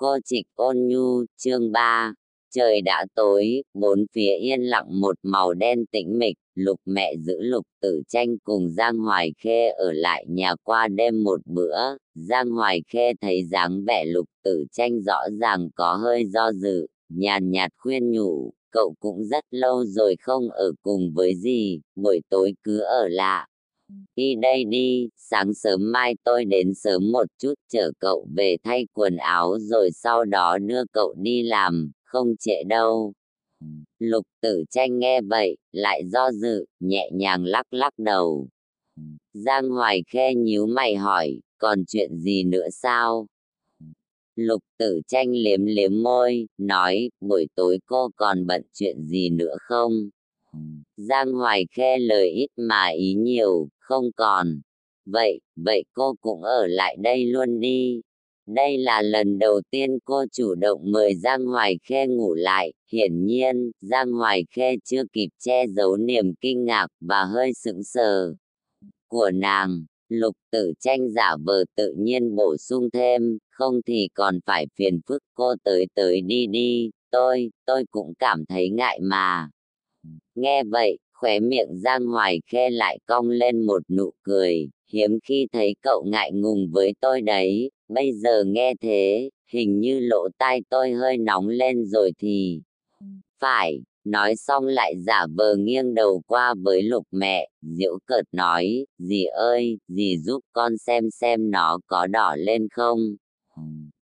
Cô trịch ôn nhu, chương 3. Trời đã tối, bốn phía yên lặng một màu đen tĩnh mịch, lục mẹ giữ lục tử tranh cùng Giang Hoài Khê ở lại nhà qua đêm một bữa. Giang Hoài Khê thấy dáng vẻ lục tử tranh rõ ràng có hơi do dự, nhàn nhạt khuyên nhủ, cậu cũng rất lâu rồi không ở cùng với gì, buổi tối cứ ở lạ, Đi đây đi, sáng sớm mai tôi đến sớm một chút chở cậu về thay quần áo rồi sau đó đưa cậu đi làm, không trễ đâu. Lục tử tranh nghe vậy, lại do dự, nhẹ nhàng lắc lắc đầu. Giang Hoài Khe nhíu mày hỏi, còn chuyện gì nữa sao? Lục tử tranh liếm liếm môi, nói, buổi tối cô còn bận chuyện gì nữa không? Giang Hoài Khe lời ít mà ý nhiều, không còn. Vậy, vậy cô cũng ở lại đây luôn đi. Đây là lần đầu tiên cô chủ động mời Giang Hoài Khe ngủ lại, hiển nhiên, Giang Hoài Khe chưa kịp che giấu niềm kinh ngạc và hơi sững sờ. Của nàng, lục tử tranh giả vờ tự nhiên bổ sung thêm, không thì còn phải phiền phức cô tới tới đi đi, tôi, tôi cũng cảm thấy ngại mà. Nghe vậy, khóe miệng Giang Hoài Khe lại cong lên một nụ cười, hiếm khi thấy cậu ngại ngùng với tôi đấy, bây giờ nghe thế, hình như lỗ tai tôi hơi nóng lên rồi thì... Phải, nói xong lại giả vờ nghiêng đầu qua với lục mẹ, diễu cợt nói, dì ơi, dì giúp con xem xem nó có đỏ lên không.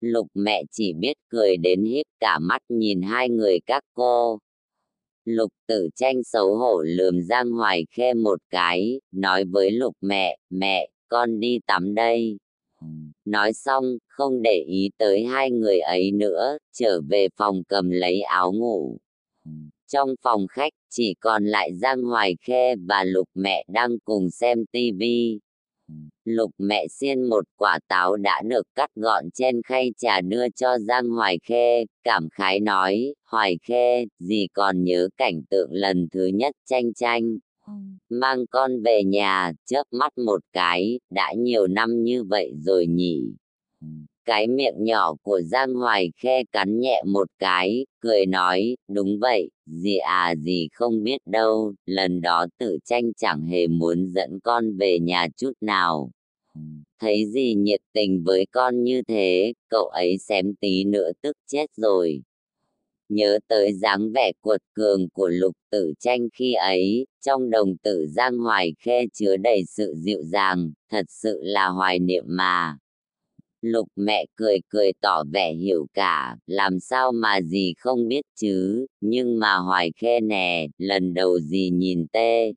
Lục mẹ chỉ biết cười đến híp cả mắt nhìn hai người các cô, Lục tử tranh xấu hổ lườm Giang Hoài Khê một cái, nói với lục mẹ, mẹ, con đi tắm đây. Nói xong, không để ý tới hai người ấy nữa, trở về phòng cầm lấy áo ngủ. Trong phòng khách, chỉ còn lại Giang Hoài Khê và Lục mẹ đang cùng xem tivi. Lục mẹ xiên một quả táo đã được cắt gọn trên khay trà đưa cho Giang Hoài Khê, cảm khái nói, Hoài Khê, gì còn nhớ cảnh tượng lần thứ nhất tranh tranh. Mang con về nhà, chớp mắt một cái, đã nhiều năm như vậy rồi nhỉ. Cái miệng nhỏ của Giang Hoài Khe cắn nhẹ một cái, cười nói, đúng vậy, dì à dì không biết đâu, lần đó tử tranh chẳng hề muốn dẫn con về nhà chút nào. Thấy dì nhiệt tình với con như thế, cậu ấy xém tí nữa tức chết rồi. Nhớ tới dáng vẻ cuột cường của lục tử tranh khi ấy, trong đồng tử Giang Hoài Khe chứa đầy sự dịu dàng, thật sự là hoài niệm mà. Lục mẹ cười cười tỏ vẻ hiểu cả, làm sao mà dì không biết chứ, nhưng mà hoài khe nè, lần đầu dì nhìn tê.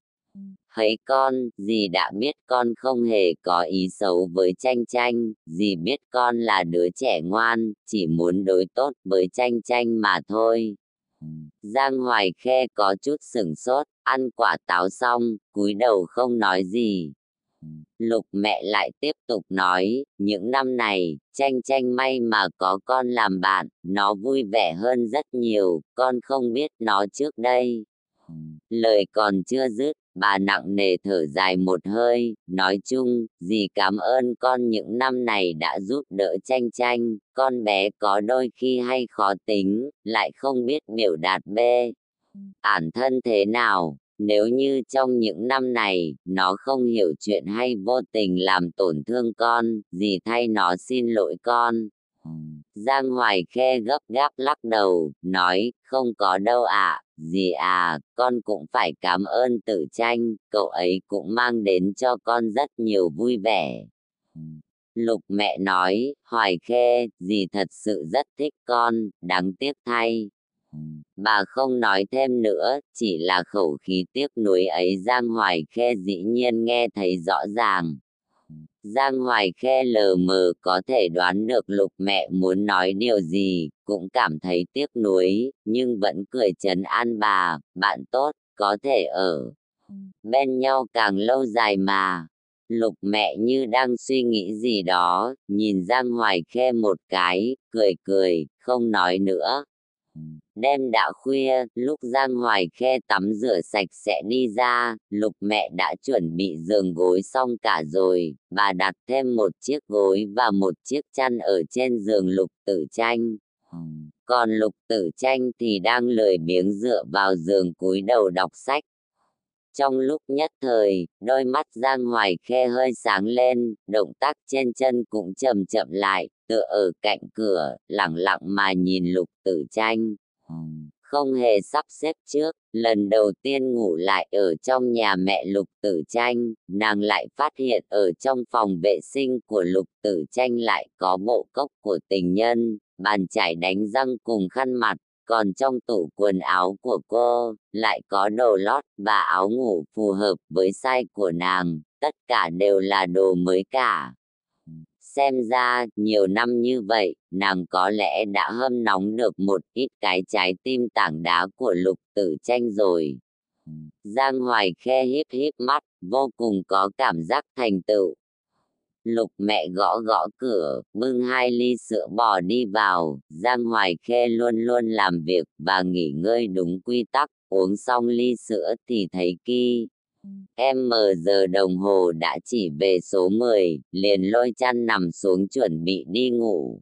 Thấy con, dì đã biết con không hề có ý xấu với tranh tranh, dì biết con là đứa trẻ ngoan, chỉ muốn đối tốt với tranh tranh mà thôi. Giang Hoài Khe có chút sửng sốt, ăn quả táo xong, cúi đầu không nói gì. Lục mẹ lại tiếp tục nói, những năm này, tranh tranh may mà có con làm bạn, nó vui vẻ hơn rất nhiều, con không biết nó trước đây. Lời còn chưa dứt, bà nặng nề thở dài một hơi, nói chung, dì cảm ơn con những năm này đã giúp đỡ tranh tranh, con bé có đôi khi hay khó tính, lại không biết biểu đạt bê. Ản thân thế nào, nếu như trong những năm này, nó không hiểu chuyện hay vô tình làm tổn thương con, gì thay nó xin lỗi con. Giang Hoài Khe gấp gáp lắc đầu, nói, không có đâu ạ, à, gì à, con cũng phải cảm ơn tử tranh, cậu ấy cũng mang đến cho con rất nhiều vui vẻ. Lục mẹ nói, Hoài Khe, dì thật sự rất thích con, đáng tiếc thay, Bà không nói thêm nữa, chỉ là khẩu khí tiếc nuối ấy Giang Hoài Khe dĩ nhiên nghe thấy rõ ràng. Giang Hoài Khe lờ mờ có thể đoán được lục mẹ muốn nói điều gì, cũng cảm thấy tiếc nuối, nhưng vẫn cười trấn an bà, bạn tốt, có thể ở bên nhau càng lâu dài mà. Lục mẹ như đang suy nghĩ gì đó, nhìn Giang Hoài Khe một cái, cười cười, không nói nữa. Đêm đã khuya, lúc Giang Hoài Khe tắm rửa sạch sẽ đi ra, lục mẹ đã chuẩn bị giường gối xong cả rồi, bà đặt thêm một chiếc gối và một chiếc chăn ở trên giường lục tử tranh. Còn lục tử tranh thì đang lười biếng dựa vào giường cúi đầu đọc sách. Trong lúc nhất thời, đôi mắt Giang Hoài Khe hơi sáng lên, động tác trên chân cũng chậm chậm lại, tựa ở cạnh cửa, lặng lặng mà nhìn lục tử tranh. Không hề sắp xếp trước, lần đầu tiên ngủ lại ở trong nhà mẹ lục tử tranh, nàng lại phát hiện ở trong phòng vệ sinh của lục tử tranh lại có bộ cốc của tình nhân, bàn chải đánh răng cùng khăn mặt, còn trong tủ quần áo của cô lại có đồ lót và áo ngủ phù hợp với size của nàng, tất cả đều là đồ mới cả. Xem ra, nhiều năm như vậy, nàng có lẽ đã hâm nóng được một ít cái trái tim tảng đá của lục tử tranh rồi. Giang Hoài khe híp híp mắt, vô cùng có cảm giác thành tựu, Lục mẹ gõ gõ cửa, bưng hai ly sữa bò đi vào, Giang Hoài Khê luôn luôn làm việc và nghỉ ngơi đúng quy tắc, uống xong ly sữa thì thấy kỳ. Em mờ giờ đồng hồ đã chỉ về số 10, liền lôi chăn nằm xuống chuẩn bị đi ngủ.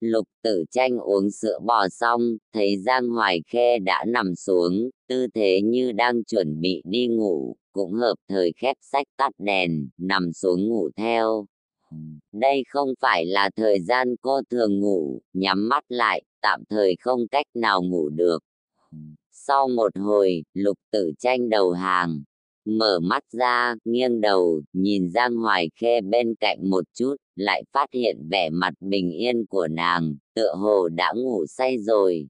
Lục tử tranh uống sữa bò xong, thấy Giang Hoài Khê đã nằm xuống, tư thế như đang chuẩn bị đi ngủ, cũng hợp thời khép sách tắt đèn, nằm xuống ngủ theo. Đây không phải là thời gian cô thường ngủ, nhắm mắt lại, tạm thời không cách nào ngủ được. Sau một hồi, lục tử tranh đầu hàng, mở mắt ra, nghiêng đầu, nhìn Giang Hoài Khê bên cạnh một chút, lại phát hiện vẻ mặt bình yên của nàng, tựa hồ đã ngủ say rồi.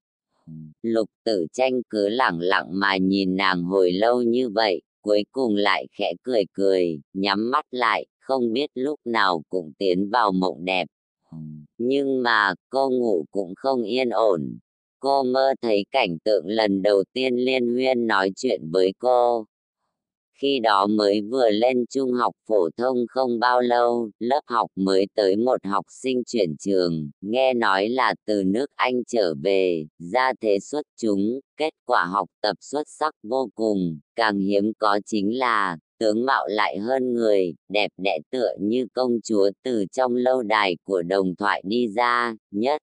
Lục tử tranh cứ lẳng lặng mà nhìn nàng hồi lâu như vậy, cuối cùng lại khẽ cười cười, nhắm mắt lại, không biết lúc nào cũng tiến vào mộng đẹp. Nhưng mà cô ngủ cũng không yên ổn. Cô mơ thấy cảnh tượng lần đầu tiên Liên Huyên nói chuyện với cô, khi đó mới vừa lên trung học phổ thông không bao lâu, lớp học mới tới một học sinh chuyển trường, nghe nói là từ nước Anh trở về, ra thế xuất chúng, kết quả học tập xuất sắc vô cùng, càng hiếm có chính là, tướng mạo lại hơn người, đẹp đẽ tựa như công chúa từ trong lâu đài của đồng thoại đi ra, nhất.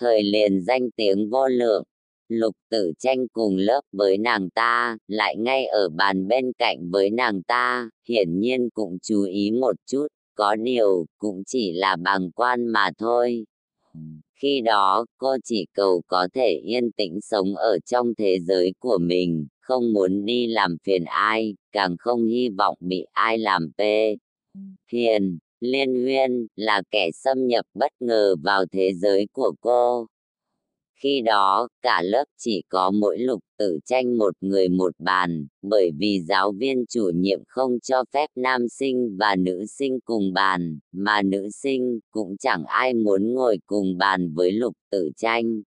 Thời liền danh tiếng vô lượng, Lục tử tranh cùng lớp với nàng ta, lại ngay ở bàn bên cạnh với nàng ta, hiển nhiên cũng chú ý một chút, có điều, cũng chỉ là bằng quan mà thôi. Khi đó, cô chỉ cầu có thể yên tĩnh sống ở trong thế giới của mình, không muốn đi làm phiền ai, càng không hy vọng bị ai làm pê. Hiền, Liên Huyên là kẻ xâm nhập bất ngờ vào thế giới của cô, khi đó, cả lớp chỉ có mỗi lục tử tranh một người một bàn, bởi vì giáo viên chủ nhiệm không cho phép nam sinh và nữ sinh cùng bàn, mà nữ sinh cũng chẳng ai muốn ngồi cùng bàn với lục tử tranh.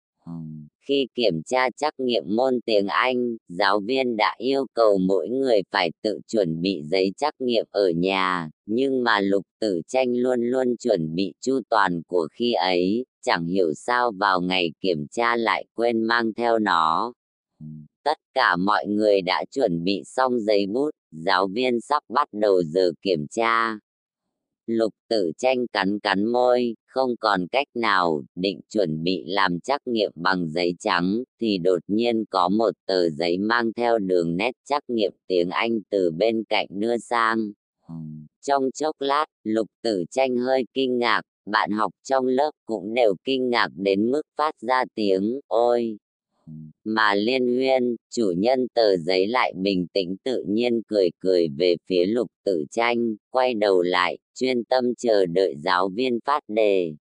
Khi kiểm tra trắc nghiệm môn tiếng Anh, giáo viên đã yêu cầu mỗi người phải tự chuẩn bị giấy trắc nghiệm ở nhà, nhưng mà lục tử tranh luôn luôn chuẩn bị chu toàn của khi ấy, chẳng hiểu sao vào ngày kiểm tra lại quên mang theo nó. Tất cả mọi người đã chuẩn bị xong giấy bút, giáo viên sắp bắt đầu giờ kiểm tra. Lục tử tranh cắn cắn môi, không còn cách nào, định chuẩn bị làm trắc nghiệm bằng giấy trắng, thì đột nhiên có một tờ giấy mang theo đường nét trắc nghiệm tiếng Anh từ bên cạnh đưa sang. Trong chốc lát, lục tử tranh hơi kinh ngạc, bạn học trong lớp cũng đều kinh ngạc đến mức phát ra tiếng ôi mà liên huyên chủ nhân tờ giấy lại bình tĩnh tự nhiên cười cười về phía lục tử tranh quay đầu lại chuyên tâm chờ đợi giáo viên phát đề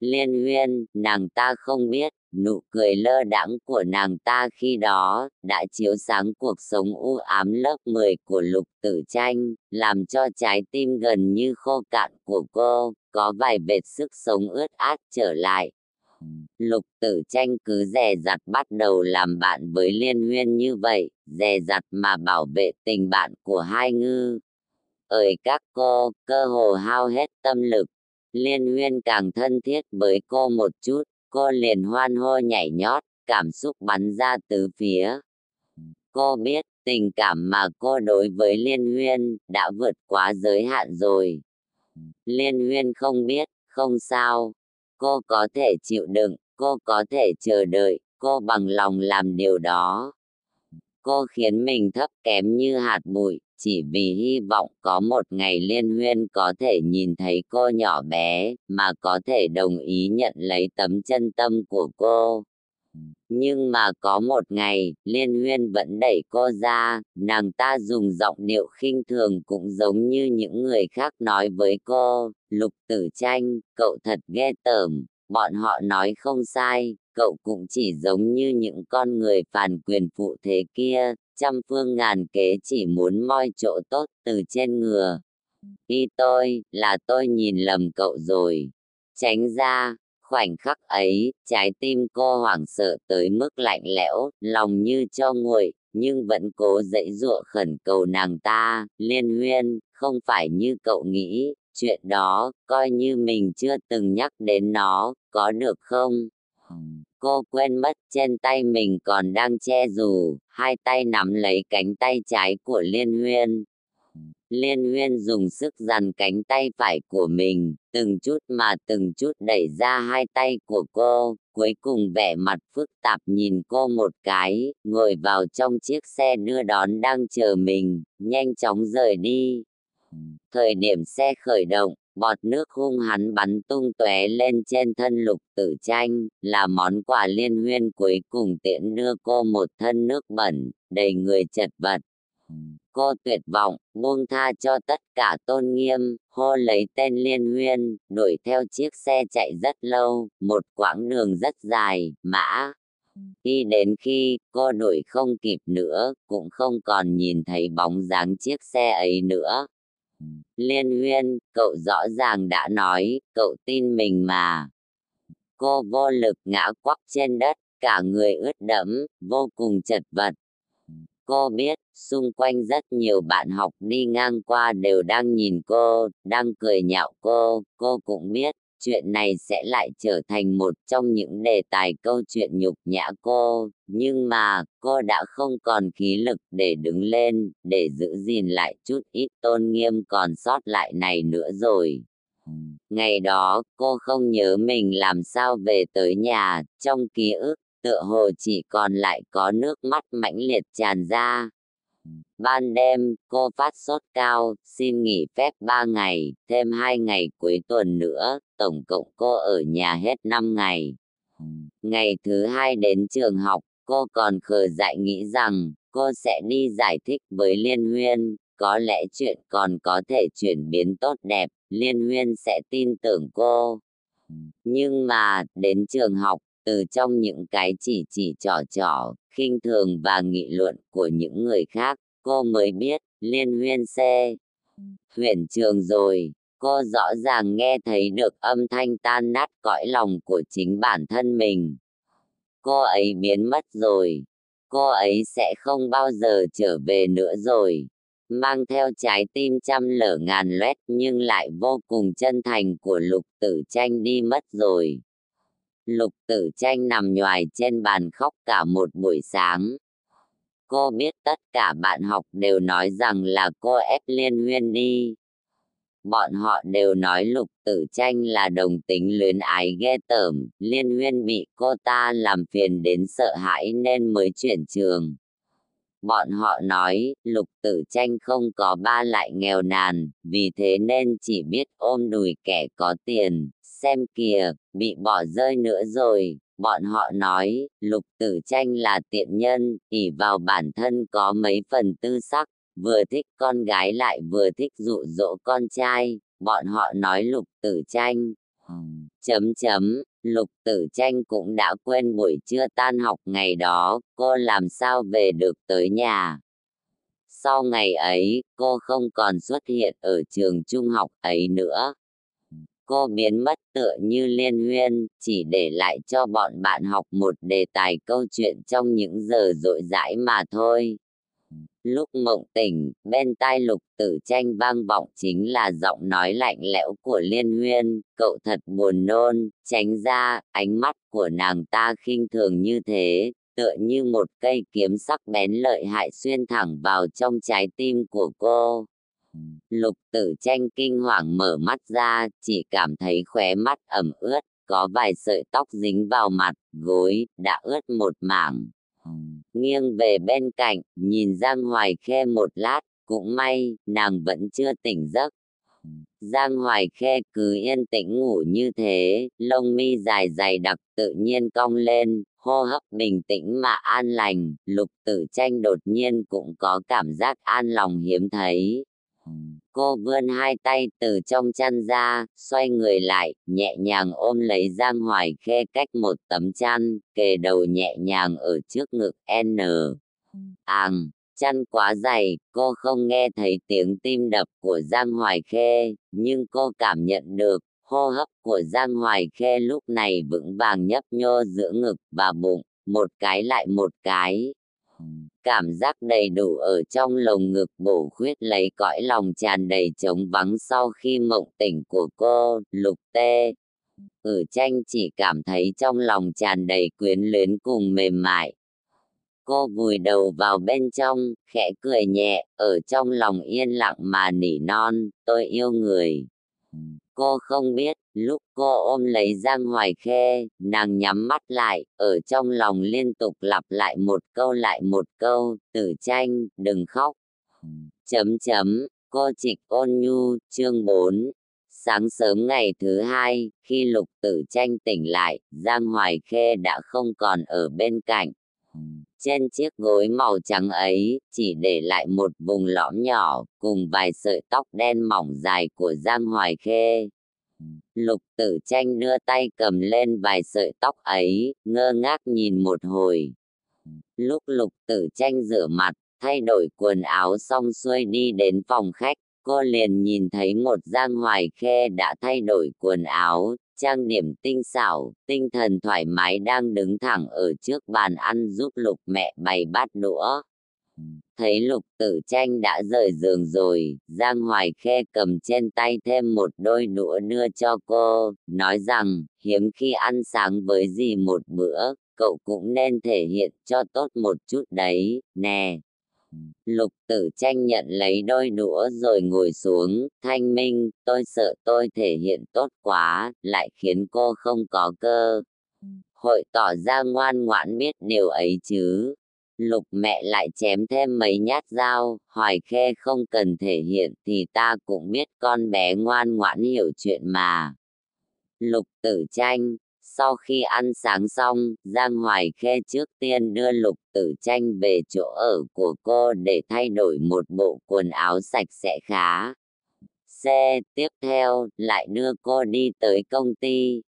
liên huyên nàng ta không biết nụ cười lơ đãng của nàng ta khi đó đã chiếu sáng cuộc sống u ám lớp 10 của lục tử tranh, làm cho trái tim gần như khô cạn của cô, có vài vệt sức sống ướt át trở lại. Lục tử tranh cứ dè dặt bắt đầu làm bạn với liên huyên như vậy, dè dặt mà bảo vệ tình bạn của hai ngư. Ơi các cô, cơ hồ hao hết tâm lực, liên huyên càng thân thiết với cô một chút, cô liền hoan hô nhảy nhót, cảm xúc bắn ra từ phía. Cô biết, tình cảm mà cô đối với Liên Huyên đã vượt quá giới hạn rồi. Liên Huyên không biết, không sao. Cô có thể chịu đựng, cô có thể chờ đợi, cô bằng lòng làm điều đó. Cô khiến mình thấp kém như hạt bụi, chỉ vì hy vọng có một ngày Liên Huyên có thể nhìn thấy cô nhỏ bé, mà có thể đồng ý nhận lấy tấm chân tâm của cô. Nhưng mà có một ngày, Liên Huyên vẫn đẩy cô ra, nàng ta dùng giọng điệu khinh thường cũng giống như những người khác nói với cô, Lục Tử Tranh, cậu thật ghê tởm, bọn họ nói không sai, cậu cũng chỉ giống như những con người phản quyền phụ thế kia, trăm phương ngàn kế chỉ muốn moi chỗ tốt từ trên ngừa. Y tôi, là tôi nhìn lầm cậu rồi. Tránh ra, khoảnh khắc ấy, trái tim cô hoảng sợ tới mức lạnh lẽo, lòng như cho nguội, nhưng vẫn cố dãy dụa khẩn cầu nàng ta, liên huyên, không phải như cậu nghĩ, chuyện đó, coi như mình chưa từng nhắc đến nó, có được không? Cô quên mất trên tay mình còn đang che dù, hai tay nắm lấy cánh tay trái của Liên Huyên. Liên Huyên dùng sức dằn cánh tay phải của mình, từng chút mà từng chút đẩy ra hai tay của cô, cuối cùng vẻ mặt phức tạp nhìn cô một cái, ngồi vào trong chiếc xe đưa đón đang chờ mình, nhanh chóng rời đi. Thời điểm xe khởi động, bọt nước hung hắn bắn tung tóe lên trên thân lục tử tranh, là món quà liên huyên cuối cùng tiện đưa cô một thân nước bẩn, đầy người chật vật. Cô tuyệt vọng, buông tha cho tất cả tôn nghiêm, hô lấy tên liên huyên, đuổi theo chiếc xe chạy rất lâu, một quãng đường rất dài, mã. Khi đến khi cô đuổi không kịp nữa, cũng không còn nhìn thấy bóng dáng chiếc xe ấy nữa. Liên huyên, cậu rõ ràng đã nói, cậu tin mình mà. Cô vô lực ngã quắp trên đất, cả người ướt đẫm, vô cùng chật vật. Cô biết, xung quanh rất nhiều bạn học đi ngang qua đều đang nhìn cô, đang cười nhạo cô, cô cũng biết, chuyện này sẽ lại trở thành một trong những đề tài câu chuyện nhục nhã cô, nhưng mà cô đã không còn khí lực để đứng lên, để giữ gìn lại chút ít tôn nghiêm còn sót lại này nữa rồi. Ngày đó, cô không nhớ mình làm sao về tới nhà, trong ký ức, tựa hồ chỉ còn lại có nước mắt mãnh liệt tràn ra, Ban đêm, cô phát sốt cao, xin nghỉ phép 3 ngày, thêm 2 ngày cuối tuần nữa, tổng cộng cô ở nhà hết 5 ngày. Ngày thứ hai đến trường học, cô còn khờ dại nghĩ rằng, cô sẽ đi giải thích với Liên Huyên, có lẽ chuyện còn có thể chuyển biến tốt đẹp, Liên Huyên sẽ tin tưởng cô. Nhưng mà, đến trường học, từ trong những cái chỉ chỉ trò trò, khinh thường và nghị luận của những người khác, cô mới biết, liên huyên xe. Huyền trường rồi, cô rõ ràng nghe thấy được âm thanh tan nát cõi lòng của chính bản thân mình. Cô ấy biến mất rồi, cô ấy sẽ không bao giờ trở về nữa rồi. Mang theo trái tim trăm lở ngàn loét nhưng lại vô cùng chân thành của lục tử tranh đi mất rồi. Lục tử tranh nằm nhoài trên bàn khóc cả một buổi sáng. Cô biết tất cả bạn học đều nói rằng là cô ép Liên Huyên đi. Bọn họ đều nói lục tử tranh là đồng tính luyến ái ghê tởm, Liên Huyên bị cô ta làm phiền đến sợ hãi nên mới chuyển trường. Bọn họ nói, lục tử tranh không có ba lại nghèo nàn, vì thế nên chỉ biết ôm đùi kẻ có tiền, xem kìa, bị bỏ rơi nữa rồi. Bọn họ nói, lục tử tranh là tiện nhân, ỉ vào bản thân có mấy phần tư sắc, vừa thích con gái lại vừa thích dụ dỗ con trai. Bọn họ nói lục tử tranh. Chấm chấm, lục tử tranh cũng đã quên buổi trưa tan học ngày đó, cô làm sao về được tới nhà. Sau ngày ấy, cô không còn xuất hiện ở trường trung học ấy nữa cô biến mất tựa như liên huyên, chỉ để lại cho bọn bạn học một đề tài câu chuyện trong những giờ rỗi rãi mà thôi. Lúc mộng tỉnh, bên tai lục tử tranh vang vọng chính là giọng nói lạnh lẽo của liên huyên, cậu thật buồn nôn, tránh ra, ánh mắt của nàng ta khinh thường như thế, tựa như một cây kiếm sắc bén lợi hại xuyên thẳng vào trong trái tim của cô. Lục tử tranh kinh hoàng mở mắt ra, chỉ cảm thấy khóe mắt ẩm ướt, có vài sợi tóc dính vào mặt, gối, đã ướt một mảng. Nghiêng về bên cạnh, nhìn Giang Hoài Khe một lát, cũng may, nàng vẫn chưa tỉnh giấc. Giang Hoài Khe cứ yên tĩnh ngủ như thế, lông mi dài dày đặc tự nhiên cong lên, hô hấp bình tĩnh mà an lành, lục tử tranh đột nhiên cũng có cảm giác an lòng hiếm thấy. Cô vươn hai tay từ trong chăn ra, xoay người lại, nhẹ nhàng ôm lấy Giang Hoài Khê cách một tấm chăn, kề đầu nhẹ nhàng ở trước ngực N. Àng, chăn quá dày, cô không nghe thấy tiếng tim đập của Giang Hoài Khê, nhưng cô cảm nhận được hô hấp của Giang Hoài Khê lúc này vững vàng nhấp nhô giữa ngực và bụng, một cái lại một cái. Cảm giác đầy đủ ở trong lồng ngực bổ khuyết lấy cõi lòng tràn đầy trống vắng sau khi mộng tỉnh của cô, lục tê. Ừ, ở tranh chỉ cảm thấy trong lòng tràn đầy quyến luyến cùng mềm mại. Cô vùi đầu vào bên trong, khẽ cười nhẹ, ở trong lòng yên lặng mà nỉ non, tôi yêu người. Cô không biết, lúc cô ôm lấy Giang Hoài Khê, nàng nhắm mắt lại, ở trong lòng liên tục lặp lại một câu lại một câu, tử tranh, đừng khóc. Chấm chấm, cô trịch ôn nhu, chương 4. Sáng sớm ngày thứ hai, khi lục tử tranh tỉnh lại, Giang Hoài Khê đã không còn ở bên cạnh. Trên chiếc gối màu trắng ấy, chỉ để lại một vùng lõm nhỏ, cùng vài sợi tóc đen mỏng dài của Giang Hoài Khê. Lục tử tranh đưa tay cầm lên vài sợi tóc ấy, ngơ ngác nhìn một hồi. Lúc lục tử tranh rửa mặt, thay đổi quần áo xong xuôi đi đến phòng khách, cô liền nhìn thấy một Giang Hoài Khê đã thay đổi quần áo, trang điểm tinh xảo, tinh thần thoải mái đang đứng thẳng ở trước bàn ăn giúp lục mẹ bày bát đũa. Thấy lục tử tranh đã rời giường rồi, Giang Hoài khe cầm trên tay thêm một đôi đũa đưa cho cô, nói rằng, hiếm khi ăn sáng với gì một bữa, cậu cũng nên thể hiện cho tốt một chút đấy, nè. Lục tử tranh nhận lấy đôi đũa rồi ngồi xuống, thanh minh, tôi sợ tôi thể hiện tốt quá, lại khiến cô không có cơ. Hội tỏ ra ngoan ngoãn biết điều ấy chứ. Lục mẹ lại chém thêm mấy nhát dao, hoài khê không cần thể hiện thì ta cũng biết con bé ngoan ngoãn hiểu chuyện mà. Lục tử tranh, sau khi ăn sáng xong, Giang Hoài Khê trước tiên đưa Lục Tử Tranh về chỗ ở của cô để thay đổi một bộ quần áo sạch sẽ khá. Xe tiếp theo lại đưa cô đi tới công ty.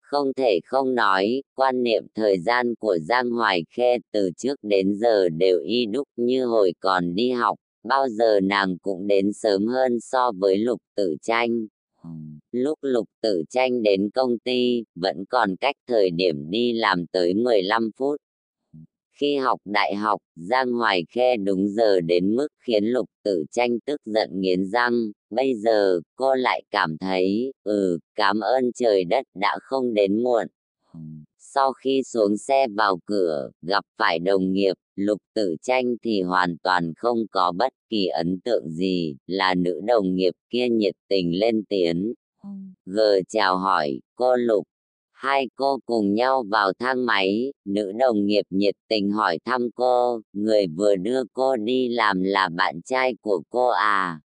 Không thể không nói, quan niệm thời gian của Giang Hoài Khê từ trước đến giờ đều y đúc như hồi còn đi học, bao giờ nàng cũng đến sớm hơn so với Lục Tử Tranh Lúc lục tử tranh đến công ty, vẫn còn cách thời điểm đi làm tới 15 phút. Khi học đại học, Giang Hoài khe đúng giờ đến mức khiến lục tử tranh tức giận nghiến răng. Bây giờ, cô lại cảm thấy, ừ, cảm ơn trời đất đã không đến muộn. Sau khi xuống xe vào cửa, gặp phải đồng nghiệp, lục tử tranh thì hoàn toàn không có bất kỳ ấn tượng gì, là nữ đồng nghiệp kia nhiệt tình lên tiếng. Gờ chào hỏi, cô lục. Hai cô cùng nhau vào thang máy, nữ đồng nghiệp nhiệt tình hỏi thăm cô, người vừa đưa cô đi làm là bạn trai của cô à.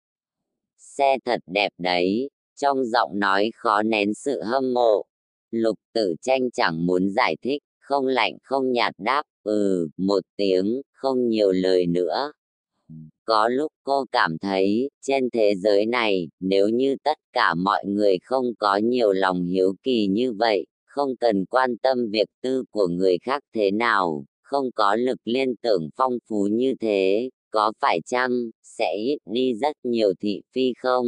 Xe thật đẹp đấy, trong giọng nói khó nén sự hâm mộ, Lục tử tranh chẳng muốn giải thích, không lạnh không nhạt đáp, ừ, một tiếng, không nhiều lời nữa. Có lúc cô cảm thấy, trên thế giới này, nếu như tất cả mọi người không có nhiều lòng hiếu kỳ như vậy, không cần quan tâm việc tư của người khác thế nào, không có lực liên tưởng phong phú như thế, có phải chăng, sẽ ít đi rất nhiều thị phi không?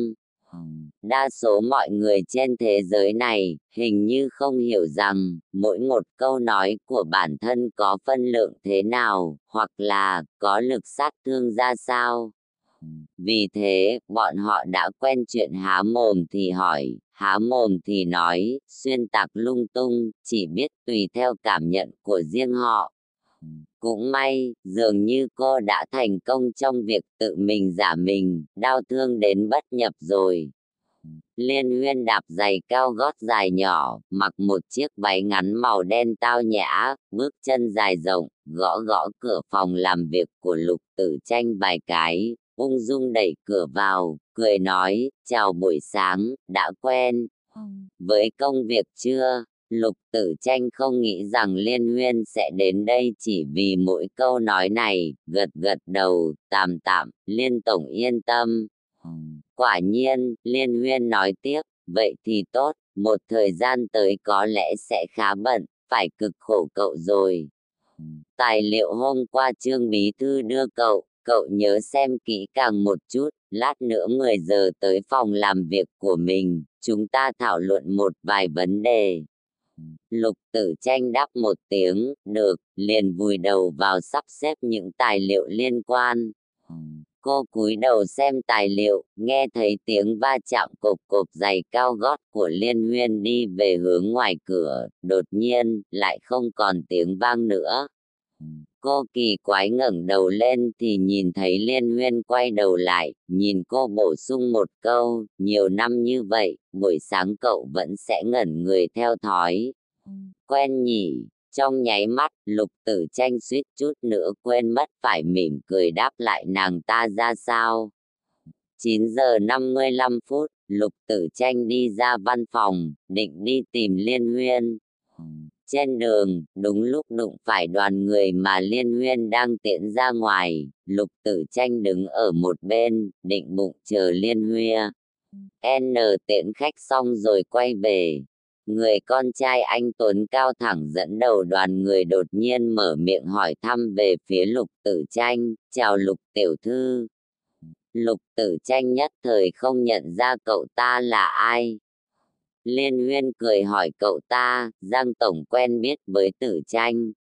Đa số mọi người trên thế giới này hình như không hiểu rằng mỗi một câu nói của bản thân có phân lượng thế nào hoặc là có lực sát thương ra sao. Vì thế, bọn họ đã quen chuyện há mồm thì hỏi, há mồm thì nói, xuyên tạc lung tung, chỉ biết tùy theo cảm nhận của riêng họ cũng may, dường như cô đã thành công trong việc tự mình giả mình, đau thương đến bất nhập rồi. Liên Huyên đạp giày cao gót dài nhỏ, mặc một chiếc váy ngắn màu đen tao nhã, bước chân dài rộng, gõ gõ cửa phòng làm việc của Lục Tử Tranh vài cái, ung dung đẩy cửa vào, cười nói, chào buổi sáng, đã quen. Với công việc chưa? Lục tử tranh không nghĩ rằng Liên Huyên sẽ đến đây chỉ vì mỗi câu nói này, gật gật đầu, tạm tạm, Liên Tổng yên tâm. Quả nhiên, Liên Huyên nói tiếp, vậy thì tốt, một thời gian tới có lẽ sẽ khá bận, phải cực khổ cậu rồi. Tài liệu hôm qua Trương Bí Thư đưa cậu, cậu nhớ xem kỹ càng một chút, lát nữa 10 giờ tới phòng làm việc của mình, chúng ta thảo luận một vài vấn đề. Lục tử tranh đáp một tiếng, được, liền vùi đầu vào sắp xếp những tài liệu liên quan. Cô cúi đầu xem tài liệu, nghe thấy tiếng va chạm cộp cộp giày cao gót của Liên Huyên đi về hướng ngoài cửa, đột nhiên, lại không còn tiếng vang nữa. Cô kỳ quái ngẩng đầu lên thì nhìn thấy Liên Huyên quay đầu lại, nhìn cô bổ sung một câu, nhiều năm như vậy, buổi sáng cậu vẫn sẽ ngẩn người theo thói. Quen nhỉ, trong nháy mắt, lục tử tranh suýt chút nữa quên mất phải mỉm cười đáp lại nàng ta ra sao. 9 giờ 55 phút, lục tử tranh đi ra văn phòng, định đi tìm Liên Huyên. Trên đường, đúng lúc đụng phải đoàn người mà Liên Huyên đang tiện ra ngoài, lục tử tranh đứng ở một bên, định bụng chờ Liên Huyên. N tiện khách xong rồi quay về. Người con trai anh Tuấn cao thẳng dẫn đầu đoàn người đột nhiên mở miệng hỏi thăm về phía lục tử tranh, chào lục tiểu thư. Lục tử tranh nhất thời không nhận ra cậu ta là ai, Liên Huyên cười hỏi cậu ta, Giang Tổng quen biết với tử tranh.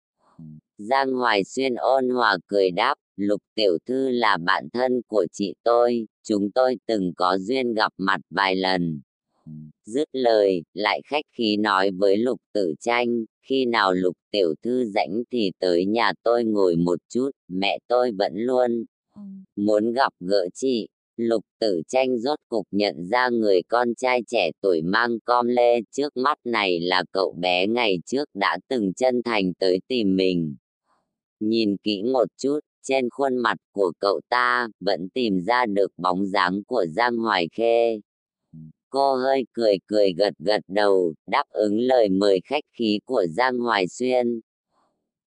Giang Hoài Xuyên ôn hòa cười đáp, Lục Tiểu Thư là bạn thân của chị tôi, chúng tôi từng có duyên gặp mặt vài lần. Dứt lời, lại khách khí nói với Lục Tử Tranh, khi nào Lục Tiểu Thư rảnh thì tới nhà tôi ngồi một chút, mẹ tôi vẫn luôn muốn gặp gỡ chị. Lục tử tranh rốt cục nhận ra người con trai trẻ tuổi mang com lê trước mắt này là cậu bé ngày trước đã từng chân thành tới tìm mình. Nhìn kỹ một chút, trên khuôn mặt của cậu ta vẫn tìm ra được bóng dáng của Giang Hoài Khê. Cô hơi cười cười gật gật đầu, đáp ứng lời mời khách khí của Giang Hoài Xuyên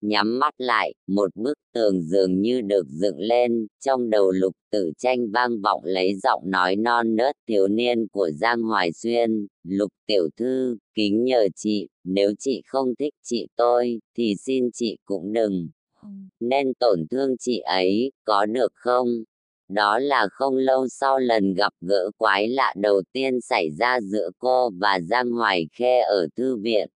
nhắm mắt lại, một bức tường dường như được dựng lên, trong đầu lục tử tranh vang vọng lấy giọng nói non nớt thiếu niên của Giang Hoài Xuyên, lục tiểu thư, kính nhờ chị, nếu chị không thích chị tôi, thì xin chị cũng đừng, nên tổn thương chị ấy, có được không? Đó là không lâu sau lần gặp gỡ quái lạ đầu tiên xảy ra giữa cô và Giang Hoài khe ở thư viện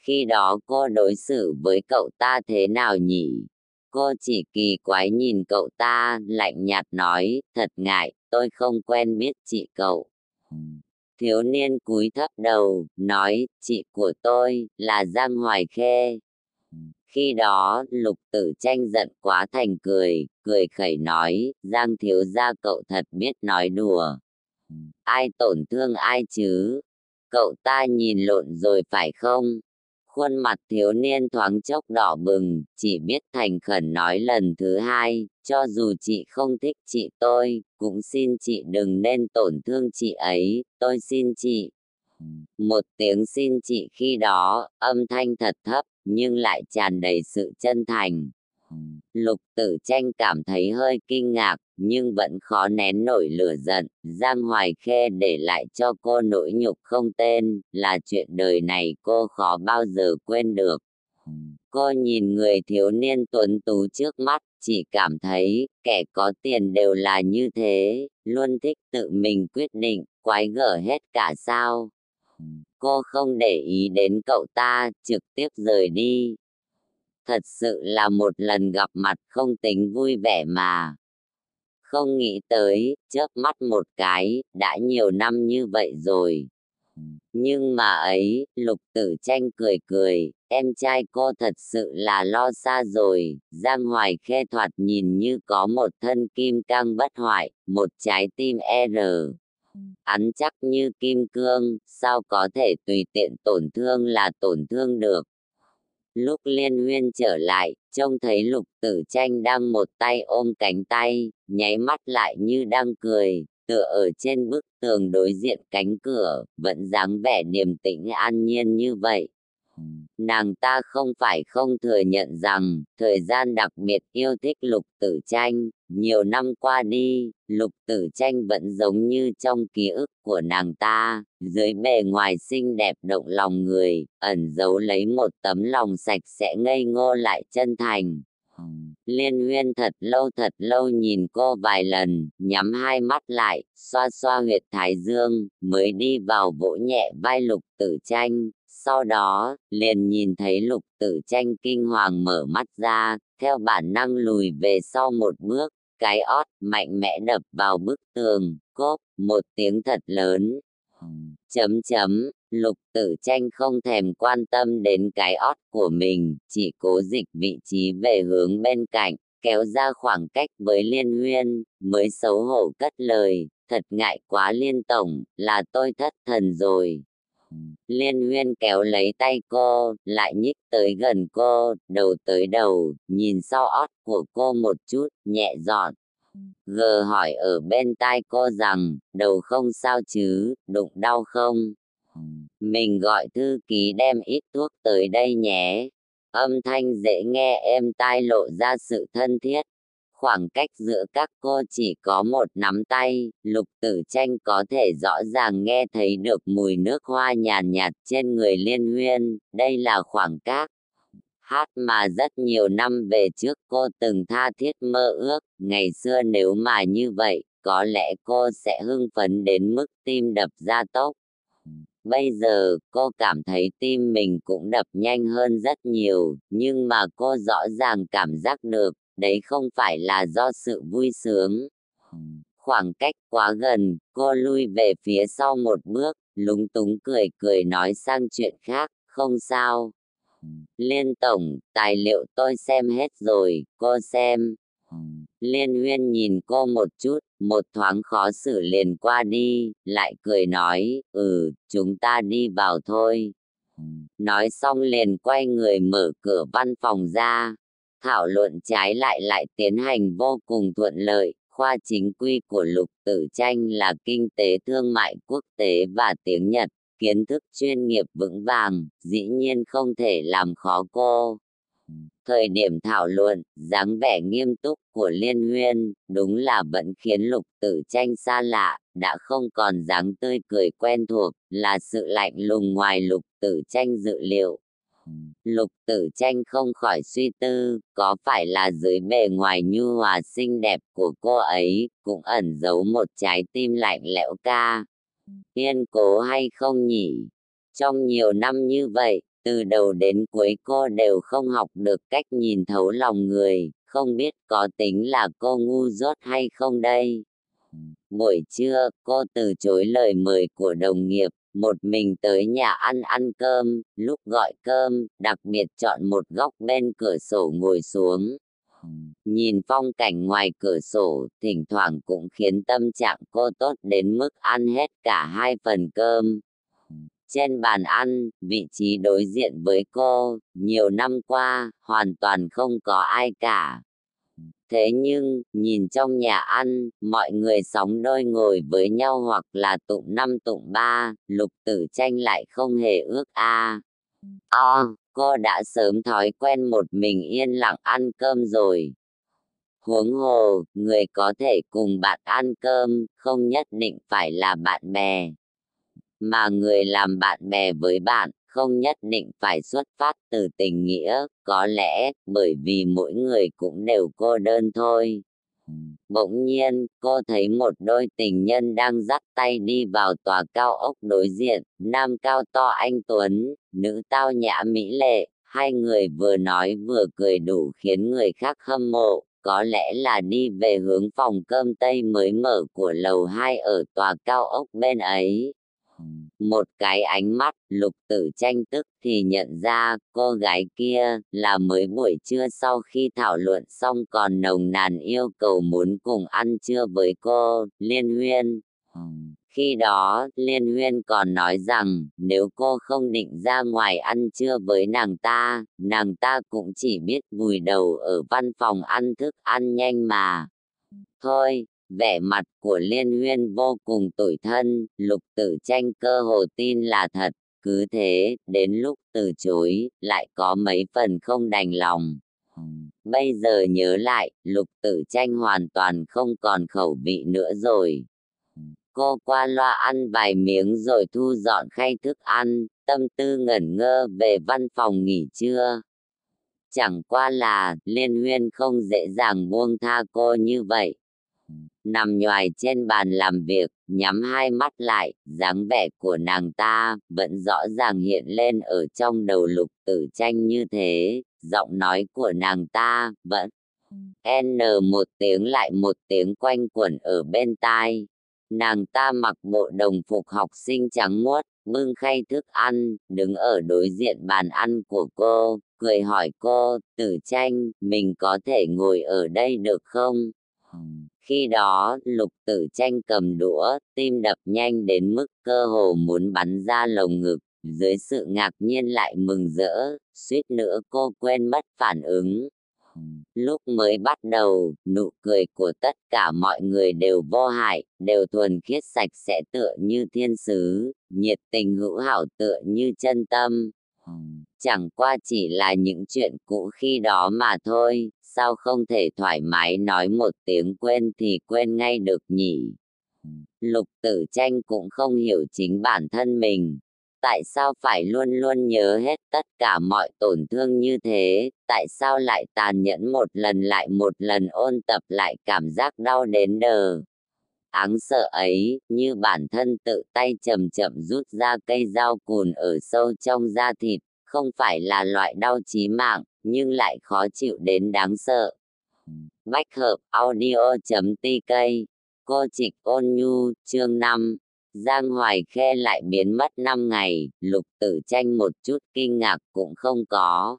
khi đó cô đối xử với cậu ta thế nào nhỉ? Cô chỉ kỳ quái nhìn cậu ta, lạnh nhạt nói, thật ngại, tôi không quen biết chị cậu. Thiếu niên cúi thấp đầu, nói, chị của tôi, là Giang Hoài Khê. Khi đó, lục tử tranh giận quá thành cười, cười khẩy nói, Giang thiếu gia cậu thật biết nói đùa. Ai tổn thương ai chứ? Cậu ta nhìn lộn rồi phải không? Khuôn mặt thiếu niên thoáng chốc đỏ bừng, chỉ biết thành khẩn nói lần thứ hai, cho dù chị không thích chị tôi, cũng xin chị đừng nên tổn thương chị ấy, tôi xin chị. Một tiếng xin chị khi đó, âm thanh thật thấp, nhưng lại tràn đầy sự chân thành. Lục tử tranh cảm thấy hơi kinh ngạc, nhưng vẫn khó nén nổi lửa giận. Giang Hoài Khê để lại cho cô nỗi nhục không tên, là chuyện đời này cô khó bao giờ quên được. Cô nhìn người thiếu niên tuấn tú trước mắt, chỉ cảm thấy kẻ có tiền đều là như thế, luôn thích tự mình quyết định, quái gở hết cả sao? Cô không để ý đến cậu ta, trực tiếp rời đi. Thật sự là một lần gặp mặt không tính vui vẻ mà. Không nghĩ tới, chớp mắt một cái, đã nhiều năm như vậy rồi. Nhưng mà ấy, lục tử tranh cười cười, em trai cô thật sự là lo xa rồi, Giang Hoài khe thoạt nhìn như có một thân kim cang bất hoại, một trái tim e R. Ắn chắc như kim cương, sao có thể tùy tiện tổn thương là tổn thương được. Lúc liên huyên trở lại, trông thấy lục tử tranh đang một tay ôm cánh tay, nháy mắt lại như đang cười, tựa ở trên bức tường đối diện cánh cửa, vẫn dáng vẻ điềm tĩnh an nhiên như vậy. Nàng ta không phải không thừa nhận rằng, thời gian đặc biệt yêu thích lục tử tranh, nhiều năm qua đi, lục tử tranh vẫn giống như trong ký ức của nàng ta, dưới bề ngoài xinh đẹp động lòng người, ẩn giấu lấy một tấm lòng sạch sẽ ngây ngô lại chân thành. Liên huyên thật lâu thật lâu nhìn cô vài lần, nhắm hai mắt lại, xoa xoa huyệt thái dương, mới đi vào vỗ nhẹ vai lục tử tranh. Sau đó, liền nhìn thấy lục tử tranh kinh hoàng mở mắt ra, theo bản năng lùi về sau một bước, cái ót mạnh mẽ đập vào bức tường, cốp, một tiếng thật lớn. Chấm chấm, lục tử tranh không thèm quan tâm đến cái ót của mình, chỉ cố dịch vị trí về hướng bên cạnh, kéo ra khoảng cách với liên huyên, mới xấu hổ cất lời, thật ngại quá liên tổng, là tôi thất thần rồi. Liên huyên kéo lấy tay cô, lại nhích tới gần cô, đầu tới đầu, nhìn sau ót của cô một chút, nhẹ giọt. Gờ hỏi ở bên tai cô rằng, đầu không sao chứ, đụng đau không? Mình gọi thư ký đem ít thuốc tới đây nhé. Âm thanh dễ nghe êm tai lộ ra sự thân thiết, khoảng cách giữa các cô chỉ có một nắm tay, lục tử tranh có thể rõ ràng nghe thấy được mùi nước hoa nhàn nhạt trên người liên huyên, đây là khoảng cách. Hát mà rất nhiều năm về trước cô từng tha thiết mơ ước, ngày xưa nếu mà như vậy, có lẽ cô sẽ hưng phấn đến mức tim đập ra tốc. Bây giờ cô cảm thấy tim mình cũng đập nhanh hơn rất nhiều, nhưng mà cô rõ ràng cảm giác được đấy không phải là do sự vui sướng. Khoảng cách quá gần, cô lui về phía sau một bước, lúng túng cười cười nói sang chuyện khác, không sao. Liên Tổng, tài liệu tôi xem hết rồi, cô xem. Liên Huyên nhìn cô một chút, một thoáng khó xử liền qua đi, lại cười nói, ừ, chúng ta đi vào thôi. Nói xong liền quay người mở cửa văn phòng ra, thảo luận trái lại lại tiến hành vô cùng thuận lợi. Khoa chính quy của lục tử tranh là kinh tế thương mại quốc tế và tiếng Nhật, kiến thức chuyên nghiệp vững vàng, dĩ nhiên không thể làm khó cô. Thời điểm thảo luận, dáng vẻ nghiêm túc của Liên Huyên, đúng là vẫn khiến lục tử tranh xa lạ, đã không còn dáng tươi cười quen thuộc, là sự lạnh lùng ngoài lục tử tranh dự liệu. Lục tử tranh không khỏi suy tư, có phải là dưới bề ngoài nhu hòa xinh đẹp của cô ấy, cũng ẩn giấu một trái tim lạnh lẽo ca. Yên cố hay không nhỉ? Trong nhiều năm như vậy, từ đầu đến cuối cô đều không học được cách nhìn thấu lòng người, không biết có tính là cô ngu dốt hay không đây. Buổi trưa, cô từ chối lời mời của đồng nghiệp, một mình tới nhà ăn ăn cơm, lúc gọi cơm, đặc biệt chọn một góc bên cửa sổ ngồi xuống. Nhìn phong cảnh ngoài cửa sổ, thỉnh thoảng cũng khiến tâm trạng cô tốt đến mức ăn hết cả hai phần cơm. Trên bàn ăn, vị trí đối diện với cô, nhiều năm qua, hoàn toàn không có ai cả. Thế nhưng, nhìn trong nhà ăn, mọi người sóng đôi ngồi với nhau hoặc là tụng năm tụng ba, lục tử tranh lại không hề ước a. À. cô đã sớm thói quen một mình yên lặng ăn cơm rồi. Huống hồ, người có thể cùng bạn ăn cơm, không nhất định phải là bạn bè. Mà người làm bạn bè với bạn, không nhất định phải xuất phát từ tình nghĩa, có lẽ bởi vì mỗi người cũng đều cô đơn thôi. Bỗng nhiên, cô thấy một đôi tình nhân đang dắt tay đi vào tòa cao ốc đối diện, nam cao to anh Tuấn, nữ tao nhã mỹ lệ, hai người vừa nói vừa cười đủ khiến người khác hâm mộ, có lẽ là đi về hướng phòng cơm Tây mới mở của lầu hai ở tòa cao ốc bên ấy. Một cái ánh mắt, lục tử tranh tức thì nhận ra cô gái kia là mới buổi trưa sau khi thảo luận xong còn nồng nàn yêu cầu muốn cùng ăn trưa với cô, Liên Huyên. Khi đó, Liên Huyên còn nói rằng nếu cô không định ra ngoài ăn trưa với nàng ta, nàng ta cũng chỉ biết vùi đầu ở văn phòng ăn thức ăn nhanh mà. Thôi, vẻ mặt của Liên Huyên vô cùng tủi thân, lục tử tranh cơ hồ tin là thật, cứ thế, đến lúc từ chối, lại có mấy phần không đành lòng. Bây giờ nhớ lại, lục tử tranh hoàn toàn không còn khẩu vị nữa rồi. Cô qua loa ăn vài miếng rồi thu dọn khay thức ăn, tâm tư ngẩn ngơ về văn phòng nghỉ trưa. Chẳng qua là liên huyên không dễ dàng buông tha cô như vậy. Nằm nhoài trên bàn làm việc, nhắm hai mắt lại, dáng vẻ của nàng ta vẫn rõ ràng hiện lên ở trong đầu lục tử tranh như thế, giọng nói của nàng ta vẫn N một tiếng lại một tiếng quanh quẩn ở bên tai, Nàng ta mặc bộ đồng phục học sinh trắng muốt, bưng khay thức ăn, đứng ở đối diện bàn ăn của cô, cười hỏi cô, tử tranh, mình có thể ngồi ở đây được không? Khi đó, lục tử tranh cầm đũa, tim đập nhanh đến mức cơ hồ muốn bắn ra lồng ngực, dưới sự ngạc nhiên lại mừng rỡ, suýt nữa cô quên mất phản ứng, Lúc mới bắt đầu, nụ cười của tất cả mọi người đều vô hại, đều thuần khiết sạch sẽ tựa như thiên sứ, nhiệt tình hữu hảo tựa như chân tâm. Chẳng qua chỉ là những chuyện cũ khi đó mà thôi, sao không thể thoải mái nói một tiếng quên thì quên ngay được nhỉ? Lục tử tranh cũng không hiểu chính bản thân mình, tại sao phải luôn luôn nhớ hết tất cả mọi tổn thương như thế, tại sao lại tàn nhẫn một lần lại một lần ôn tập lại cảm giác đau đến đờ. Áng sợ ấy, như bản thân tự tay chậm chậm rút ra cây dao cùn ở sâu trong da thịt, không phải là loại đau chí mạng, nhưng lại khó chịu đến đáng sợ. Bách hợp audio.tk Cô Trịch Ôn Nhu, chương 5 Giang Hoài Khe lại biến mất năm ngày, lục tử tranh một chút kinh ngạc cũng không có.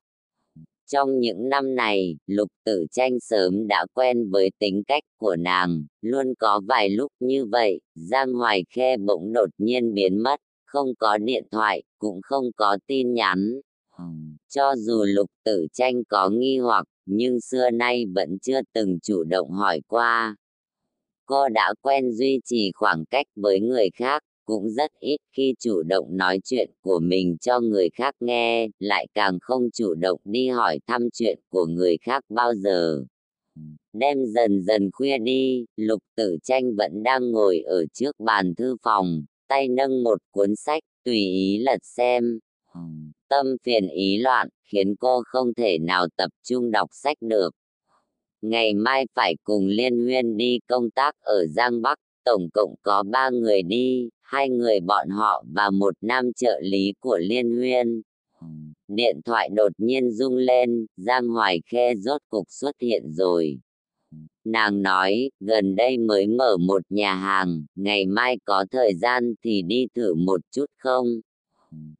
Trong những năm này, lục tử tranh sớm đã quen với tính cách của nàng, luôn có vài lúc như vậy, Giang Hoài Khe bỗng đột nhiên biến mất, không có điện thoại, cũng không có tin nhắn. Cho dù lục tử tranh có nghi hoặc, nhưng xưa nay vẫn chưa từng chủ động hỏi qua, cô đã quen duy trì khoảng cách với người khác, cũng rất ít khi chủ động nói chuyện của mình cho người khác nghe, lại càng không chủ động đi hỏi thăm chuyện của người khác bao giờ. Đêm dần dần khuya đi, lục tử tranh vẫn đang ngồi ở trước bàn thư phòng, tay nâng một cuốn sách, tùy ý lật xem. Tâm phiền ý loạn, khiến cô không thể nào tập trung đọc sách được ngày mai phải cùng Liên Huyên đi công tác ở Giang Bắc, tổng cộng có ba người đi, hai người bọn họ và một nam trợ lý của Liên Huyên. Điện thoại đột nhiên rung lên, Giang Hoài Khe rốt cục xuất hiện rồi. Nàng nói, gần đây mới mở một nhà hàng, ngày mai có thời gian thì đi thử một chút không?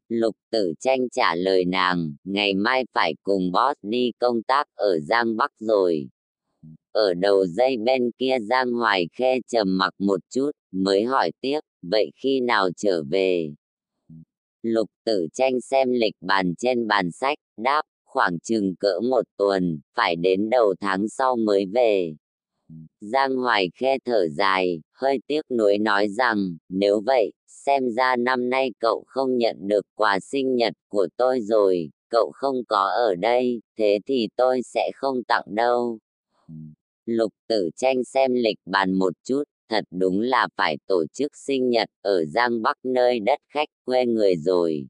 Lục tử tranh trả lời nàng, ngày mai phải cùng boss đi công tác ở Giang Bắc rồi. Ở đầu dây bên kia Giang Hoài Khe trầm mặc một chút, mới hỏi tiếp, vậy khi nào trở về? Lục tử tranh xem lịch bàn trên bàn sách, đáp, khoảng chừng cỡ một tuần, phải đến đầu tháng sau mới về. Giang Hoài Khe thở dài, hơi tiếc nuối nói rằng, nếu vậy, xem ra năm nay cậu không nhận được quà sinh nhật của tôi rồi, cậu không có ở đây, thế thì tôi sẽ không tặng đâu. Lục tử tranh xem lịch bàn một chút, thật đúng là phải tổ chức sinh nhật ở Giang Bắc nơi đất khách quê người rồi.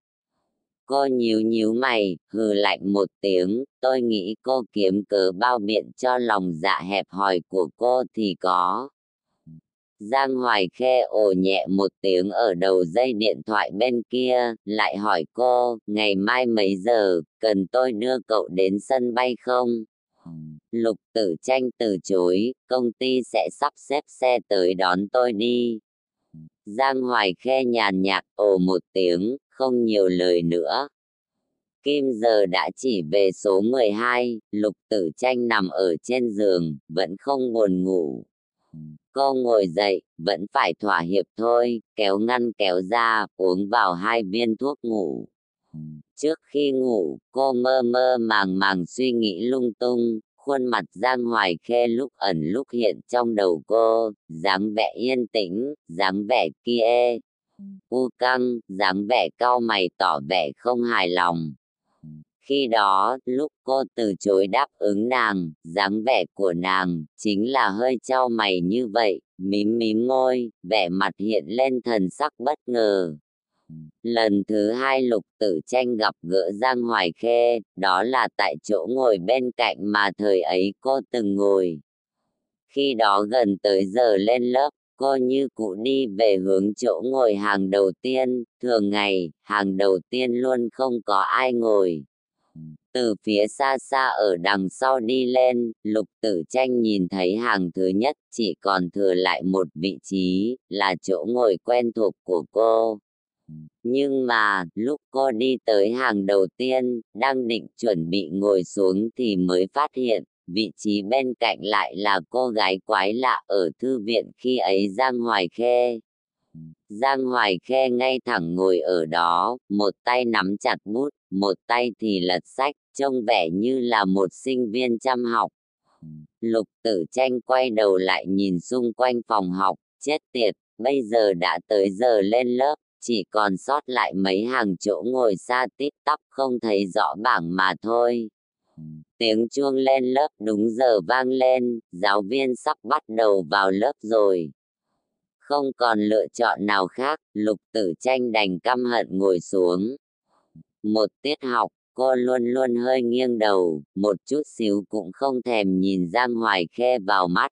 Cô nhíu nhíu mày, hừ lạnh một tiếng, tôi nghĩ cô kiếm cớ bao biện cho lòng dạ hẹp hòi của cô thì có. Giang Hoài Khê ồ nhẹ một tiếng ở đầu dây điện thoại bên kia, lại hỏi cô, ngày mai mấy giờ, cần tôi đưa cậu đến sân bay không? Lục tử tranh từ chối, công ty sẽ sắp xếp xe tới đón tôi đi. Giang Hoài Khê nhàn nhạt ồ một tiếng, không nhiều lời nữa. Kim giờ đã chỉ về số 12, lục tử tranh nằm ở trên giường, vẫn không buồn ngủ. Cô ngồi dậy, vẫn phải thỏa hiệp thôi, kéo ngăn kéo ra, uống vào hai viên thuốc ngủ. Trước khi ngủ, cô mơ mơ màng màng suy nghĩ lung tung, khuôn mặt Giang Hoài Khê lúc ẩn lúc hiện trong đầu cô, dáng vẻ yên tĩnh, dáng vẻ kia, u căng, dáng vẻ cau mày tỏ vẻ không hài lòng. Khi đó, lúc cô từ chối đáp ứng nàng, dáng vẻ của nàng, chính là hơi trao mày như vậy, mím mím môi, vẻ mặt hiện lên thần sắc bất ngờ. Lần thứ hai lục tử tranh gặp gỡ Giang Hoài Khê, đó là tại chỗ ngồi bên cạnh mà thời ấy cô từng ngồi. Khi đó gần tới giờ lên lớp, cô như cụ đi về hướng chỗ ngồi hàng đầu tiên, thường ngày, hàng đầu tiên luôn không có ai ngồi. Từ phía xa xa ở đằng sau đi lên, lục tử tranh nhìn thấy hàng thứ nhất chỉ còn thừa lại một vị trí, là chỗ ngồi quen thuộc của cô. Nhưng mà, lúc cô đi tới hàng đầu tiên, đang định chuẩn bị ngồi xuống thì mới phát hiện, vị trí bên cạnh lại là cô gái quái lạ ở thư viện khi ấy Giang Hoài Khê. Giang Hoài Khe ngay thẳng ngồi ở đó, một tay nắm chặt bút, một tay thì lật sách, trông vẻ như là một sinh viên chăm học. Lục tử tranh quay đầu lại nhìn xung quanh phòng học, chết tiệt, bây giờ đã tới giờ lên lớp, chỉ còn sót lại mấy hàng chỗ ngồi xa tít tắp không thấy rõ bảng mà thôi. Tiếng chuông lên lớp đúng giờ vang lên, giáo viên sắp bắt đầu vào lớp rồi. Không còn lựa chọn nào khác, lục tử tranh đành căm hận ngồi xuống. Một tiết học, cô luôn luôn hơi nghiêng đầu, một chút xíu cũng không thèm nhìn Giang Hoài khe vào mắt.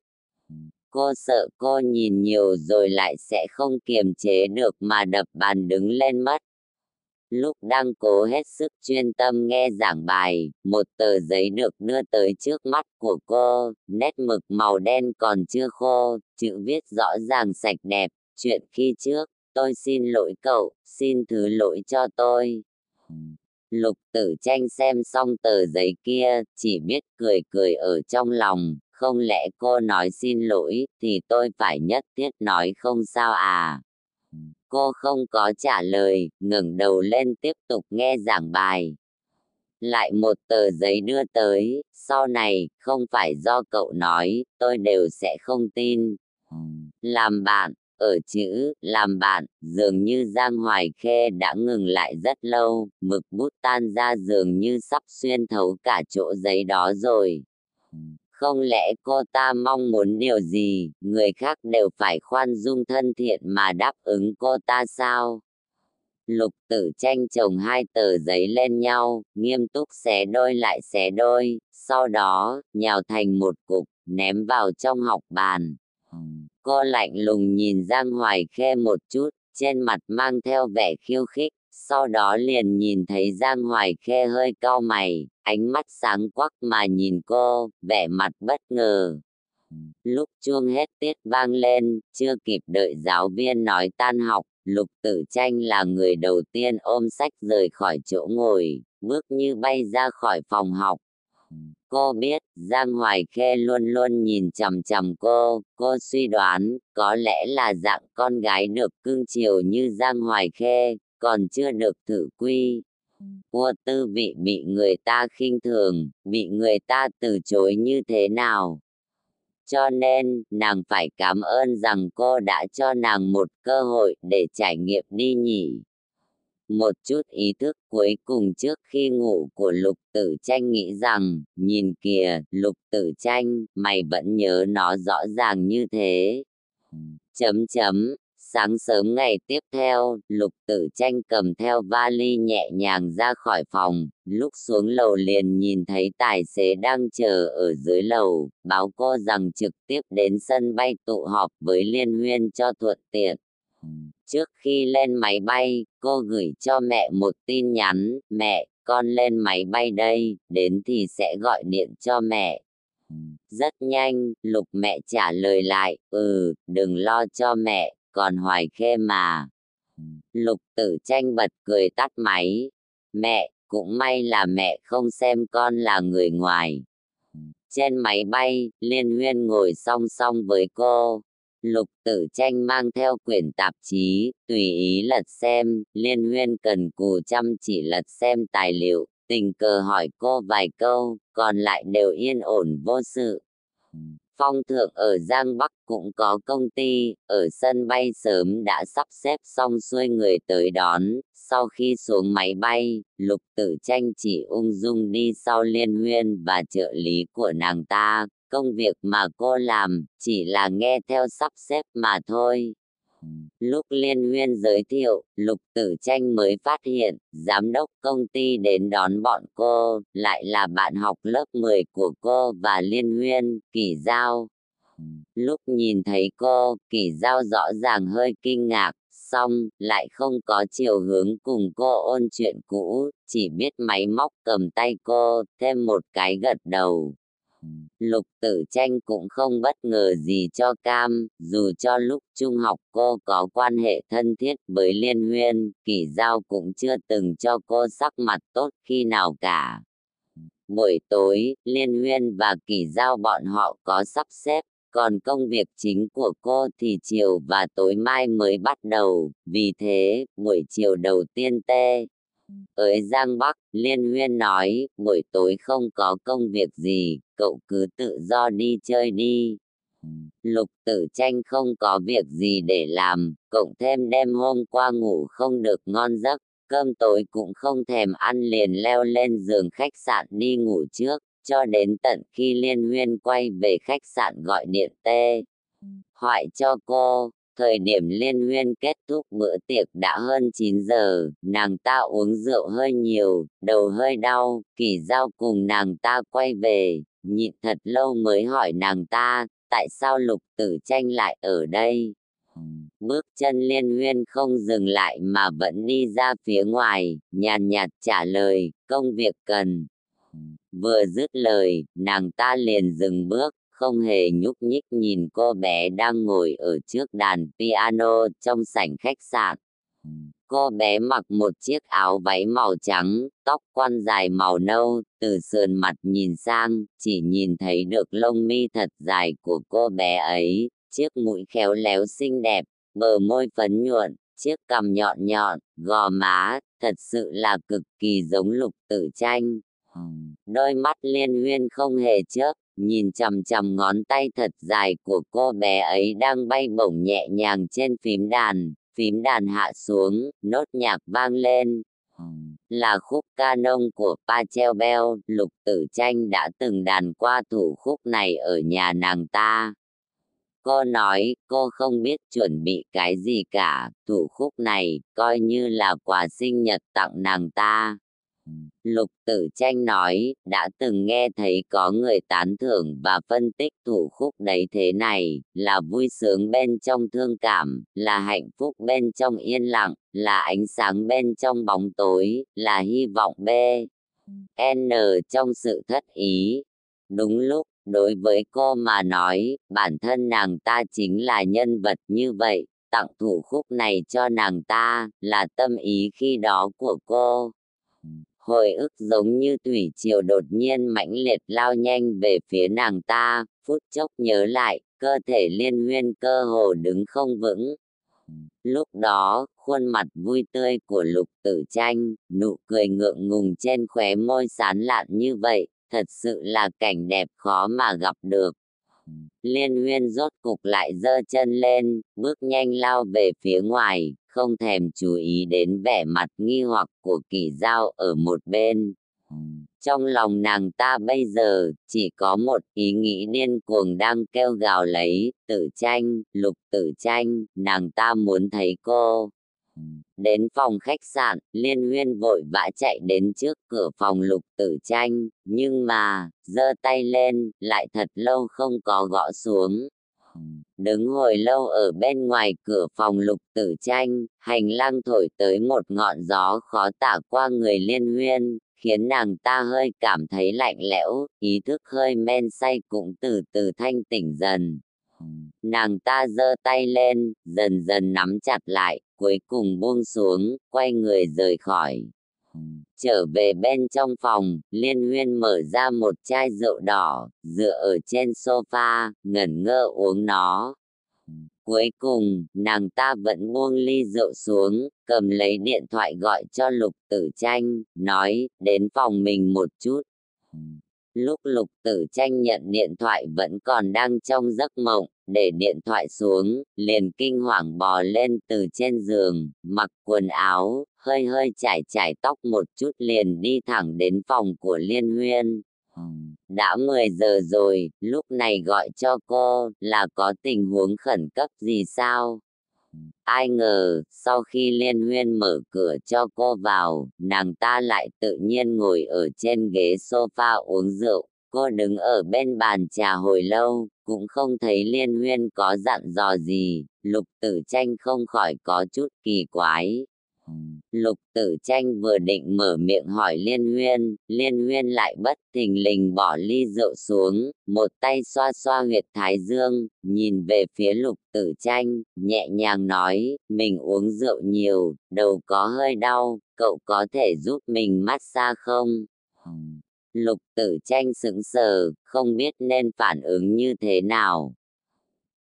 Cô sợ cô nhìn nhiều rồi lại sẽ không kiềm chế được mà đập bàn đứng lên mất. Lúc đang cố hết sức chuyên tâm nghe giảng bài, một tờ giấy được đưa tới trước mắt của cô, nét mực màu đen còn chưa khô, chữ viết rõ ràng sạch đẹp, chuyện khi trước, tôi xin lỗi cậu, xin thứ lỗi cho tôi. Lục tử tranh xem xong tờ giấy kia, chỉ biết cười cười ở trong lòng, không lẽ cô nói xin lỗi, thì tôi phải nhất thiết nói không sao à. Cô không có trả lời, ngẩng đầu lên tiếp tục nghe giảng bài. Lại một tờ giấy đưa tới, sau này, không phải do cậu nói, tôi đều sẽ không tin. Làm bạn, ở chữ làm bạn, dường như Giang Hoài Khê đã ngừng lại rất lâu, mực bút tan ra dường như sắp xuyên thấu cả chỗ giấy đó rồi. Không lẽ cô ta mong muốn điều gì, người khác đều phải khoan dung thân thiện mà đáp ứng cô ta sao? Lục tử tranh chồng hai tờ giấy lên nhau, nghiêm túc xé đôi lại xé đôi, sau đó, nhào thành một cục, ném vào trong học bàn. Cô lạnh lùng nhìn Giang Hoài Khê một chút, trên mặt mang theo vẻ khiêu khích, sau đó liền nhìn thấy Giang Hoài Khê hơi cau mày, ánh mắt sáng quắc mà nhìn cô, vẻ mặt bất ngờ. Lúc chuông hết tiết vang lên, chưa kịp đợi giáo viên nói tan học, Lục Tử Tranh là người đầu tiên ôm sách rời khỏi chỗ ngồi, bước như bay ra khỏi phòng học. Cô biết, Giang Hoài Khê luôn luôn nhìn chằm chằm cô, cô suy đoán, có lẽ là dạng con gái được cưng chiều như Giang Hoài Khê, còn chưa được thử quy. Vua tư vị bị người ta khinh thường, bị người ta từ chối như thế nào. Cho nên, nàng phải cảm ơn rằng cô đã cho nàng một cơ hội để trải nghiệm đi nhỉ. Một chút ý thức cuối cùng trước khi ngủ của lục tử tranh nghĩ rằng, nhìn kìa, lục tử tranh, mày vẫn nhớ nó rõ ràng như thế. Chấm chấm, Sáng sớm ngày tiếp theo, lục tử tranh cầm theo vali nhẹ nhàng ra khỏi phòng, lúc xuống lầu liền nhìn thấy tài xế đang chờ ở dưới lầu, báo cô rằng trực tiếp đến sân bay tụ họp với Liên Huyên cho thuận tiện. Trước khi lên máy bay, cô gửi cho mẹ một tin nhắn, mẹ, con lên máy bay đây, đến thì sẽ gọi điện cho mẹ. Rất nhanh, lục mẹ trả lời lại, ừ, đừng lo cho mẹ, còn hoài khê mà. Lục tử tranh bật cười tắt máy. Mẹ, cũng may là mẹ không xem con là người ngoài. Trên máy bay, Liên Huyên ngồi song song với cô. Lục tử tranh mang theo quyển tạp chí, tùy ý lật xem, Liên Huyên cần cù chăm chỉ lật xem tài liệu, tình cờ hỏi cô vài câu, còn lại đều yên ổn vô sự. Phong thượng ở Giang Bắc cũng có công ty, ở sân bay sớm đã sắp xếp xong xuôi người tới đón. Sau khi xuống máy bay, lục tử tranh chỉ ung dung đi sau liên huyên và trợ lý của nàng ta. Công việc mà cô làm chỉ là nghe theo sắp xếp mà thôi. Lúc Liên Huyên giới thiệu, Lục Tử Tranh mới phát hiện, giám đốc công ty đến đón bọn cô, lại là bạn học lớp 10 của cô và Liên Huyên, Kỳ Giao. Lúc nhìn thấy cô, Kỳ Giao rõ ràng hơi kinh ngạc, xong, lại không có chiều hướng cùng cô ôn chuyện cũ, chỉ biết máy móc cầm tay cô, thêm một cái gật đầu. Lục tử tranh cũng không bất ngờ gì cho Cam, dù cho lúc trung học cô có quan hệ thân thiết với Liên Huyên, Kỷ Giao cũng chưa từng cho cô sắc mặt tốt khi nào cả. Buổi tối, Liên Huyên và Kỷ Giao bọn họ có sắp xếp, còn công việc chính của cô thì chiều và tối mai mới bắt đầu, vì thế, buổi chiều đầu tiên tê, ở Giang Bắc, Liên Huyên nói, buổi tối không có công việc gì, cậu cứ tự do đi chơi đi. Lục tử tranh không có việc gì để làm, cộng thêm đêm hôm qua ngủ không được ngon giấc, cơm tối cũng không thèm ăn liền leo lên giường khách sạn đi ngủ trước, cho đến tận khi Liên Huyên quay về khách sạn gọi điện tê. Hoại cho cô, Thời điểm liên huyên kết thúc bữa tiệc đã hơn 9 giờ, nàng ta uống rượu hơi nhiều, đầu hơi đau, kỳ giao cùng nàng ta quay về, nhịn thật lâu mới hỏi nàng ta, tại sao lục tử tranh lại ở đây? Bước chân liên huyên không dừng lại mà vẫn đi ra phía ngoài, nhàn nhạt trả lời, công việc cần. Vừa dứt lời, nàng ta liền dừng bước, không hề nhúc nhích nhìn cô bé đang ngồi ở trước đàn piano trong sảnh khách sạn. Cô bé mặc một chiếc áo váy màu trắng, tóc quăn dài màu nâu, từ sườn mặt nhìn sang, chỉ nhìn thấy được lông mi thật dài của cô bé ấy, chiếc mũi khéo léo xinh đẹp, bờ môi phấn nhuận, chiếc cằm nhọn nhọn, gò má, thật sự là cực kỳ giống lục tử tranh. Đôi mắt liên huyên không hề chớp, nhìn chằm chằm ngón tay thật dài của cô bé ấy đang bay bổng nhẹ nhàng trên phím đàn, phím đàn hạ xuống, nốt nhạc vang lên. Là khúc ca nông của Pachelbel, Lục Tử Tranh đã từng đàn qua thủ khúc này ở nhà nàng ta. Cô nói cô không biết chuẩn bị cái gì cả, thủ khúc này coi như là quà sinh nhật tặng nàng ta. Lục Tử Tranh nói, đã từng nghe thấy có người tán thưởng và phân tích thủ khúc đấy thế này, là vui sướng bên trong thương cảm, là hạnh phúc bên trong yên lặng, là ánh sáng bên trong bóng tối, là hy vọng B. N trong sự thất ý. Đúng lúc, đối với cô mà nói, bản thân nàng ta chính là nhân vật như vậy, tặng thủ khúc này cho nàng ta, là tâm ý khi đó của cô hồi ức giống như thủy triều đột nhiên mãnh liệt lao nhanh về phía nàng ta, phút chốc nhớ lại, cơ thể liên huyên cơ hồ đứng không vững. Lúc đó, khuôn mặt vui tươi của lục tử tranh, nụ cười ngượng ngùng trên khóe môi sán lạn như vậy, thật sự là cảnh đẹp khó mà gặp được. Liên huyên rốt cục lại giơ chân lên, bước nhanh lao về phía ngoài, không thèm chú ý đến vẻ mặt nghi hoặc của kỳ giao ở một bên. Trong lòng nàng ta bây giờ, chỉ có một ý nghĩ điên cuồng đang kêu gào lấy, tử tranh, lục tử tranh, nàng ta muốn thấy cô. Đến phòng khách sạn, Liên Huyên vội vã chạy đến trước cửa phòng lục tử tranh, nhưng mà, giơ tay lên, lại thật lâu không có gõ xuống. Đứng hồi lâu ở bên ngoài cửa phòng lục tử tranh, hành lang thổi tới một ngọn gió khó tả qua người Liên Huyên, khiến nàng ta hơi cảm thấy lạnh lẽo, ý thức hơi men say cũng từ từ thanh tỉnh dần. Nàng ta giơ tay lên, dần dần nắm chặt lại, cuối cùng buông xuống, quay người rời khỏi. Trở về bên trong phòng, Liên Huyên mở ra một chai rượu đỏ, dựa ở trên sofa, ngẩn ngơ uống nó. Cuối cùng, nàng ta vẫn buông ly rượu xuống, cầm lấy điện thoại gọi cho Lục Tử Tranh, nói, đến phòng mình một chút. Lúc Lục Tử Tranh nhận điện thoại vẫn còn đang trong giấc mộng, để điện thoại xuống, liền kinh hoàng bò lên từ trên giường, mặc quần áo, hơi hơi chải chải tóc một chút liền đi thẳng đến phòng của Liên Huyên. Đã 10 giờ rồi, lúc này gọi cho cô là có tình huống khẩn cấp gì sao? Ai ngờ, sau khi Liên Huyên mở cửa cho cô vào, nàng ta lại tự nhiên ngồi ở trên ghế sofa uống rượu. Cô đứng ở bên bàn trà hồi lâu, cũng không thấy Liên Huyên có dặn dò gì, lục tử tranh không khỏi có chút kỳ quái. Lục tử tranh vừa định mở miệng hỏi Liên Huyên, Liên Huyên lại bất thình lình bỏ ly rượu xuống, một tay xoa xoa huyệt thái dương, nhìn về phía lục tử tranh, nhẹ nhàng nói, mình uống rượu nhiều, đầu có hơi đau, cậu có thể giúp mình mát xa không? Lục tử tranh sững sờ, không biết nên phản ứng như thế nào.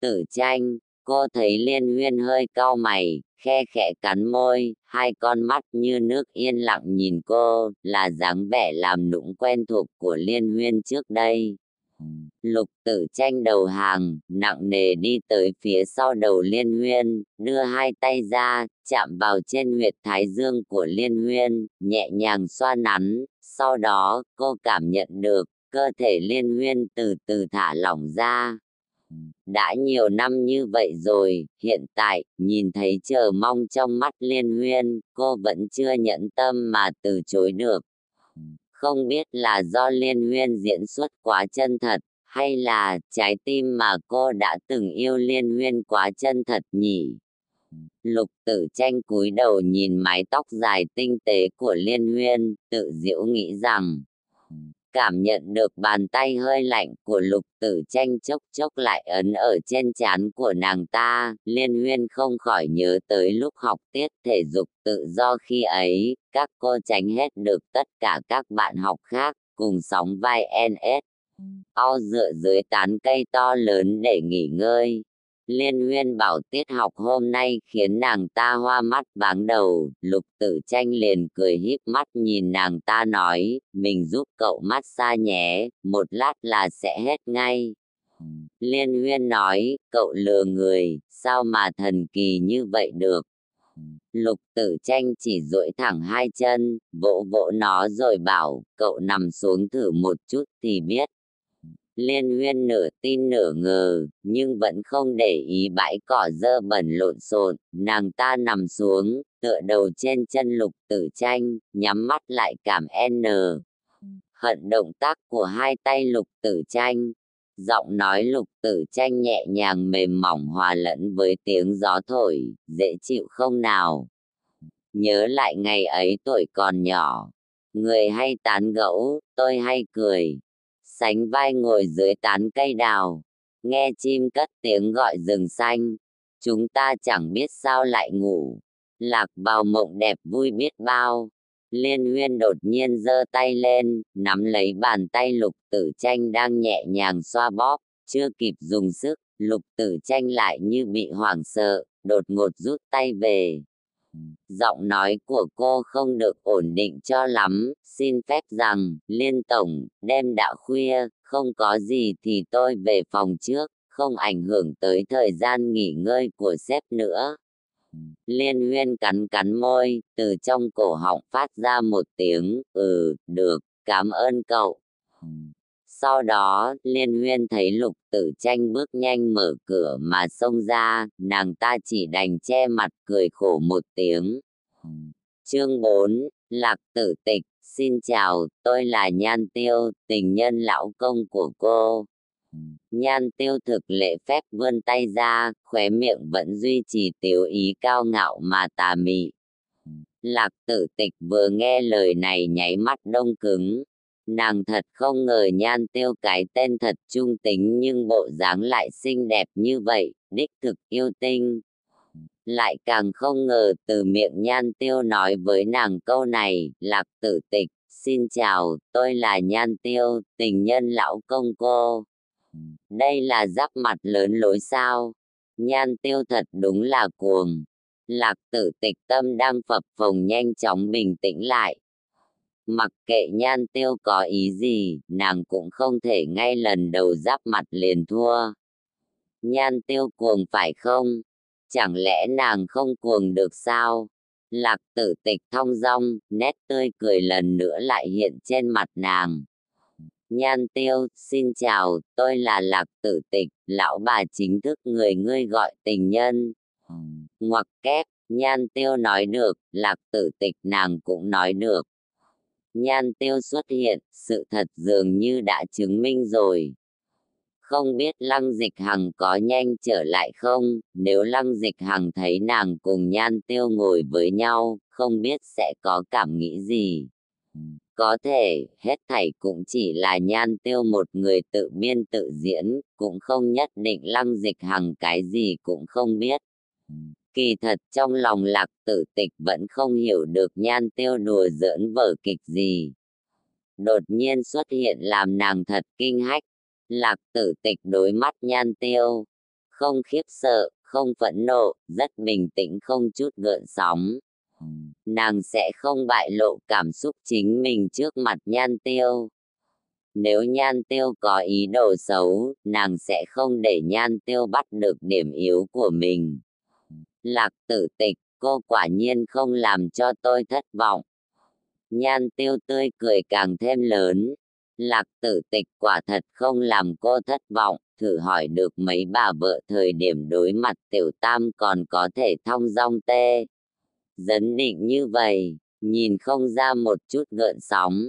Tử tranh, cô thấy liên huyên hơi cau mày, khe khẽ cắn môi, hai con mắt như nước yên lặng nhìn cô, là dáng vẻ làm nũng quen thuộc của liên huyên trước đây. Lục tử tranh đầu hàng, nặng nề đi tới phía sau đầu liên huyên, đưa hai tay ra, chạm vào trên huyệt thái dương của liên huyên, nhẹ nhàng xoa nắn, sau đó cô cảm nhận được cơ thể liên huyên từ từ thả lỏng ra. Đã nhiều năm như vậy rồi, hiện tại, nhìn thấy chờ mong trong mắt liên huyên, cô vẫn chưa nhẫn tâm mà từ chối được. Không biết là do liên huyên diễn xuất quá chân thật, hay là trái tim mà cô đã từng yêu liên huyên quá chân thật nhỉ? Lục tử tranh cúi đầu nhìn mái tóc dài tinh tế của liên huyên, tự diễu nghĩ rằng, cảm nhận được bàn tay hơi lạnh của lục tử tranh chốc chốc lại ấn ở trên trán của nàng ta, liên huyên không khỏi nhớ tới lúc học tiết thể dục tự do khi ấy, các cô tránh hết được tất cả các bạn học khác, cùng sóng vai NS. O dựa dưới tán cây to lớn để nghỉ ngơi, Liên huyên bảo tiết học hôm nay khiến nàng ta hoa mắt váng đầu, lục tử tranh liền cười híp mắt nhìn nàng ta nói, mình giúp cậu massage nhé, một lát là sẽ hết ngay. Liên huyên nói, cậu lừa người, sao mà thần kỳ như vậy được. Lục tử tranh chỉ duỗi thẳng hai chân, vỗ vỗ nó rồi bảo, cậu nằm xuống thử một chút thì biết. Liên huyên nửa tin nửa ngờ, nhưng vẫn không để ý bãi cỏ dơ bẩn lộn xộn, nàng ta nằm xuống, tựa đầu trên chân lục tử tranh, nhắm mắt lại cảm N. Hận động tác của hai tay lục tử tranh, giọng nói lục tử tranh nhẹ nhàng mềm mỏng hòa lẫn với tiếng gió thổi, dễ chịu không nào. Nhớ lại ngày ấy tuổi còn nhỏ, người hay tán gẫu, tôi hay cười, sánh vai ngồi dưới tán cây đào, nghe chim cất tiếng gọi rừng xanh, chúng ta chẳng biết sao lại ngủ, lạc vào mộng đẹp vui biết bao. Liên huyên đột nhiên giơ tay lên, nắm lấy bàn tay lục tử tranh đang nhẹ nhàng xoa bóp, chưa kịp dùng sức, lục tử tranh lại như bị hoảng sợ, đột ngột rút tay về, Giọng nói của cô không được ổn định cho lắm, xin phép rằng, Liên Tổng, đêm đã khuya, không có gì thì tôi về phòng trước, không ảnh hưởng tới thời gian nghỉ ngơi của sếp nữa. Liên huyên cắn cắn môi, từ trong cổ họng phát ra một tiếng, ừ, được, cảm ơn cậu. Sau đó, Liên Huyên thấy Lục Tử Tranh bước nhanh mở cửa mà xông ra, nàng ta chỉ đành che mặt cười khổ một tiếng. Chương 4, Lạc Tử Tịch, xin chào, tôi là Nhan Tiêu, tình nhân lão công của cô. Nhan Tiêu thực lệ phép vươn tay ra, khóe miệng vẫn duy trì tiểu ý cao ngạo mà tà mị. Lạc tử tịch vừa nghe lời này nháy mắt đông cứng, Nàng thật không ngờ nhan tiêu cái tên thật trung tính nhưng bộ dáng lại xinh đẹp như vậy, đích thực yêu tinh. Lại càng không ngờ từ miệng nhan tiêu nói với nàng câu này, lạc tử tịch, xin chào, tôi là nhan tiêu, tình nhân lão công cô. Đây là giáp mặt lớn lối sao. Nhan tiêu thật đúng là cuồng. Lạc tử tịch tâm đang phập phồng nhanh chóng bình tĩnh lại, Mặc kệ nhan tiêu có ý gì, nàng cũng không thể ngay lần đầu giáp mặt liền thua. Nhan tiêu cuồng phải không? Chẳng lẽ nàng không cuồng được sao? Lạc tử tịch thong dong, nét tươi cười lần nữa lại hiện trên mặt nàng. Nhan tiêu, xin chào, tôi là Lạc tử tịch, lão bà chính thức người ngươi gọi tình nhân. Ngoặc kép, nhan tiêu nói được, Lạc tử tịch nàng cũng nói được. Nhan tiêu xuất hiện, sự thật dường như đã chứng minh rồi. Không biết lăng dịch hằng có nhanh trở lại không, nếu lăng dịch hằng thấy nàng cùng nhan tiêu ngồi với nhau, không biết sẽ có cảm nghĩ gì. Có thể, hết thảy cũng chỉ là nhan tiêu một người tự biên tự diễn, cũng không nhất định lăng dịch hằng cái gì cũng không biết. Kỳ thật trong lòng lạc tử tịch vẫn không hiểu được nhan tiêu đùa giỡn vở kịch gì. Đột nhiên xuất hiện làm nàng thật kinh hách. Lạc tử tịch đối mắt nhan tiêu. Không khiếp sợ, không phẫn nộ, rất bình tĩnh không chút gợn sóng. Nàng sẽ không bại lộ cảm xúc chính mình trước mặt nhan tiêu. Nếu nhan tiêu có ý đồ xấu, nàng sẽ không để nhan tiêu bắt được điểm yếu của mình Lạc tử tịch, cô quả nhiên không làm cho tôi thất vọng. Nhan tiêu tươi cười càng thêm lớn. Lạc tử tịch quả thật không làm cô thất vọng, thử hỏi được mấy bà vợ thời điểm đối mặt tiểu tam còn có thể thong dong tê. Dấn định như vậy, nhìn không ra một chút gợn sóng.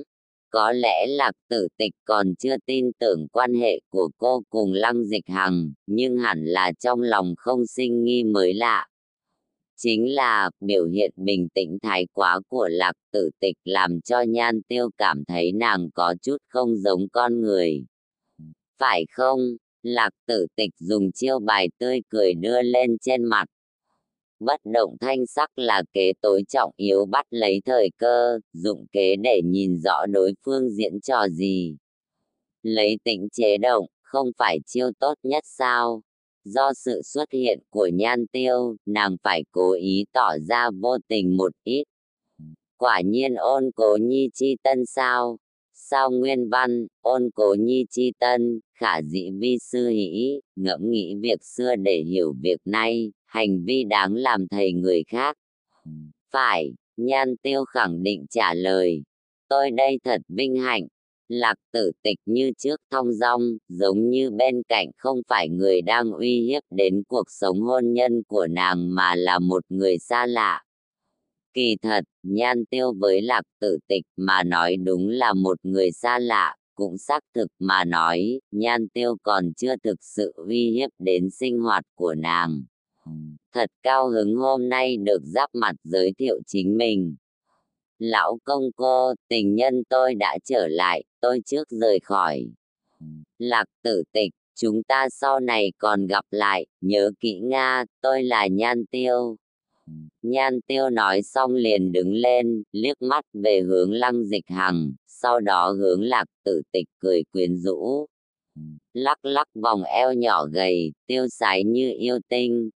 Có lẽ lạc tử tịch còn chưa tin tưởng quan hệ của cô cùng lăng dịch hằng, nhưng hẳn là trong lòng không sinh nghi mới lạ chính là biểu hiện bình tĩnh thái quá của lạc tử tịch làm cho nhan tiêu cảm thấy nàng có chút không giống con người. Phải không? Lạc tử tịch dùng chiêu bài tươi cười đưa lên trên mặt. Bất động thanh sắc là kế tối trọng yếu bắt lấy thời cơ, dụng kế để nhìn rõ đối phương diễn trò gì. Lấy tĩnh chế động, không phải chiêu tốt nhất sao? Do sự xuất hiện của nhan tiêu, nàng phải cố ý tỏ ra vô tình một ít. Quả nhiên ôn cố nhi chi tân sao? Sao nguyên văn, ôn cố nhi chi tân, khả dĩ vi sư hỷ, ngẫm nghĩ việc xưa để hiểu việc nay, hành vi đáng làm thầy người khác. Phải, nhan tiêu khẳng định trả lời. Tôi đây thật vinh hạnh, Lạc tử tịch như trước thong dong, giống như bên cạnh không phải người đang uy hiếp đến cuộc sống hôn nhân của nàng mà là một người xa lạ. Kỳ thật, nhan tiêu với lạc tử tịch mà nói đúng là một người xa lạ, cũng xác thực mà nói, nhan tiêu còn chưa thực sự uy hiếp đến sinh hoạt của nàng. Thật cao hứng hôm nay được giáp mặt giới thiệu chính mình, Lão công cô, tình nhân tôi đã trở lại, tôi trước rời khỏi. Lạc tử tịch, chúng ta sau này còn gặp lại, nhớ kỹ Nga, tôi là Nhan Tiêu. Nhan Tiêu nói xong liền đứng lên, liếc mắt về hướng lăng dịch hằng, sau đó hướng lạc tử tịch cười quyến rũ. Lắc lắc vòng eo nhỏ gầy, tiêu sái như yêu tinh.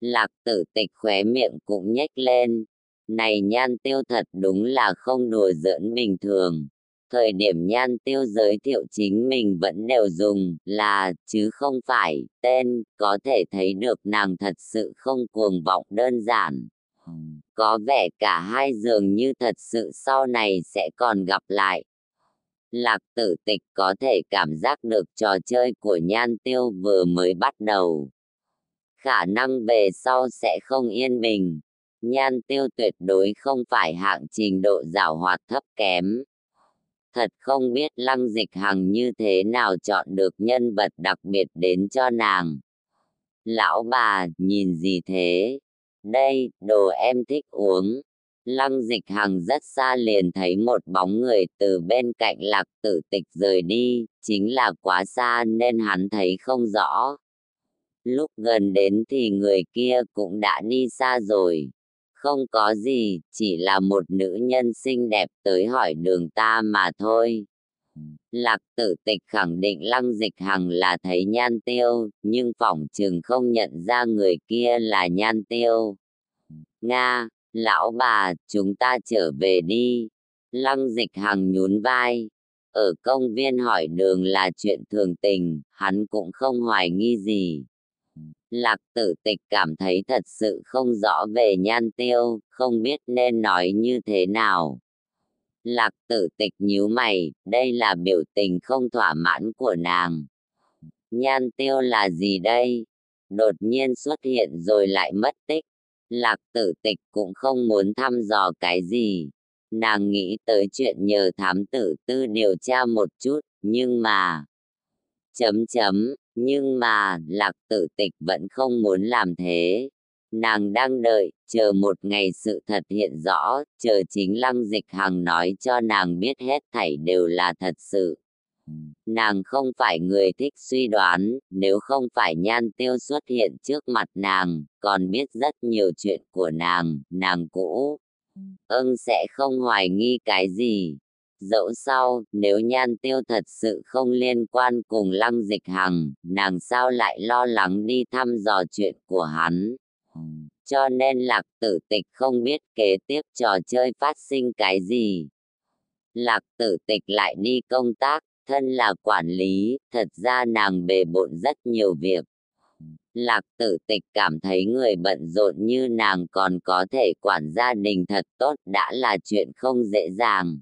Lạc tử tịch khóe miệng cũng nhếch lên, này nhan tiêu thật đúng là không đùa giỡn bình thường. Thời điểm nhan tiêu giới thiệu chính mình vẫn đều dùng là chứ không phải tên, có thể thấy được nàng thật sự không cuồng vọng đơn giản. Có vẻ cả hai dường như thật sự sau này sẽ còn gặp lại. Lạc tử tịch có thể cảm giác được trò chơi của nhan tiêu vừa mới bắt đầu. Khả năng về sau sẽ không yên bình. Nhan tiêu tuyệt đối không phải hạng trình độ giảo hoạt thấp kém. Thật không biết lăng dịch hằng như thế nào chọn được nhân vật đặc biệt đến cho nàng. Lão bà, nhìn gì thế? Đây, đồ em thích uống. Lăng dịch hằng rất xa liền thấy một bóng người từ bên cạnh lạc tử tịch rời đi, chính là quá xa nên hắn thấy không rõ. Lúc gần đến thì người kia cũng đã đi xa rồi. Không có gì, chỉ là một nữ nhân xinh đẹp tới hỏi đường ta mà thôi. Lạc tử tịch khẳng định lăng dịch hằng là thấy nhan tiêu, nhưng phỏng chừng không nhận ra người kia là nhan tiêu. Nga, lão bà, chúng ta trở về đi. Lăng dịch hằng nhún vai. Ở công viên hỏi đường là chuyện thường tình, hắn cũng không hoài nghi gì. Lạc tử tịch cảm thấy thật sự không rõ về nhan tiêu, không biết nên nói như thế nào. Lạc tử tịch nhíu mày, đây là biểu tình không thỏa mãn của nàng. Nhan tiêu là gì đây? Đột nhiên xuất hiện rồi lại mất tích. Lạc tử tịch cũng không muốn thăm dò cái gì. Nàng nghĩ tới chuyện nhờ thám tử tư điều tra một chút, nhưng mà... Chấm chấm, nhưng mà, lạc tử tịch vẫn không muốn làm thế. Nàng đang đợi, chờ một ngày sự thật hiện rõ, chờ chính lăng dịch hằng nói cho nàng biết hết thảy đều là thật sự. Nàng không phải người thích suy đoán, nếu không phải nhan tiêu xuất hiện trước mặt nàng, còn biết rất nhiều chuyện của nàng, nàng cũ. Ưng sẽ không hoài nghi cái gì. Dẫu sau, nếu nhan tiêu thật sự không liên quan cùng lăng dịch hằng, nàng sao lại lo lắng đi thăm dò chuyện của hắn. Cho nên lạc tử tịch không biết kế tiếp trò chơi phát sinh cái gì. Lạc tử tịch lại đi công tác, thân là quản lý, thật ra nàng bề bộn rất nhiều việc. Lạc tử tịch cảm thấy người bận rộn như nàng còn có thể quản gia đình thật tốt đã là chuyện không dễ dàng.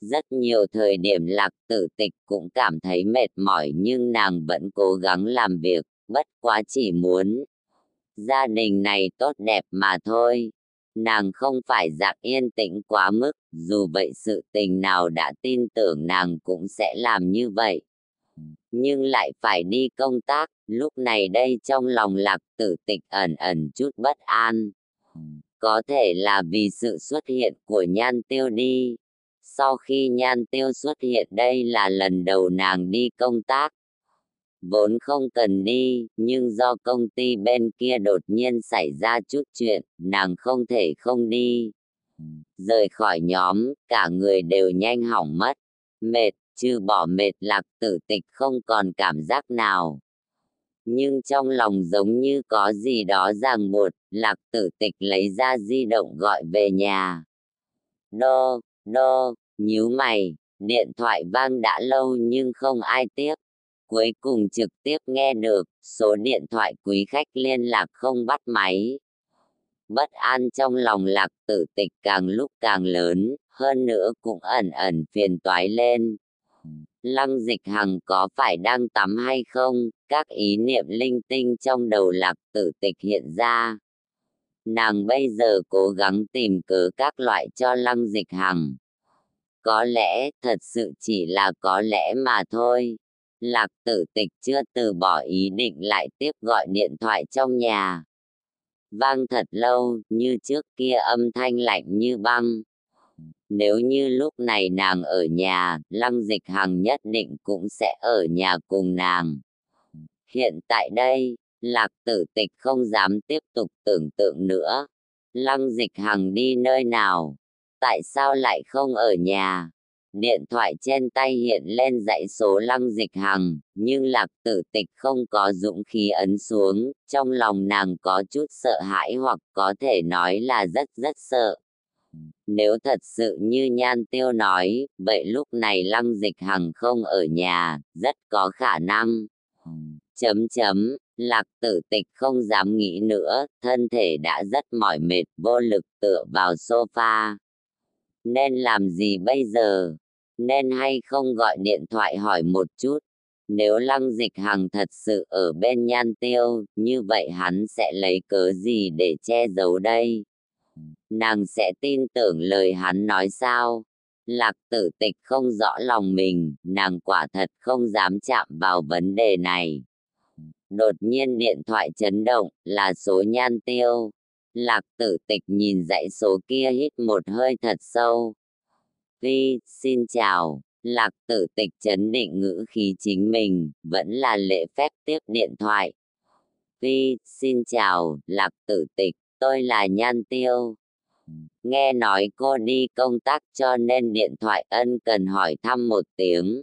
Rất nhiều thời điểm lạc tử tịch cũng cảm thấy mệt mỏi nhưng nàng vẫn cố gắng làm việc, bất quá chỉ muốn. Gia đình này tốt đẹp mà thôi. Nàng không phải dạng yên tĩnh quá mức, dù vậy sự tình nào đã tin tưởng nàng cũng sẽ làm như vậy. Nhưng lại phải đi công tác, lúc này đây trong lòng lạc tử tịch ẩn ẩn chút bất an. Có thể là vì sự xuất hiện của nhan tiêu đi, sau khi nhan tiêu xuất hiện đây là lần đầu nàng đi công tác. Vốn không cần đi, nhưng do công ty bên kia đột nhiên xảy ra chút chuyện, nàng không thể không đi. Rời khỏi nhóm, cả người đều nhanh hỏng mất. Mệt, trừ bỏ mệt lạc tử tịch không còn cảm giác nào. Nhưng trong lòng giống như có gì đó ràng buộc, lạc tử tịch lấy ra di động gọi về nhà. Đô, đô, nhíu mày, điện thoại vang đã lâu nhưng không ai tiếp. Cuối cùng trực tiếp nghe được, số điện thoại quý khách liên lạc không bắt máy. Bất an trong lòng lạc tử tịch càng lúc càng lớn, hơn nữa cũng ẩn ẩn phiền toái lên. Lăng dịch hằng có phải đang tắm hay không, các ý niệm linh tinh trong đầu lạc tử tịch hiện ra. Nàng bây giờ cố gắng tìm cớ các loại cho lăng dịch hằng. Có lẽ thật sự chỉ là có lẽ mà thôi. Lạc tử tịch chưa từ bỏ ý định lại tiếp gọi điện thoại trong nhà. Vang thật lâu, như trước kia âm thanh lạnh như băng. Nếu như lúc này nàng ở nhà, Lăng Dịch Hằng nhất định cũng sẽ ở nhà cùng nàng. Hiện tại đây, Lạc tử tịch không dám tiếp tục tưởng tượng nữa. Lăng Dịch Hằng đi nơi nào? Tại sao lại không ở nhà? Điện thoại trên tay hiện lên dãy số lăng dịch hằng, nhưng lạc tử tịch không có dũng khí ấn xuống, trong lòng nàng có chút sợ hãi hoặc có thể nói là rất rất sợ. Nếu thật sự như Nhan Tiêu nói, vậy lúc này Lăng Dịch Hằng không ở nhà, rất có khả năng. Chấm chấm, Lạc Tử Tịch không dám nghĩ nữa, thân thể đã rất mỏi mệt vô lực tựa vào sofa nên làm gì bây giờ? nên hay không gọi điện thoại hỏi một chút. Nếu lăng dịch hằng thật sự ở bên nhan tiêu, như vậy hắn sẽ lấy cớ gì để che giấu đây? Nàng sẽ tin tưởng lời hắn nói sao? Lạc tử tịch không rõ lòng mình, nàng quả thật không dám chạm vào vấn đề này. Đột nhiên điện thoại chấn động, là số nhan tiêu. Lạc tử tịch nhìn dãy số kia hít một hơi thật sâu. Vi, xin chào. Lạc tử tịch chấn định ngữ khí chính mình, vẫn là lễ phép tiếp điện thoại. Vi, xin chào, lạc tử tịch, tôi là Nhan Tiêu. Nghe nói cô đi công tác cho nên điện thoại ân cần hỏi thăm một tiếng.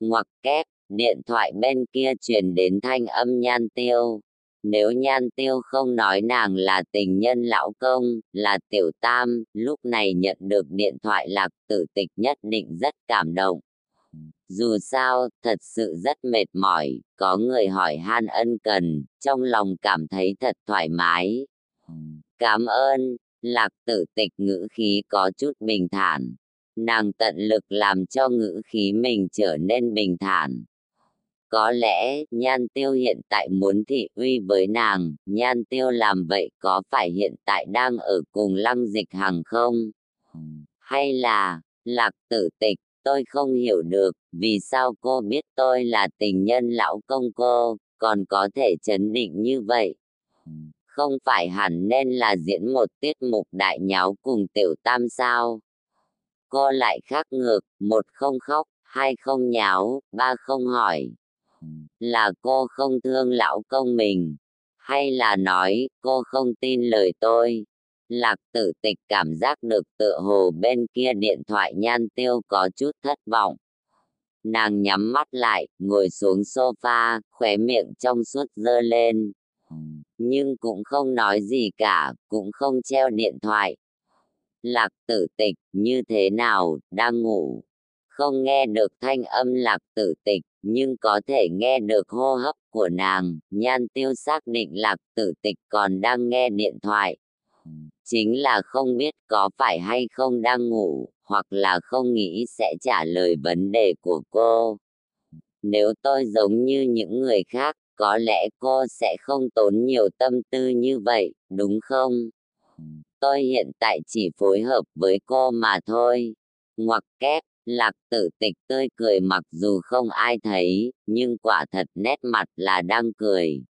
Ngoặc kép, điện thoại bên kia truyền đến thanh âm Nhan Tiêu. Nếu nhan tiêu không nói nàng là tình nhân lão công, là tiểu tam, lúc này nhận được điện thoại lạc tử tịch nhất định rất cảm động. Dù sao, thật sự rất mệt mỏi, có người hỏi han ân cần, trong lòng cảm thấy thật thoải mái. Cảm ơn, lạc tử tịch ngữ khí có chút bình thản. Nàng tận lực làm cho ngữ khí mình trở nên bình thản, có lẽ nhan tiêu hiện tại muốn thị uy với nàng, nhan tiêu làm vậy có phải hiện tại đang ở cùng lăng dịch hằng không? Hay là, lạc tử tịch, tôi không hiểu được, vì sao cô biết tôi là tình nhân lão công cô, còn có thể chấn định như vậy? Không phải hẳn nên là diễn một tiết mục đại nháo cùng tiểu tam sao? Cô lại khác ngược, một không khóc, hai không nháo, ba không hỏi là cô không thương lão công mình, hay là nói cô không tin lời tôi. Lạc tử tịch cảm giác được tựa hồ bên kia điện thoại nhan tiêu có chút thất vọng. Nàng nhắm mắt lại, ngồi xuống sofa, khóe miệng trong suốt dơ lên. Nhưng cũng không nói gì cả, cũng không treo điện thoại. Lạc tử tịch, như thế nào, đang ngủ. Không nghe được thanh âm lạc tử tịch, nhưng có thể nghe được hô hấp của nàng, nhan tiêu xác định lạc tử tịch còn đang nghe điện thoại. Chính là không biết có phải hay không đang ngủ, hoặc là không nghĩ sẽ trả lời vấn đề của cô. Nếu tôi giống như những người khác, có lẽ cô sẽ không tốn nhiều tâm tư như vậy, đúng không? Tôi hiện tại chỉ phối hợp với cô mà thôi. Ngoặc kép, Lạc tử tịch tươi cười mặc dù không ai thấy, nhưng quả thật nét mặt là đang cười.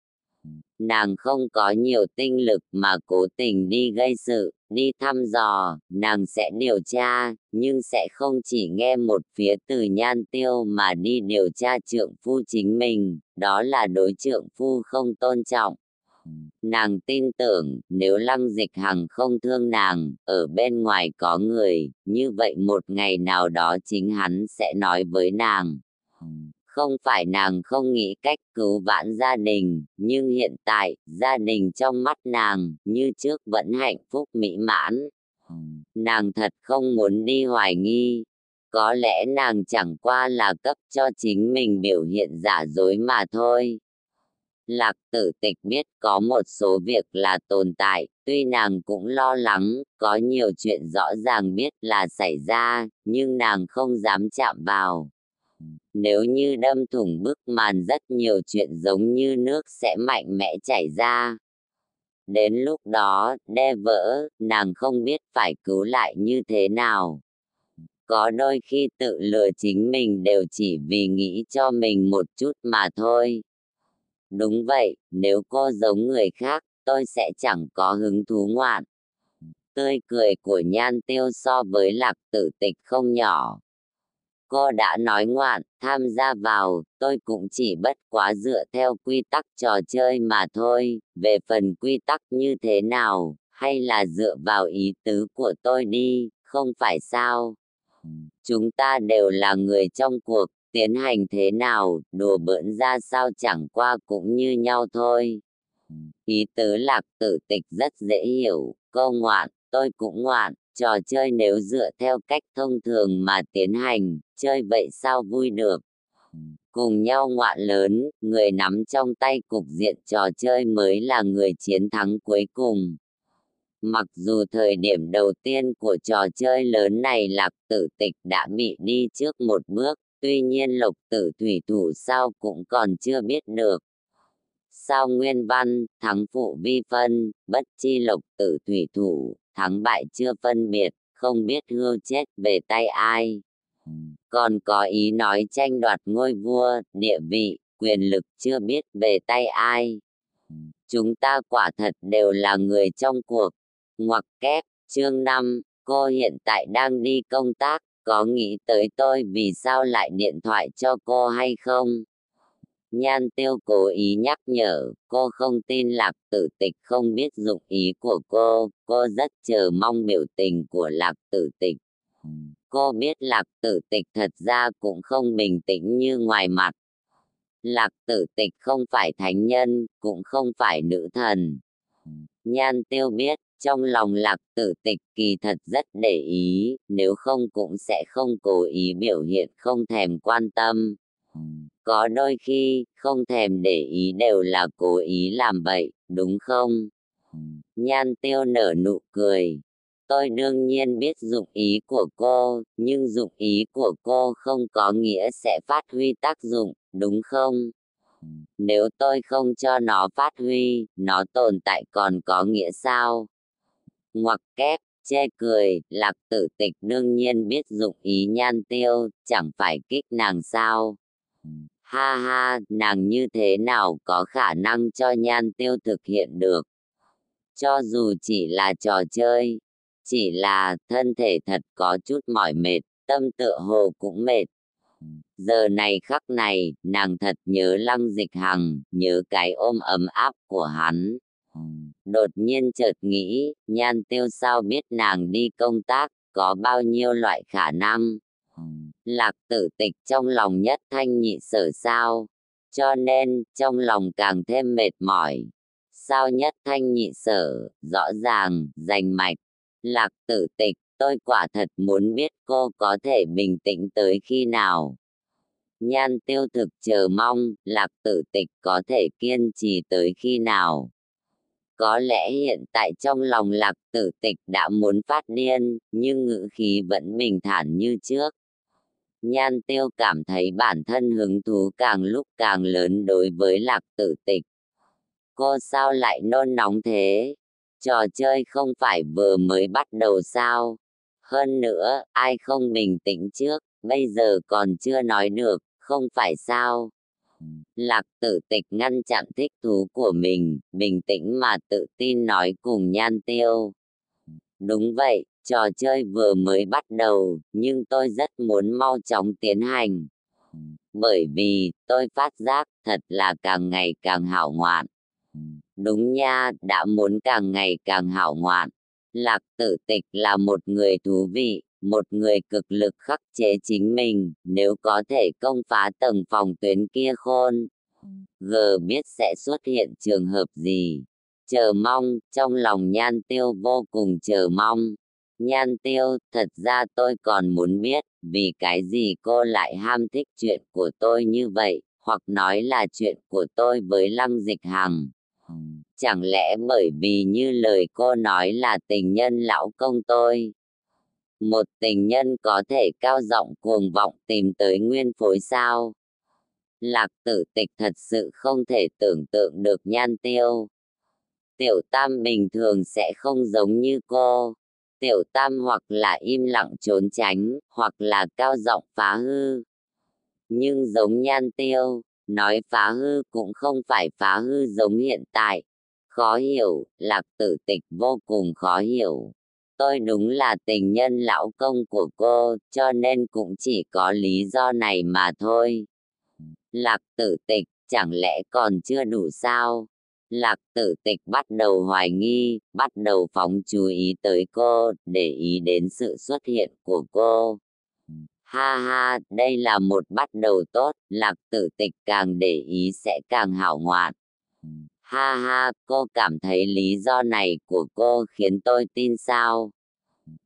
Nàng không có nhiều tinh lực mà cố tình đi gây sự, đi thăm dò, nàng sẽ điều tra, nhưng sẽ không chỉ nghe một phía từ nhan tiêu mà đi điều tra trượng phu chính mình, đó là đối trượng phu không tôn trọng. Nàng tin tưởng, nếu lăng dịch hằng không thương nàng, ở bên ngoài có người, như vậy một ngày nào đó chính hắn sẽ nói với nàng. Không phải nàng không nghĩ cách cứu vãn gia đình, nhưng hiện tại, gia đình trong mắt nàng, như trước vẫn hạnh phúc mỹ mãn. Nàng thật không muốn đi hoài nghi, có lẽ nàng chẳng qua là cấp cho chính mình biểu hiện giả dối mà thôi. Lạc tử tịch biết có một số việc là tồn tại, tuy nàng cũng lo lắng, có nhiều chuyện rõ ràng biết là xảy ra, nhưng nàng không dám chạm vào. Nếu như đâm thủng bức màn rất nhiều chuyện giống như nước sẽ mạnh mẽ chảy ra. Đến lúc đó, đe vỡ, nàng không biết phải cứu lại như thế nào. Có đôi khi tự lừa chính mình đều chỉ vì nghĩ cho mình một chút mà thôi Đúng vậy, nếu cô giống người khác, tôi sẽ chẳng có hứng thú ngoạn. Tươi cười của nhan tiêu so với lạc tử tịch không nhỏ. Cô đã nói ngoạn, tham gia vào, tôi cũng chỉ bất quá dựa theo quy tắc trò chơi mà thôi, về phần quy tắc như thế nào, hay là dựa vào ý tứ của tôi đi, không phải sao. Chúng ta đều là người trong cuộc, tiến hành thế nào, đùa bỡn ra sao chẳng qua cũng như nhau thôi. Ý tứ lạc tử tịch rất dễ hiểu, câu ngoạn, tôi cũng ngoạn, trò chơi nếu dựa theo cách thông thường mà tiến hành, chơi vậy sao vui được. Cùng nhau ngoạn lớn, người nắm trong tay cục diện trò chơi mới là người chiến thắng cuối cùng. Mặc dù thời điểm đầu tiên của trò chơi lớn này lạc tử tịch đã bị đi trước một bước, tuy nhiên lục tử thủy thủ sao cũng còn chưa biết được. Sao nguyên văn, thắng phụ vi phân, bất chi lục tử thủy thủ, thắng bại chưa phân biệt, không biết hưu chết về tay ai. Còn có ý nói tranh đoạt ngôi vua, địa vị, quyền lực chưa biết về tay ai. Chúng ta quả thật đều là người trong cuộc. Ngoặc kép, chương 5, cô hiện tại đang đi công tác, có nghĩ tới tôi vì sao lại điện thoại cho cô hay không? Nhan tiêu cố ý nhắc nhở, cô không tin lạc tử tịch không biết dụng ý của cô, cô rất chờ mong biểu tình của lạc tử tịch. Cô biết lạc tử tịch thật ra cũng không bình tĩnh như ngoài mặt. Lạc tử tịch không phải thánh nhân, cũng không phải nữ thần. Nhan tiêu biết, trong lòng lạc tử tịch kỳ thật rất để ý, nếu không cũng sẽ không cố ý biểu hiện không thèm quan tâm. Có đôi khi, không thèm để ý đều là cố ý làm vậy, đúng không? Nhan tiêu nở nụ cười. Tôi đương nhiên biết dụng ý của cô, nhưng dụng ý của cô không có nghĩa sẽ phát huy tác dụng, đúng không? Nếu tôi không cho nó phát huy, nó tồn tại còn có nghĩa sao? Ngoặc kép, chê cười, lạc tử tịch đương nhiên biết dụng ý nhan tiêu, chẳng phải kích nàng sao? Ha ha, nàng như thế nào có khả năng cho nhan tiêu thực hiện được? Cho dù chỉ là trò chơi, chỉ là thân thể thật có chút mỏi mệt, tâm tựa hồ cũng mệt. Giờ này khắc này, nàng thật nhớ lăng dịch hằng, nhớ cái ôm ấm áp của hắn. Đột nhiên chợt nghĩ, nhan tiêu sao biết nàng đi công tác, có bao nhiêu loại khả năng. Lạc tử tịch trong lòng nhất thanh nhị sở sao, cho nên trong lòng càng thêm mệt mỏi. Sao nhất thanh nhị sở, rõ ràng, rành mạch. Lạc tử tịch, tôi quả thật muốn biết cô có thể bình tĩnh tới khi nào. Nhan tiêu thực chờ mong, lạc tử tịch có thể kiên trì tới khi nào. Có lẽ hiện tại trong lòng lạc tử tịch đã muốn phát điên, nhưng ngữ khí vẫn bình thản như trước. Nhan tiêu cảm thấy bản thân hứng thú càng lúc càng lớn đối với lạc tử tịch. Cô sao lại nôn nóng thế? Trò chơi không phải vừa mới bắt đầu sao? Hơn nữa, ai không bình tĩnh trước, bây giờ còn chưa nói được, không phải sao? Lạc tử tịch ngăn chặn thích thú của mình, bình tĩnh mà tự tin nói cùng nhan tiêu. Đúng vậy, trò chơi vừa mới bắt đầu, nhưng tôi rất muốn mau chóng tiến hành. Bởi vì, tôi phát giác thật là càng ngày càng hảo ngoạn. Đúng nha, đã muốn càng ngày càng hảo ngoạn. Lạc tử tịch là một người thú vị, một người cực lực khắc chế chính mình, nếu có thể công phá tầng phòng tuyến kia khôn. G biết sẽ xuất hiện trường hợp gì. Chờ mong, trong lòng nhan tiêu vô cùng chờ mong. Nhan tiêu, thật ra tôi còn muốn biết, vì cái gì cô lại ham thích chuyện của tôi như vậy, hoặc nói là chuyện của tôi với Lăng Dịch Hằng. Chẳng lẽ bởi vì như lời cô nói là tình nhân lão công tôi? Một tình nhân có thể cao giọng cuồng vọng tìm tới nguyên phối sao? Lạc tử tịch thật sự không thể tưởng tượng được nhan tiêu. Tiểu tam bình thường sẽ không giống như cô. Tiểu tam hoặc là im lặng trốn tránh, hoặc là cao giọng phá hư. Nhưng giống nhan tiêu, nói phá hư cũng không phải phá hư giống hiện tại. Khó hiểu, lạc tử tịch vô cùng khó hiểu. Tôi đúng là tình nhân lão công của cô, cho nên cũng chỉ có lý do này mà thôi. Lạc tử tịch, chẳng lẽ còn chưa đủ sao? Lạc tử tịch bắt đầu hoài nghi, bắt đầu phóng chú ý tới cô, để ý đến sự xuất hiện của cô. Ha ha, đây là một bắt đầu tốt, lạc tử tịch càng để ý sẽ càng hảo ngoạn. Ha ha, cô cảm thấy lý do này của cô khiến tôi tin sao?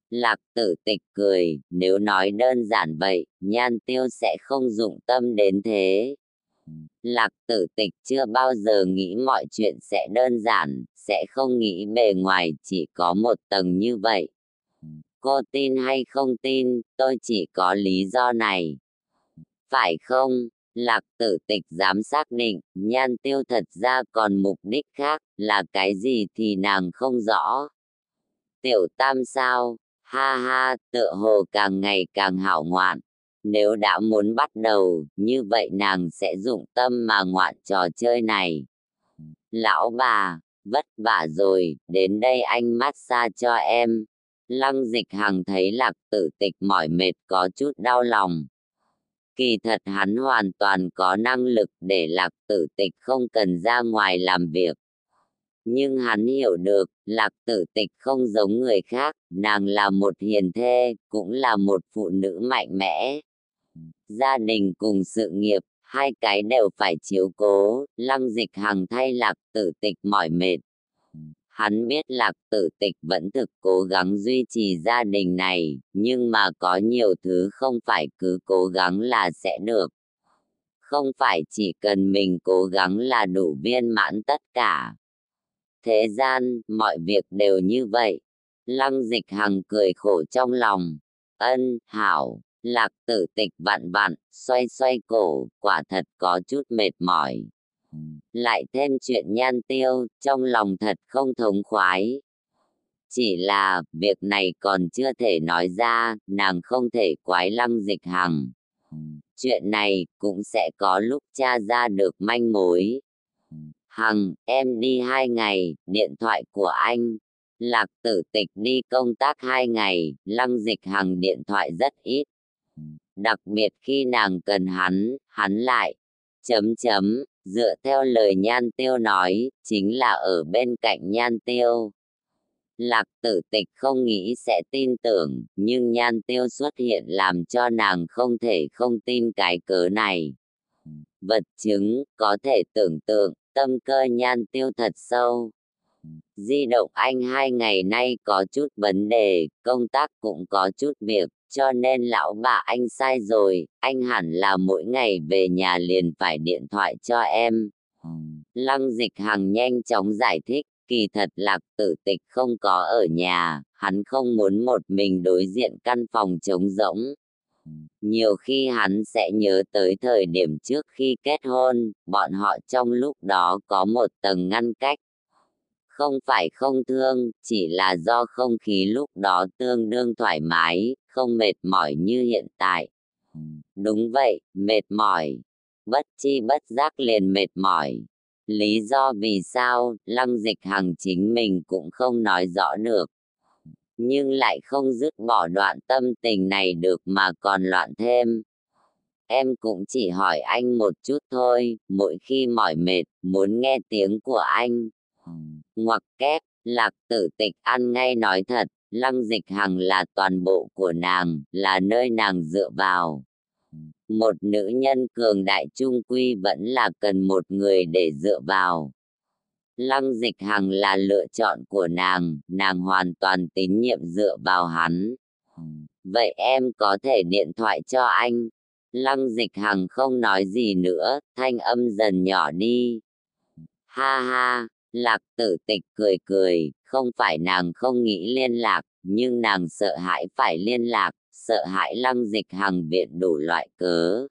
Lạc tử tịch cười, nếu nói đơn giản vậy, nhan tiêu sẽ không dụng tâm đến thế. Lạc tử tịch chưa bao giờ nghĩ mọi chuyện sẽ đơn giản, sẽ không nghĩ bề ngoài chỉ có một tầng như vậy. Cô tin hay không tin, tôi chỉ có lý do này. Phải không? Lạc tử tịch dám xác định, nhan tiêu thật ra còn mục đích khác, là cái gì thì nàng không rõ. Tiểu tam sao, ha ha, tựa hồ càng ngày càng hảo ngoạn. Nếu đã muốn bắt đầu, như vậy nàng sẽ dụng tâm mà ngoạn trò chơi này. Lão bà, vất vả rồi, đến đây anh massage cho em. Lăng dịch hằng thấy lạc tử tịch mỏi mệt có chút đau lòng. Kỳ thật hắn hoàn toàn có năng lực để lạc tử tịch không cần ra ngoài làm việc. Nhưng hắn hiểu được, lạc tử tịch không giống người khác, nàng là một hiền thê, cũng là một phụ nữ mạnh mẽ. Gia đình cùng sự nghiệp, hai cái đều phải chiếu cố, lăng dịch hằng thay lạc tử tịch mỏi mệt. Hắn biết lạc tử tịch vẫn thực cố gắng duy trì gia đình này, nhưng mà có nhiều thứ không phải cứ cố gắng là sẽ được. Không phải chỉ cần mình cố gắng là đủ viên mãn tất cả. Thế gian, mọi việc đều như vậy. Lăng dịch hằng cười khổ trong lòng. Ân, hảo, lạc tử tịch vặn vặn, xoay xoay cổ, quả thật có chút mệt mỏi. Lại thêm chuyện nhan tiêu, trong lòng thật không thống khoái. Chỉ là, việc này còn chưa thể nói ra, nàng không thể quái lăng dịch hằng. Chuyện này cũng sẽ có lúc tra ra được manh mối. Hằng, em đi hai ngày, điện thoại của anh. Lạc tử tịch đi công tác hai ngày, lăng dịch hằng điện thoại rất ít. Đặc biệt khi nàng cần hắn, hắn lại. Chấm chấm, dựa theo lời nhan tiêu nói, chính là ở bên cạnh nhan tiêu. Lạc tử tịch không nghĩ sẽ tin tưởng, nhưng nhan tiêu xuất hiện làm cho nàng không thể không tin cái cớ này. Vật chứng, có thể tưởng tượng, tâm cơ nhan tiêu thật sâu. Di động anh hai ngày nay có chút vấn đề, công tác cũng có chút việc, cho nên lão bà anh sai rồi, anh hẳn là mỗi ngày về nhà liền phải điện thoại cho em. Lăng dịch hằng nhanh chóng giải thích, kỳ thật lạc tử tịch không có ở nhà, hắn không muốn một mình đối diện căn phòng trống rỗng. Nhiều khi hắn sẽ nhớ tới thời điểm trước khi kết hôn, bọn họ trong lúc đó có một tầng ngăn cách. Không phải không thương, chỉ là do không khí lúc đó tương đương thoải mái, không mệt mỏi như hiện tại. Đúng vậy, mệt mỏi. Bất chi bất giác liền mệt mỏi. Lý do vì sao, lăng dịch hằng chính mình cũng không nói rõ được nhưng lại không dứt bỏ đoạn tâm tình này được mà còn loạn thêm. Em cũng chỉ hỏi anh một chút thôi, mỗi khi mỏi mệt, muốn nghe tiếng của anh. Ngoặc kép, lạc tử tịch ăn ngay nói thật, lăng dịch hằng là toàn bộ của nàng, là nơi nàng dựa vào. Một nữ nhân cường đại trung quy vẫn là cần một người để dựa vào. Lăng dịch hằng là lựa chọn của nàng, nàng hoàn toàn tín nhiệm dựa vào hắn. Vậy em có thể điện thoại cho anh. Lăng dịch hằng không nói gì nữa, thanh âm dần nhỏ đi. Ha ha, lạc tử tịch cười cười, không phải nàng không nghĩ liên lạc, nhưng nàng sợ hãi phải liên lạc, sợ hãi lăng dịch hàng viện đủ loại cớ.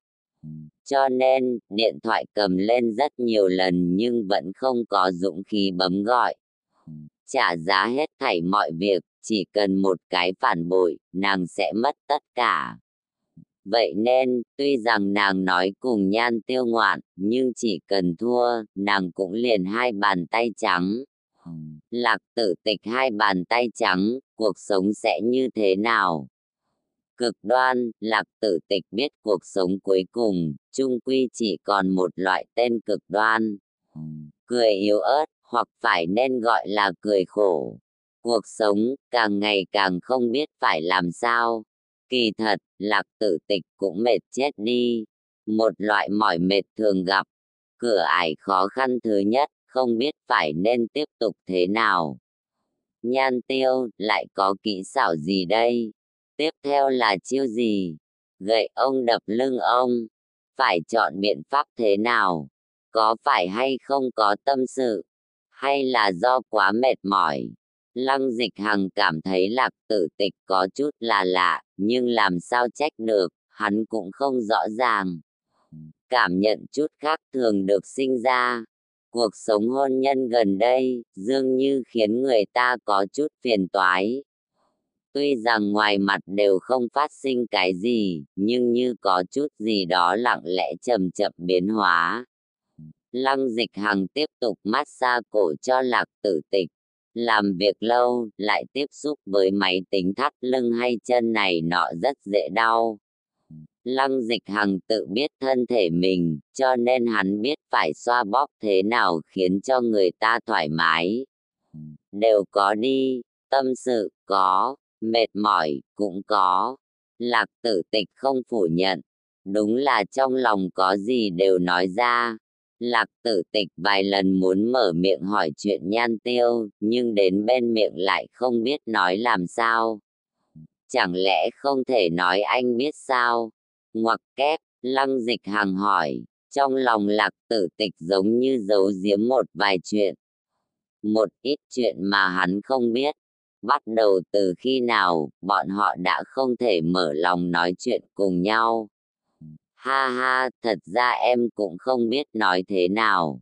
Cho nên, điện thoại cầm lên rất nhiều lần nhưng vẫn không có dũng khí bấm gọi. Trả giá hết thảy mọi việc, chỉ cần một cái phản bội, nàng sẽ mất tất cả. Vậy nên, tuy rằng nàng nói cùng nhan tiêu ngoạn, nhưng chỉ cần thua, nàng cũng liền hai bàn tay trắng. Lạc tử tịch hai bàn tay trắng, cuộc sống sẽ như thế nào? cực đoan, lạc tử tịch biết cuộc sống cuối cùng, trung quy chỉ còn một loại tên cực đoan. Cười yếu ớt, hoặc phải nên gọi là cười khổ. Cuộc sống càng ngày càng không biết phải làm sao. Kỳ thật, lạc tử tịch cũng mệt chết đi. Một loại mỏi mệt thường gặp. Cửa ải khó khăn thứ nhất, không biết phải nên tiếp tục thế nào. Nhan tiêu, lại có kỹ xảo gì đây? Tiếp theo là chiêu gì? Gậy ông đập lưng ông. phải chọn biện pháp thế nào? Có phải hay không có tâm sự? Hay là do quá mệt mỏi? Lăng dịch hằng cảm thấy lạc tử tịch có chút là lạ, nhưng làm sao trách được, hắn cũng không rõ ràng. Cảm nhận chút khác thường được sinh ra. Cuộc sống hôn nhân gần đây, dường như khiến người ta có chút phiền toái. Tuy rằng ngoài mặt đều không phát sinh cái gì, nhưng như có chút gì đó lặng lẽ chậm chậm biến hóa. Lăng dịch hằng tiếp tục massage cổ cho lạc tử tịch. Làm việc lâu, lại tiếp xúc với máy tính thắt lưng hay chân này nọ rất dễ đau. Lăng dịch hằng tự biết thân thể mình, cho nên hắn biết phải xoa bóp thế nào khiến cho người ta thoải mái. Đều có đi, tâm sự có, mệt mỏi cũng có. Lạc tử tịch không phủ nhận, đúng là trong lòng có gì đều nói ra. Lạc tử tịch vài lần muốn mở miệng hỏi chuyện nhan tiêu, nhưng đến bên miệng lại không biết nói làm sao. Chẳng lẽ không thể nói anh biết sao? Ngoặc kép, lăng dịch hàng hỏi, trong lòng lạc tử tịch giống như giấu giếm một vài chuyện. Một ít chuyện mà hắn không biết. Bắt đầu từ khi nào, bọn họ đã không thể mở lòng nói chuyện cùng nhau. Ha ha, thật ra em cũng không biết nói thế nào.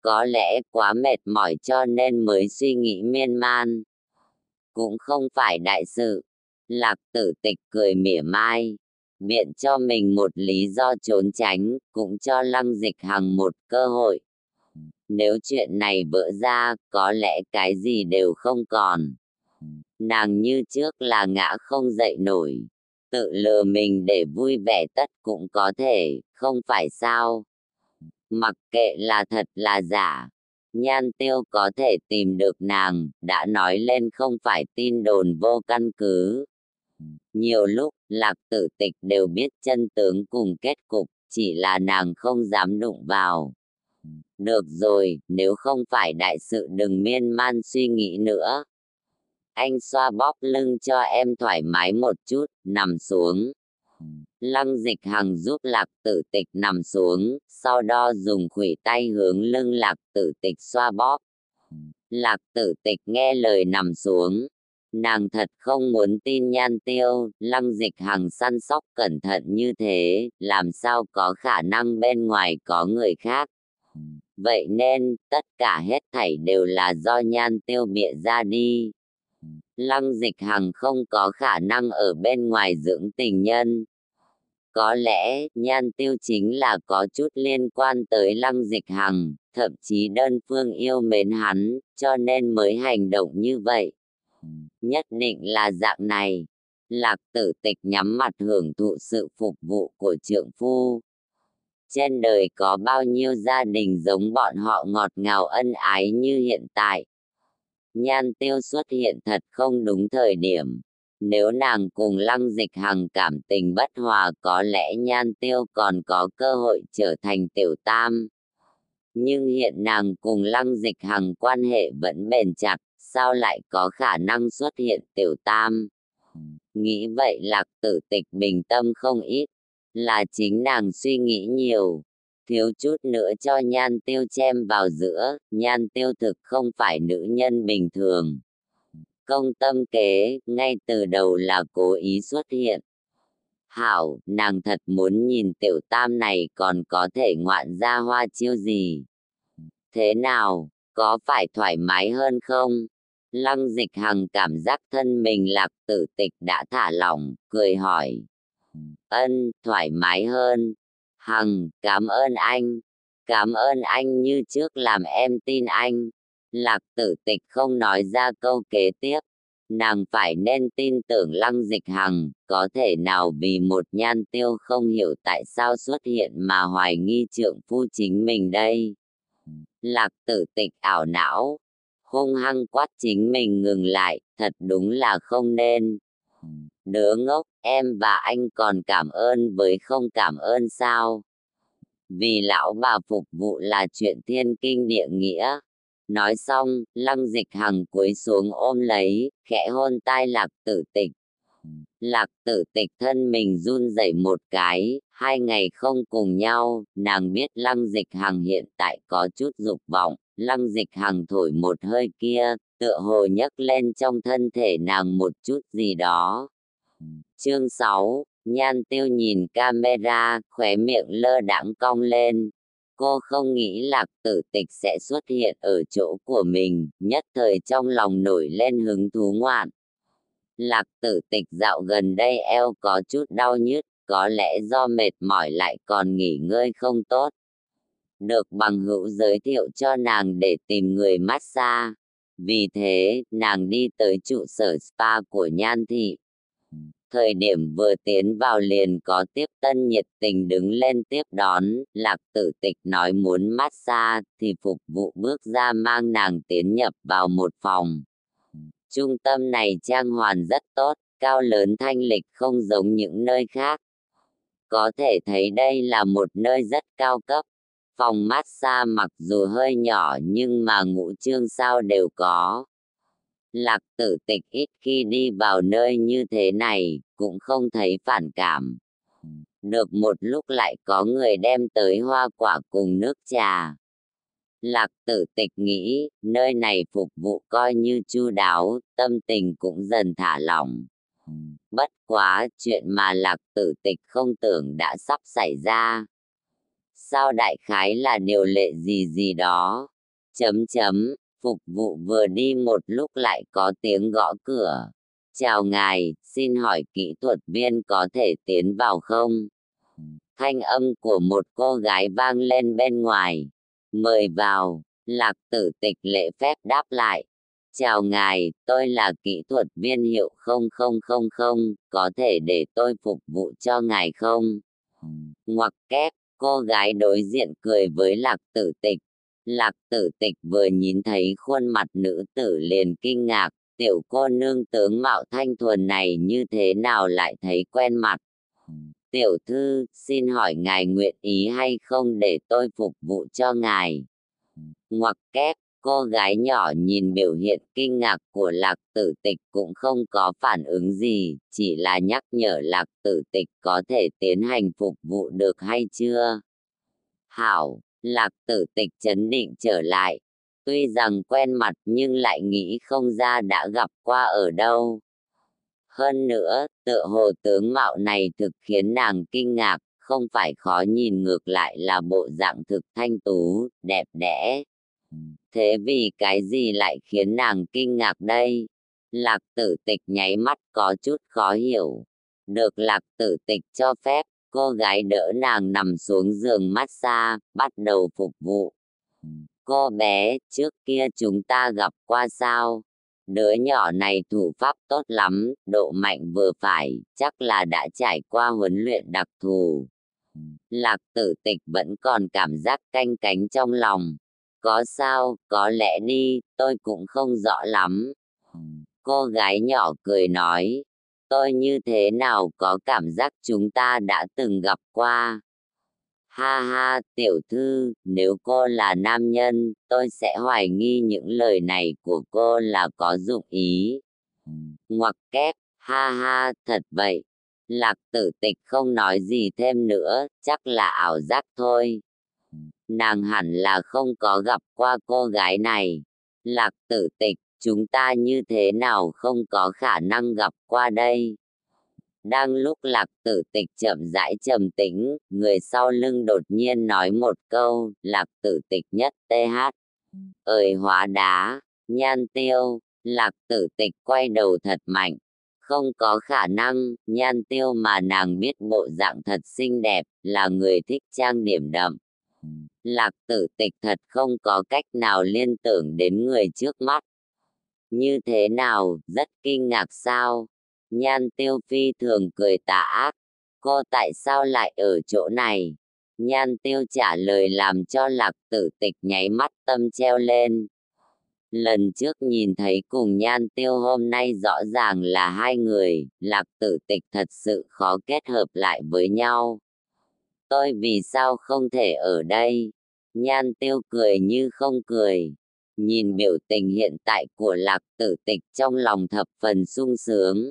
Có lẽ quá mệt mỏi cho nên mới suy nghĩ miên man. Cũng không phải đại sự. Lạc tử tịch cười mỉa mai. Biện cho mình một lý do trốn tránh, cũng cho lăng dịch hằng một cơ hội. Nếu chuyện này vỡ ra, có lẽ cái gì đều không còn. Nàng như trước là ngã không dậy nổi tự lừa mình để vui vẻ tất cũng có thể, không phải sao. Mặc kệ là thật là giả, nhan tiêu có thể tìm được nàng, đã nói lên không phải tin đồn vô căn cứ. Nhiều lúc, lạc tử tịch đều biết chân tướng cùng kết cục, chỉ là nàng không dám đụng vào. Được rồi, nếu không phải đại sự đừng miên man suy nghĩ nữa anh xoa bóp lưng cho em thoải mái một chút, nằm xuống. Lăng dịch hằng giúp lạc tử tịch nằm xuống, sau đó dùng khủy tay hướng lưng lạc tử tịch xoa bóp. Lạc tử tịch nghe lời nằm xuống. Nàng thật không muốn tin nhan tiêu, lăng dịch hằng săn sóc cẩn thận như thế, làm sao có khả năng bên ngoài có người khác. Vậy nên, tất cả hết thảy đều là do nhan tiêu bịa ra đi, Lăng dịch hằng không có khả năng ở bên ngoài dưỡng tình nhân. Có lẽ nhan tiêu chính là có chút liên quan tới lăng dịch hằng, thậm chí đơn phương yêu mến hắn, cho nên mới hành động như vậy. Nhất định là dạng này. Lạc tử tịch nhắm mặt hưởng thụ sự phục vụ của trượng phu. Trên đời có bao nhiêu gia đình giống bọn họ ngọt ngào ân ái như hiện tại nhan tiêu xuất hiện thật không đúng thời điểm. Nếu nàng cùng lăng dịch hằng cảm tình bất hòa có lẽ nhan tiêu còn có cơ hội trở thành tiểu tam. Nhưng hiện nàng cùng lăng dịch hằng quan hệ vẫn bền chặt, sao lại có khả năng xuất hiện tiểu tam? Nghĩ vậy lạc tử tịch bình tâm không ít, là chính nàng suy nghĩ nhiều, thiếu chút nữa cho nhan tiêu chem vào giữa, nhan tiêu thực không phải nữ nhân bình thường. Công tâm kế, ngay từ đầu là cố ý xuất hiện. Hảo, nàng thật muốn nhìn tiểu tam này còn có thể ngoạn ra hoa chiêu gì. Thế nào, có phải thoải mái hơn không? Lăng dịch hằng cảm giác thân mình lạc tử tịch đã thả lỏng, cười hỏi. Ân, thoải mái hơn, Hằng, cảm ơn anh. Cảm ơn anh như trước làm em tin anh. Lạc tử tịch không nói ra câu kế tiếp. Nàng phải nên tin tưởng lăng dịch hằng, có thể nào vì một nhan tiêu không hiểu tại sao xuất hiện mà hoài nghi trượng phu chính mình đây. Lạc tử tịch ảo não, hung hăng quát chính mình ngừng lại, thật đúng là không nên. Đứa ngốc, em và anh còn cảm ơn với không cảm ơn sao? Vì lão bà phục vụ là chuyện thiên kinh địa nghĩa. Nói xong, lăng dịch hằng cúi xuống ôm lấy, khẽ hôn tai lạc tử tịch. Lạc tử tịch thân mình run rẩy một cái, hai ngày không cùng nhau, nàng biết lăng dịch hằng hiện tại có chút dục vọng, lăng dịch hằng thổi một hơi kia, tựa hồ nhấc lên trong thân thể nàng một chút gì đó. Chương 6, Nhan tiêu nhìn camera, khóe miệng lơ đãng cong lên. Cô không nghĩ lạc tử tịch sẽ xuất hiện ở chỗ của mình, nhất thời trong lòng nổi lên hứng thú ngoạn. Lạc tử tịch dạo gần đây eo có chút đau nhức, có lẽ do mệt mỏi lại còn nghỉ ngơi không tốt. Được bằng hữu giới thiệu cho nàng để tìm người massage. Vì thế, nàng đi tới trụ sở spa của Nhan Thị. Thời điểm vừa tiến vào liền có tiếp tân nhiệt tình đứng lên tiếp đón, lạc tử tịch nói muốn massage thì phục vụ bước ra mang nàng tiến nhập vào một phòng. Trung tâm này trang hoàn rất tốt, cao lớn thanh lịch không giống những nơi khác. Có thể thấy đây là một nơi rất cao cấp. Phòng massage mặc dù hơi nhỏ nhưng mà ngũ trương sao đều có. Lạc tử tịch ít khi đi vào nơi như thế này, cũng không thấy phản cảm. Được một lúc lại có người đem tới hoa quả cùng nước trà. Lạc tử tịch nghĩ, nơi này phục vụ coi như chu đáo, tâm tình cũng dần thả lỏng. Bất quá, chuyện mà lạc tử tịch không tưởng đã sắp xảy ra. Sao đại khái là điều lệ gì gì đó? Chấm chấm, phục vụ vừa đi một lúc lại có tiếng gõ cửa. Chào ngài, xin hỏi kỹ thuật viên có thể tiến vào không? Thanh âm của một cô gái vang lên bên ngoài. Mời vào, lạc tử tịch lễ phép đáp lại. Chào ngài, tôi là kỹ thuật viên hiệu 0000, có thể để tôi phục vụ cho ngài không? Ngoặc kép, cô gái đối diện cười với lạc tử tịch. Lạc tử tịch vừa nhìn thấy khuôn mặt nữ tử liền kinh ngạc, tiểu cô nương tướng mạo thanh thuần này như thế nào lại thấy quen mặt. Tiểu thư, xin hỏi ngài nguyện ý hay không để tôi phục vụ cho ngài? Ngoặc kép, cô gái nhỏ nhìn biểu hiện kinh ngạc của lạc tử tịch cũng không có phản ứng gì, chỉ là nhắc nhở lạc tử tịch có thể tiến hành phục vụ được hay chưa. Hảo, lạc tử tịch chấn định trở lại, tuy rằng quen mặt nhưng lại nghĩ không ra đã gặp qua ở đâu. Hơn nữa, tựa hồ tướng mạo này thực khiến nàng kinh ngạc, không phải khó nhìn ngược lại là bộ dạng thực thanh tú, đẹp đẽ. Thế vì cái gì lại khiến nàng kinh ngạc đây? Lạc tử tịch nháy mắt có chút khó hiểu. Được lạc tử tịch cho phép, cô gái đỡ nàng nằm xuống giường massage, bắt đầu phục vụ. Cô bé, trước kia chúng ta gặp qua sao? Đứa nhỏ này thủ pháp tốt lắm, độ mạnh vừa phải, chắc là đã trải qua huấn luyện đặc thù. Lạc tử tịch vẫn còn cảm giác canh cánh trong lòng. Có sao, có lẽ đi, tôi cũng không rõ lắm. Cô gái nhỏ cười nói, tôi như thế nào có cảm giác chúng ta đã từng gặp qua. Ha ha, tiểu thư, nếu cô là nam nhân, tôi sẽ hoài nghi những lời này của cô là có dụng ý. Ngoặc kép, ha ha, thật vậy. Lạc tử tịch không nói gì thêm nữa, chắc là ảo giác thôi. Nàng hẳn là không có gặp qua cô gái này. Lạc tử tịch, chúng ta như thế nào không có khả năng gặp qua đây? Đang lúc lạc tử tịch chậm rãi trầm tĩnh, người sau lưng đột nhiên nói một câu, lạc tử tịch nhất TH. Ơi hóa đá, nhan tiêu, lạc tử tịch quay đầu thật mạnh. Không có khả năng, nhan tiêu mà nàng biết bộ dạng thật xinh đẹp, là người thích trang điểm đậm. Lạc tử tịch thật không có cách nào liên tưởng đến người trước mắt. Như thế nào, rất kinh ngạc sao? Nhan tiêu phi thường cười tà ác. Cô tại sao lại ở chỗ này? Nhan tiêu trả lời làm cho lạc tử tịch nháy mắt tâm treo lên. Lần trước nhìn thấy cùng nhan tiêu hôm nay rõ ràng là hai người, lạc tử tịch thật sự khó kết hợp lại với nhau. Tôi vì sao không thể ở đây? Nhan tiêu cười như không cười. Nhìn biểu tình hiện tại của lạc tử tịch trong lòng thập phần sung sướng.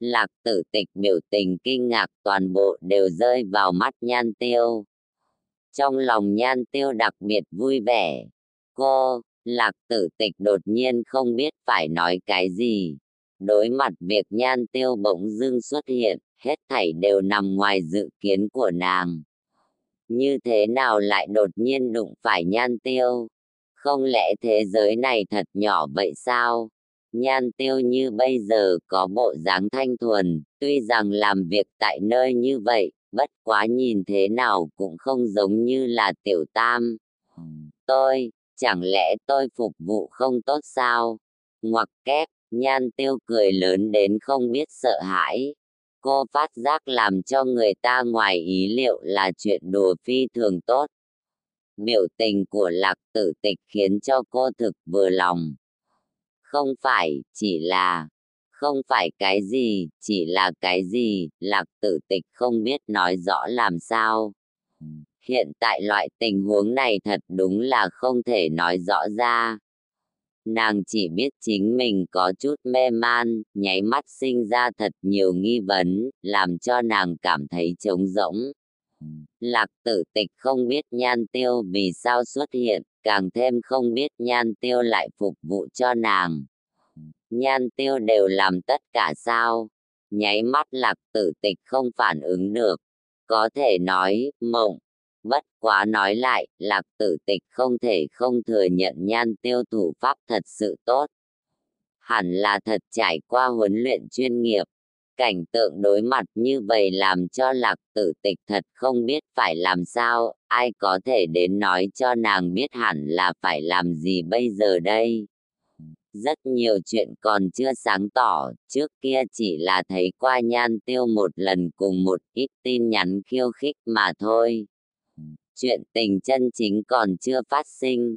Lạc tử tịch biểu tình kinh ngạc toàn bộ đều rơi vào mắt nhan tiêu. Trong lòng nhan tiêu đặc biệt vui vẻ. Cô, lạc tử tịch đột nhiên không biết phải nói cái gì. Đối mặt việc nhan tiêu bỗng dưng xuất hiện, hết thảy đều nằm ngoài dự kiến của nàng. Như thế nào lại đột nhiên đụng phải nhan tiêu? Không lẽ thế giới này thật nhỏ vậy sao? Nhan tiêu như bây giờ có bộ dáng thanh thuần, tuy rằng làm việc tại nơi như vậy, bất quá nhìn thế nào cũng không giống như là tiểu tam. Tôi, chẳng lẽ tôi phục vụ không tốt sao? Ngoặc kép, nhan tiêu cười lớn đến không biết sợ hãi. Cô phát giác làm cho người ta ngoài ý liệu là chuyện đùa phi thường tốt. Biểu tình của lạc tử tịch khiến cho cô thực vừa lòng. Không phải, chỉ là, không phải cái gì, chỉ là cái gì, lạc tử tịch không biết nói rõ làm sao. Hiện tại loại tình huống này thật đúng là không thể nói rõ ra. Nàng chỉ biết chính mình có chút mê man, nháy mắt sinh ra thật nhiều nghi vấn, làm cho nàng cảm thấy trống rỗng. Lạc tử tịch không biết nhan tiêu vì sao xuất hiện, càng thêm không biết nhan tiêu lại phục vụ cho nàng. Nhan tiêu đều làm tất cả sao? Nháy mắt lạc tử tịch không phản ứng được. Có thể nói, mộng. Bất quá nói lại, lạc tử tịch không thể không thừa nhận nhan tiêu thủ pháp thật sự tốt. Hẳn là thật trải qua huấn luyện chuyên nghiệp cảnh tượng đối mặt như vậy làm cho lạc tử tịch thật không biết phải làm sao, ai có thể đến nói cho nàng biết hẳn là phải làm gì bây giờ đây. Rất nhiều chuyện còn chưa sáng tỏ, trước kia chỉ là thấy qua nhan tiêu một lần cùng một ít tin nhắn khiêu khích mà thôi. Chuyện tình chân chính còn chưa phát sinh,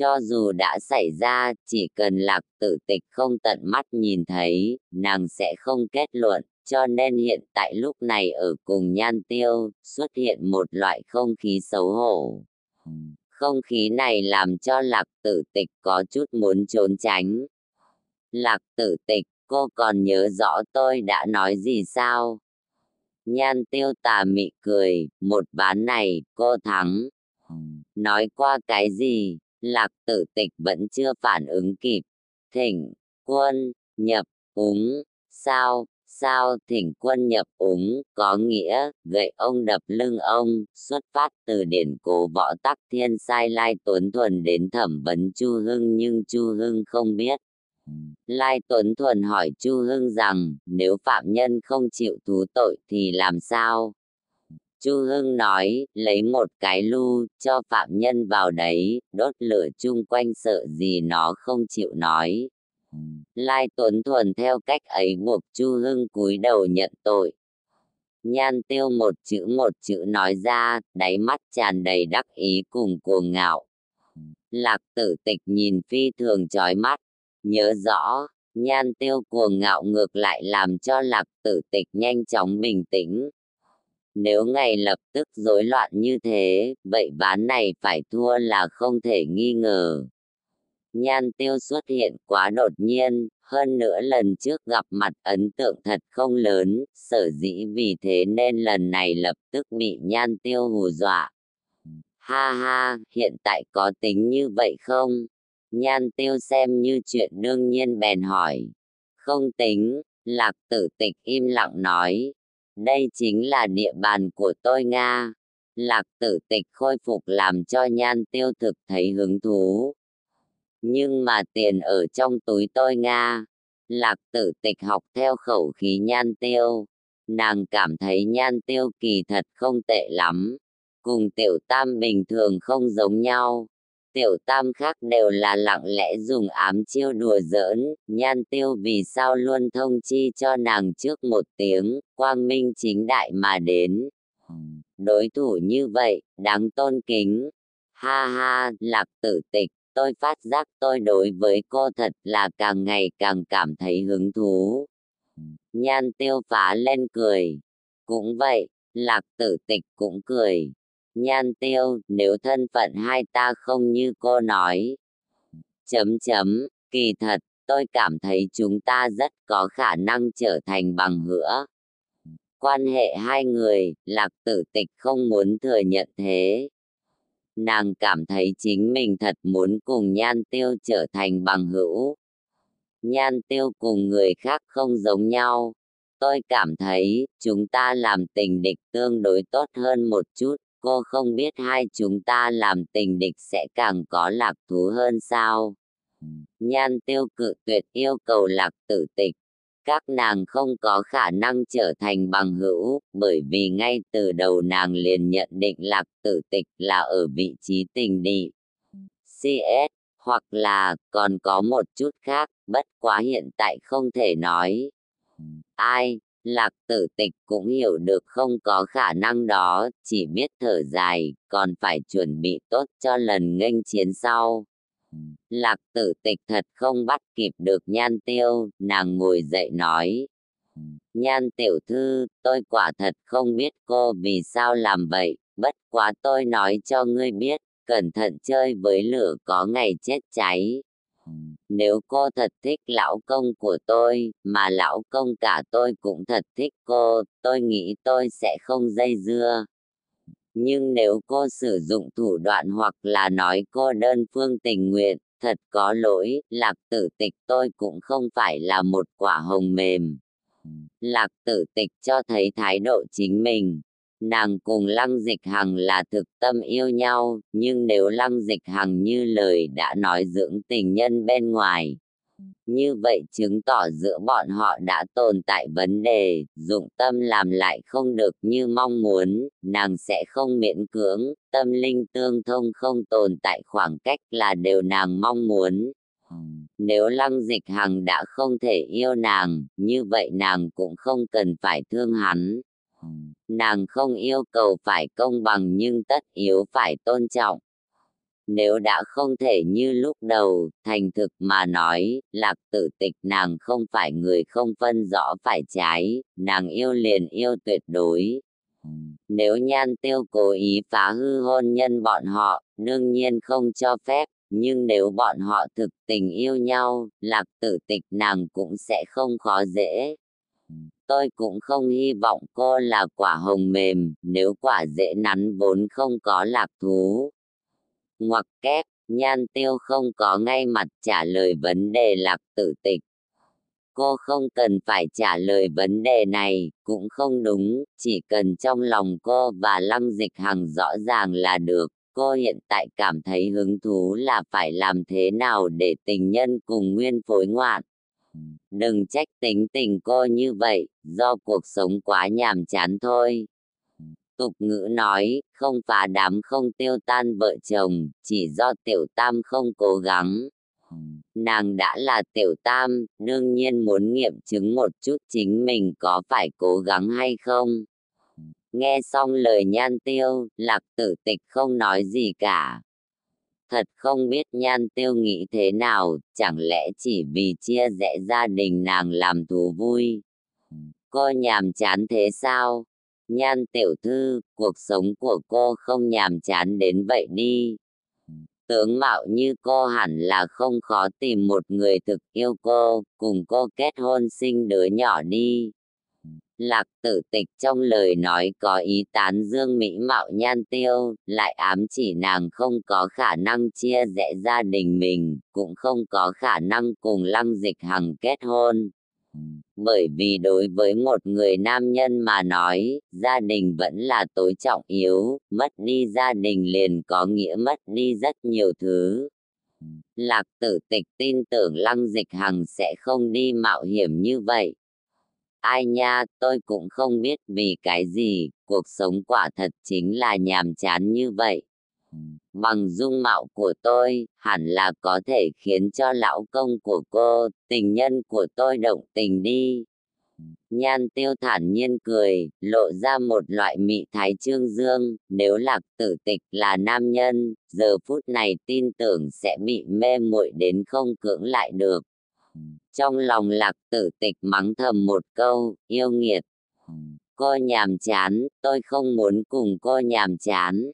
cho dù đã xảy ra, chỉ cần lạc tử tịch không tận mắt nhìn thấy, nàng sẽ không kết luận, cho nên hiện tại lúc này ở cùng nhan tiêu, xuất hiện một loại không khí xấu hổ. Không khí này làm cho lạc tử tịch có chút muốn trốn tránh. Lạc tử tịch, cô còn nhớ rõ tôi đã nói gì sao? Nhan tiêu tà mị cười, một ván này, cô thắng. Nói qua cái gì, lạc tử tịch vẫn chưa phản ứng kịp. Thỉnh, quân, nhập, úng, sao, sao thỉnh quân nhập úng, có nghĩa, gậy ông đập lưng ông, xuất phát từ điển cố võ tắc thiên sai lai tuấn thuần đến thẩm vấn Chu Hưng nhưng Chu Hưng không biết. Lai Tuấn Thuần hỏi Chu Hưng rằng, nếu phạm nhân không chịu thú tội thì làm sao? Chu Hưng nói, lấy một cái lu, cho phạm nhân vào đấy, đốt lửa chung quanh sợ gì nó không chịu nói. Lai Tuấn Thuần theo cách ấy buộc Chu Hưng cúi đầu nhận tội. Nhan tiêu một chữ một chữ nói ra, đáy mắt tràn đầy đắc ý cùng cuồng ngạo. Lạc tử tịch nhìn phi thường chói mắt, nhớ rõ, nhan tiêu cuồng ngạo ngược lại làm cho lạc tử tịch nhanh chóng bình tĩnh, nếu ngay lập tức rối loạn như thế, vậy ván này phải thua là không thể nghi ngờ. Nhan tiêu xuất hiện quá đột nhiên, hơn nữa lần trước gặp mặt ấn tượng thật không lớn, sở dĩ vì thế nên lần này lập tức bị nhan tiêu hù dọa. Ha ha, hiện tại có tính như vậy không? Nhan tiêu xem như chuyện đương nhiên bèn hỏi. Không tính, lạc tử tịch im lặng nói, đây chính là địa bàn của tôi Nga. Lạc tử tịch khôi phục làm cho nhan tiêu thực thấy hứng thú. Nhưng mà tiền ở trong túi tôi Nga. Lạc tử tịch học theo khẩu khí nhan tiêu. Nàng cảm thấy nhan tiêu kỳ thật không tệ lắm. Cùng tiểu tam bình thường không giống nhau tiểu tam khác đều là lặng lẽ dùng ám chiêu đùa giỡn, nhan tiêu vì sao luôn thông chi cho nàng trước một tiếng, quang minh chính đại mà đến. Đối thủ như vậy, đáng tôn kính. Ha ha, lạc tử tịch, tôi phát giác tôi đối với cô thật là càng ngày càng cảm thấy hứng thú. Nhan tiêu phá lên cười. Cũng vậy, lạc tử tịch cũng cười. Nhan tiêu, nếu thân phận hai ta không như cô nói. Chấm chấm, kỳ thật, tôi cảm thấy chúng ta rất có khả năng trở thành bằng hữu. Quan hệ hai người, lạc tử tịch không muốn thừa nhận thế. Nàng cảm thấy chính mình thật muốn cùng nhan tiêu trở thành bằng hữu. Nhan tiêu cùng người khác không giống nhau. Tôi cảm thấy chúng ta làm tình địch tương đối tốt hơn một chút. Cô không biết hai chúng ta làm tình địch sẽ càng có lạc thú hơn sao? Nhan tiêu cự tuyệt yêu cầu lạc tử tịch. Các nàng không có khả năng trở thành bằng hữu, bởi vì ngay từ đầu nàng liền nhận định lạc tử tịch là ở vị trí tình địch. CS, hoặc là còn có một chút khác, bất quá hiện tại không thể nói. Ai, lạc tử tịch cũng hiểu được không có khả năng đó, chỉ biết thở dài, còn phải chuẩn bị tốt cho lần nghênh chiến sau. Lạc tử tịch thật không bắt kịp được nhan tiêu, nàng ngồi dậy nói. Nhan tiểu thư, tôi quả thật không biết cô vì sao làm vậy, bất quá tôi nói cho ngươi biết, cẩn thận chơi với lửa có ngày chết cháy. Nếu cô thật thích lão công của tôi, mà lão công cả tôi cũng thật thích cô, tôi nghĩ tôi sẽ không dây dưa nhưng nếu cô sử dụng thủ đoạn hoặc là nói cô đơn phương tình nguyện, thật có lỗi, lạc tử tịch tôi cũng không phải là một quả hồng mềm. Lạc tử tịch cho thấy thái độ chính mình. Nàng cùng lăng dịch hằng là thực tâm yêu nhau, nhưng nếu lăng dịch hằng như lời đã nói dưỡng tình nhân bên ngoài, như vậy chứng tỏ giữa bọn họ đã tồn tại vấn đề, dụng tâm làm lại không được như mong muốn, nàng sẽ không miễn cưỡng, tâm linh tương thông không tồn tại khoảng cách là điều nàng mong muốn. Nếu lăng dịch hằng đã không thể yêu nàng, như vậy nàng cũng không cần phải thương hắn. Nàng không yêu cầu phải công bằng nhưng tất yếu phải tôn trọng nếu đã không thể như lúc đầu, thành thực mà nói, lạc tử tịch nàng không phải người không phân rõ phải trái, nàng yêu liền yêu tuyệt đối. Nếu nhan tiêu cố ý phá hư hôn nhân bọn họ, đương nhiên không cho phép, nhưng nếu bọn họ thực tình yêu nhau, lạc tử tịch nàng cũng sẽ không khó dễ. Tôi cũng không hy vọng cô là quả hồng mềm, nếu quả dễ nắn vốn không có lạc thú, ngoặc kép, nhan tiêu không có ngay mặt trả lời vấn đề lạc tử tịch. Cô không cần phải trả lời vấn đề này, cũng không đúng, chỉ cần trong lòng cô và lăng dịch hằng rõ ràng là được. Cô hiện tại cảm thấy hứng thú là phải làm thế nào để tình nhân cùng nguyên phối ngoạn. Đừng trách tính tình cô như vậy, do cuộc sống quá nhàm chán thôi. Tục ngữ nói, không phá đám không tiêu tan vợ chồng, chỉ do tiểu tam không cố gắng. Nàng đã là tiểu tam, đương nhiên muốn nghiệm chứng một chút chính mình có phải cố gắng hay không. Nghe xong lời nhan tiêu, lạc tử tịch không nói gì cả. Thật không biết nhan tiêu nghĩ thế nào, chẳng lẽ chỉ vì chia rẽ gia đình nàng làm thú vui. Cô nhàm chán thế sao? Nhan tiểu thư, cuộc sống của cô không nhàm chán đến vậy đi. Tướng mạo như cô hẳn là không khó tìm một người thực yêu cô, cùng cô kết hôn sinh đứa nhỏ đi. Lạc tử tịch trong lời nói có ý tán dương mỹ mạo nhan tiêu, lại ám chỉ nàng không có khả năng chia rẽ gia đình mình, cũng không có khả năng cùng lăng dịch hằng kết hôn bởi vì đối với một người nam nhân mà nói, gia đình vẫn là tối trọng yếu, mất đi gia đình liền có nghĩa mất đi rất nhiều thứ. Lạc tử tịch tin tưởng lăng dịch hằng sẽ không đi mạo hiểm như vậy. Ai nha, tôi cũng không biết vì cái gì, cuộc sống quả thật chính là nhàm chán như vậy. Bằng dung mạo của tôi, hẳn là có thể khiến cho lão công của cô, tình nhân của tôi động tình đi. Nhan tiêu thản nhiên cười, lộ ra một loại mị thái trương dương, nếu lạc tử tịch là nam nhân, giờ phút này tin tưởng sẽ bị mê muội đến không cưỡng lại được. Trong lòng lạc tử tịch mắng thầm một câu, yêu nghiệt. Cô nhàm chán, tôi không muốn cùng cô nhàm chán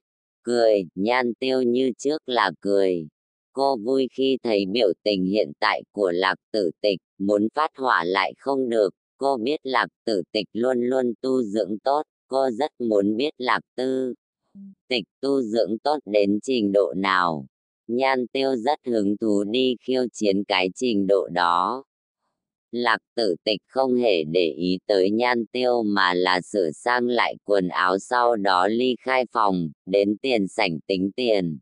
cười, nhan tiêu như trước là cười. Cô vui khi thấy biểu tình hiện tại của lạc tử tịch, muốn phát hỏa lại không được. Cô biết lạc tử tịch luôn luôn tu dưỡng tốt, cô rất muốn biết lạc tư. Tịch tu dưỡng tốt đến trình độ nào. Nhan tiêu rất hứng thú đi khiêu chiến cái trình độ đó. Lạc tử tịch không hề để ý tới nhan tiêu mà là sửa sang lại quần áo sau đó ly khai phòng, đến tiền sảnh tính tiền.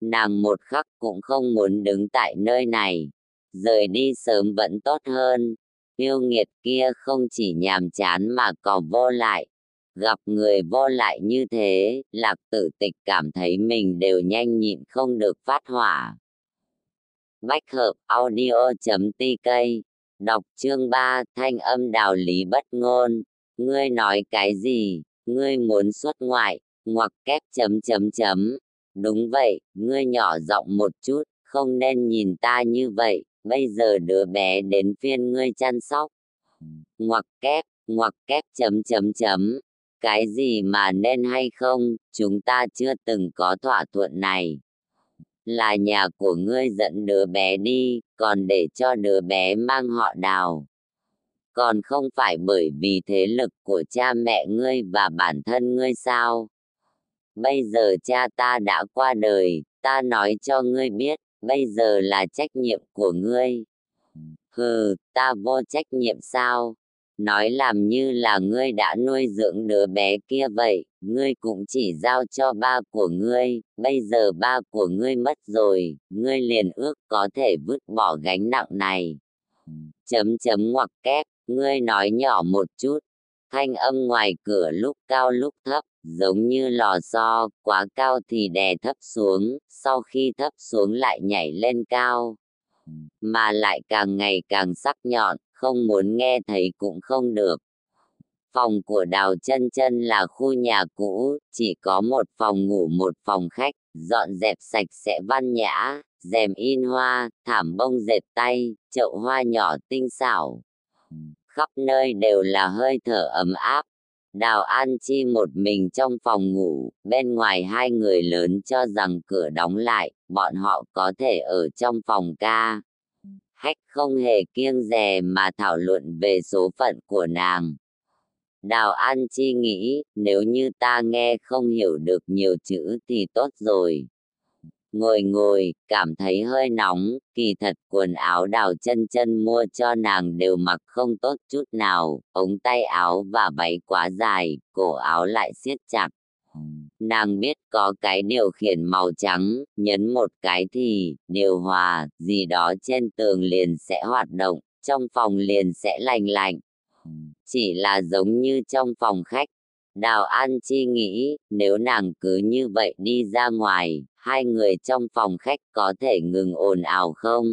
Nàng một khắc cũng không muốn đứng tại nơi này, rời đi sớm vẫn tốt hơn. Yêu nghiệt kia không chỉ nhàm chán mà còn vô lại. Gặp người vô lại như thế, lạc tử tịch cảm thấy mình đều nhanh nhịn không được phát hỏa. Bách hợp audio.tk Đọc chương ba thanh âm đạo lý bất ngôn. Ngươi nói cái gì? Ngươi muốn xuất ngoại, ngoặc kép chấm chấm chấm. Đúng vậy, ngươi nhỏ giọng một chút, không nên nhìn ta như vậy, bây giờ đứa bé đến phiên ngươi chăm sóc. Ngoặc kép, ngoặc kép chấm chấm chấm. Cái gì mà nên hay không, chúng ta chưa từng có thỏa thuận này là nhà của ngươi dẫn đứa bé đi, còn để cho đứa bé mang họ đào. Còn không phải bởi vì thế lực của cha mẹ ngươi và bản thân ngươi sao? Bây giờ cha ta đã qua đời, ta nói cho ngươi biết, bây giờ là trách nhiệm của ngươi. Hừ, ta vô trách nhiệm sao? Nói làm như là ngươi đã nuôi dưỡng đứa bé kia vậy, ngươi cũng chỉ giao cho ba của ngươi, bây giờ ba của ngươi mất rồi, ngươi liền ước có thể vứt bỏ gánh nặng này. Chấm chấm ngoặc kép, ngươi nói nhỏ một chút, thanh âm ngoài cửa lúc cao lúc thấp, giống như lò xo, quá cao thì đè thấp xuống, sau khi thấp xuống lại nhảy lên cao, mà lại càng ngày càng sắc nhọn, không muốn nghe thấy cũng không được. Phòng của Đào chân chân là khu nhà cũ, chỉ có một phòng ngủ một phòng khách, dọn dẹp sạch sẽ văn nhã, rèm in hoa, thảm bông dệt tay, chậu hoa nhỏ tinh xảo. Khắp nơi đều là hơi thở ấm áp. Đào An Chi một mình trong phòng ngủ, bên ngoài hai người lớn cho rằng cửa đóng lại, bọn họ có thể ở trong phòng ca, không hề kiêng dè mà thảo luận về số phận của nàng. Đào An Chi nghĩ, nếu như ta nghe không hiểu được nhiều chữ thì tốt rồi. Ngồi ngồi, cảm thấy hơi nóng, kỳ thật quần áo đào chân chân mua cho nàng đều mặc không tốt chút nào, ống tay áo và váy quá dài, cổ áo lại siết chặt. Nàng biết có cái điều khiển màu trắng, nhấn một cái thì, điều hòa, gì đó trên tường liền sẽ hoạt động, trong phòng liền sẽ lành lạnh. Chỉ là giống như trong phòng khách. Đào An Chi nghĩ, nếu nàng cứ như vậy đi ra ngoài, hai người trong phòng khách có thể ngừng ồn ào không?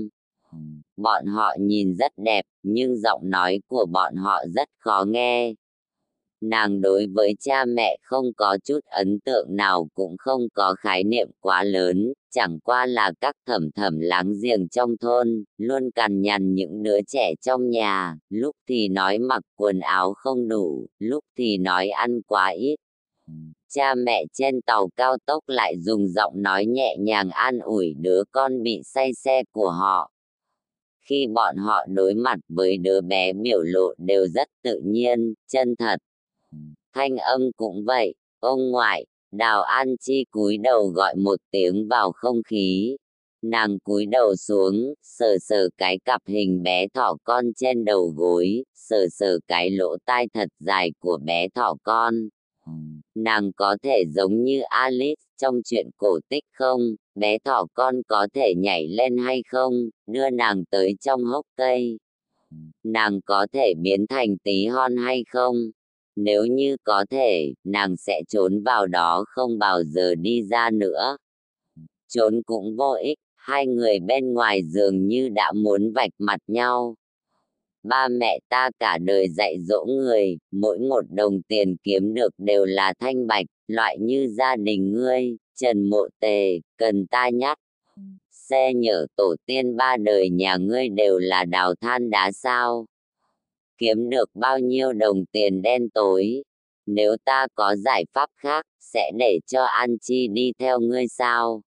Bọn họ nhìn rất đẹp, nhưng giọng nói của bọn họ rất khó nghe nàng đối với cha mẹ không có chút ấn tượng nào cũng không có khái niệm quá lớn, chẳng qua là các thẩm thẩm láng giềng trong thôn, luôn cằn nhằn những đứa trẻ trong nhà, lúc thì nói mặc quần áo không đủ, lúc thì nói ăn quá ít. Cha mẹ trên tàu cao tốc lại dùng giọng nói nhẹ nhàng an ủi đứa con bị say xe của họ, khi bọn họ đối mặt với đứa bé biểu lộ đều rất tự nhiên, chân thật. Thanh âm cũng vậy, ông ngoại, đào an chi cúi đầu gọi một tiếng vào không khí. Nàng cúi đầu xuống, sờ sờ cái cặp hình bé thỏ con trên đầu gối, sờ sờ cái lỗ tai thật dài của bé thỏ con. Nàng có thể giống như Alice trong chuyện cổ tích không? Bé thỏ con có thể nhảy lên hay không? Đưa nàng tới trong hốc cây. Nàng có thể biến thành tí hon hay không? Nếu như có thể, nàng sẽ trốn vào đó không bao giờ đi ra nữa. Trốn cũng vô ích, hai người bên ngoài dường như đã muốn vạch mặt nhau. Ba mẹ ta cả đời dạy dỗ người, mỗi một đồng tiền kiếm được đều là thanh bạch, loại như gia đình ngươi, trần mộ tề, cần ta nhắc. Xe nhở tổ tiên ba đời nhà ngươi đều là đào than đá sao kiếm được bao nhiêu đồng tiền đen tối. Nếu ta có giải pháp khác, sẽ để cho An Chi đi theo ngươi sao?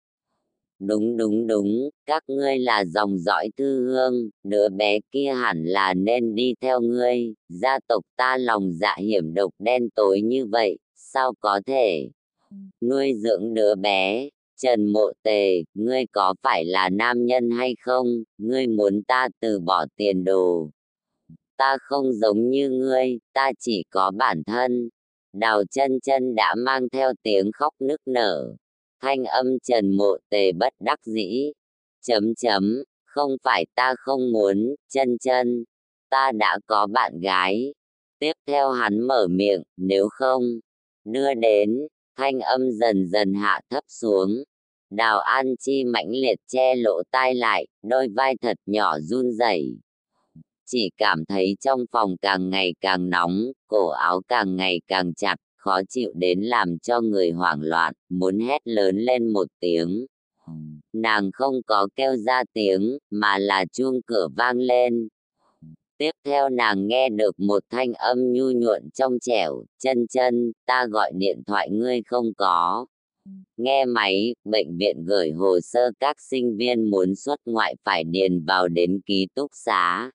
Đúng đúng đúng, các ngươi là dòng dõi thư hương, đứa bé kia hẳn là nên đi theo ngươi, gia tộc ta lòng dạ hiểm độc đen tối như vậy, sao có thể nuôi dưỡng đứa bé. Trần Mộ Tề, ngươi có phải là nam nhân hay không, ngươi muốn ta từ bỏ tiền đồ. Ta không giống như ngươi, ta chỉ có bản thân. Đào chân chân đã mang theo tiếng khóc nức nở thanh âm trần mộ tề bất đắc dĩ. Chấm chấm, không phải ta không muốn, chân chân, ta đã có bạn gái. Tiếp theo hắn mở miệng, nếu không, đưa đến, thanh âm dần dần hạ thấp xuống. Đào An Chi mãnh liệt che lỗ tai lại, đôi vai thật nhỏ run rẩy. Chỉ cảm thấy trong phòng càng ngày càng nóng, cổ áo càng ngày càng chặt, khó chịu đến làm cho người hoảng loạn, muốn hét lớn lên một tiếng. Nàng không có kêu ra tiếng, mà là chuông cửa vang lên. Tiếp theo nàng nghe được một thanh âm nhu nhuận trong trẻo, chân chân, ta gọi điện thoại ngươi không có. Nghe máy, bệnh viện gửi hồ sơ các sinh viên muốn xuất ngoại phải điền vào đến ký túc xá.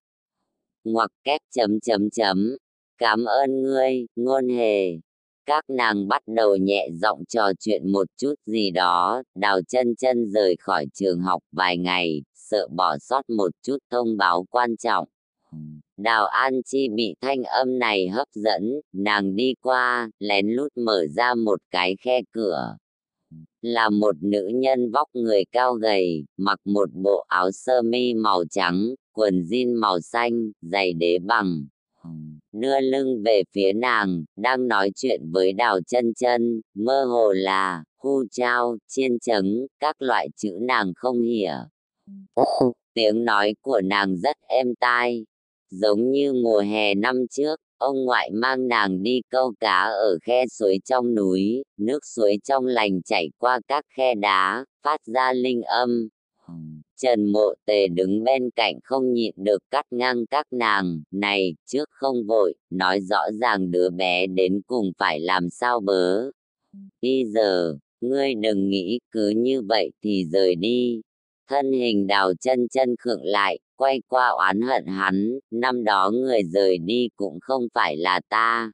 Ngoặc kép chấm chấm chấm. Cảm ơn ngươi, ngôn hề các nàng bắt đầu nhẹ giọng trò chuyện một chút gì đó, đào chân chân rời khỏi trường học vài ngày, sợ bỏ sót một chút thông báo quan trọng. Đào An Chi bị thanh âm này hấp dẫn, nàng đi qua, lén lút mở ra một cái khe cửa. Là một nữ nhân vóc người cao gầy, mặc một bộ áo sơ mi màu trắng, quần jean màu xanh, giày đế bằng, đưa lưng về phía nàng, đang nói chuyện với đào chân chân, mơ hồ là, hu trao, chiên trứng, các loại chữ nàng không hiểu. Tiếng nói của nàng rất êm tai, giống như mùa hè năm trước, ông ngoại mang nàng đi câu cá ở khe suối trong núi, nước suối trong lành chảy qua các khe đá, phát ra linh âm, Trần Mộ Tề đứng bên cạnh không nhịn được cắt ngang các nàng, này, trước không vội, nói rõ ràng đứa bé đến cùng phải làm sao bớ. Bây giờ, ngươi đừng nghĩ cứ như vậy thì rời đi. Thân hình đào chân chân khựng lại, quay qua oán hận hắn, năm đó người rời đi cũng không phải là ta.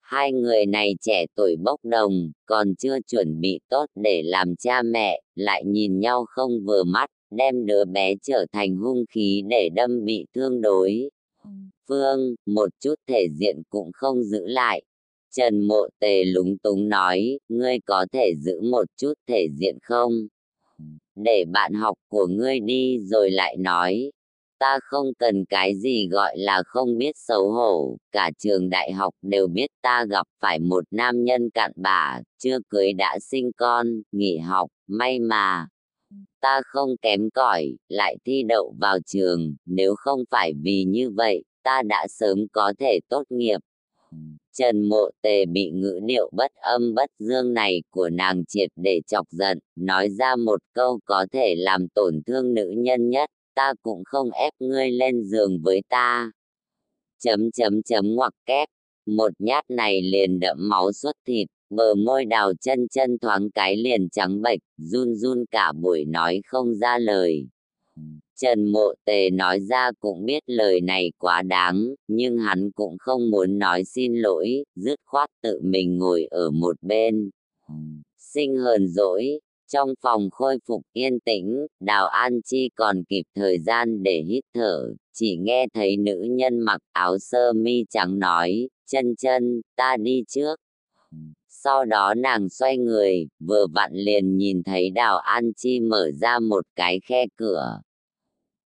Hai người này trẻ tuổi bốc đồng, còn chưa chuẩn bị tốt để làm cha mẹ, lại nhìn nhau không vừa mắt, đem đứa bé trở thành hung khí để đâm bị thương đối. Phương, một chút thể diện cũng không giữ lại. Trần Mộ Tề lúng túng nói, ngươi có thể giữ một chút thể diện không? Để bạn học của ngươi đi rồi lại nói, ta không cần cái gì gọi là không biết xấu hổ, cả trường đại học đều biết ta gặp phải một nam nhân cạn bả, chưa cưới đã sinh con, nghỉ học, may mà. Ta không kém cỏi, lại thi đậu vào trường, nếu không phải vì như vậy, ta đã sớm có thể tốt nghiệp. Trần Mộ Tề bị ngữ điệu bất âm bất dương này của nàng triệt để chọc giận, nói ra một câu có thể làm tổn thương nữ nhân nhất ta cũng không ép ngươi lên giường với ta. Chấm chấm chấm ngoặc kép, một nhát này liền đậm máu xuất thịt, bờ môi đào chân chân thoáng cái liền trắng bệch, run run cả buổi nói không ra lời. Trần Mộ Tề nói ra cũng biết lời này quá đáng, nhưng hắn cũng không muốn nói xin lỗi, dứt khoát tự mình ngồi ở một bên. Sinh hờn dỗi, trong phòng khôi phục yên tĩnh, Đào An Chi còn kịp thời gian để hít thở, chỉ nghe thấy nữ nhân mặc áo sơ mi trắng nói, chân chân, ta đi trước. Sau đó nàng xoay người, vừa vặn liền nhìn thấy Đào An Chi mở ra một cái khe cửa.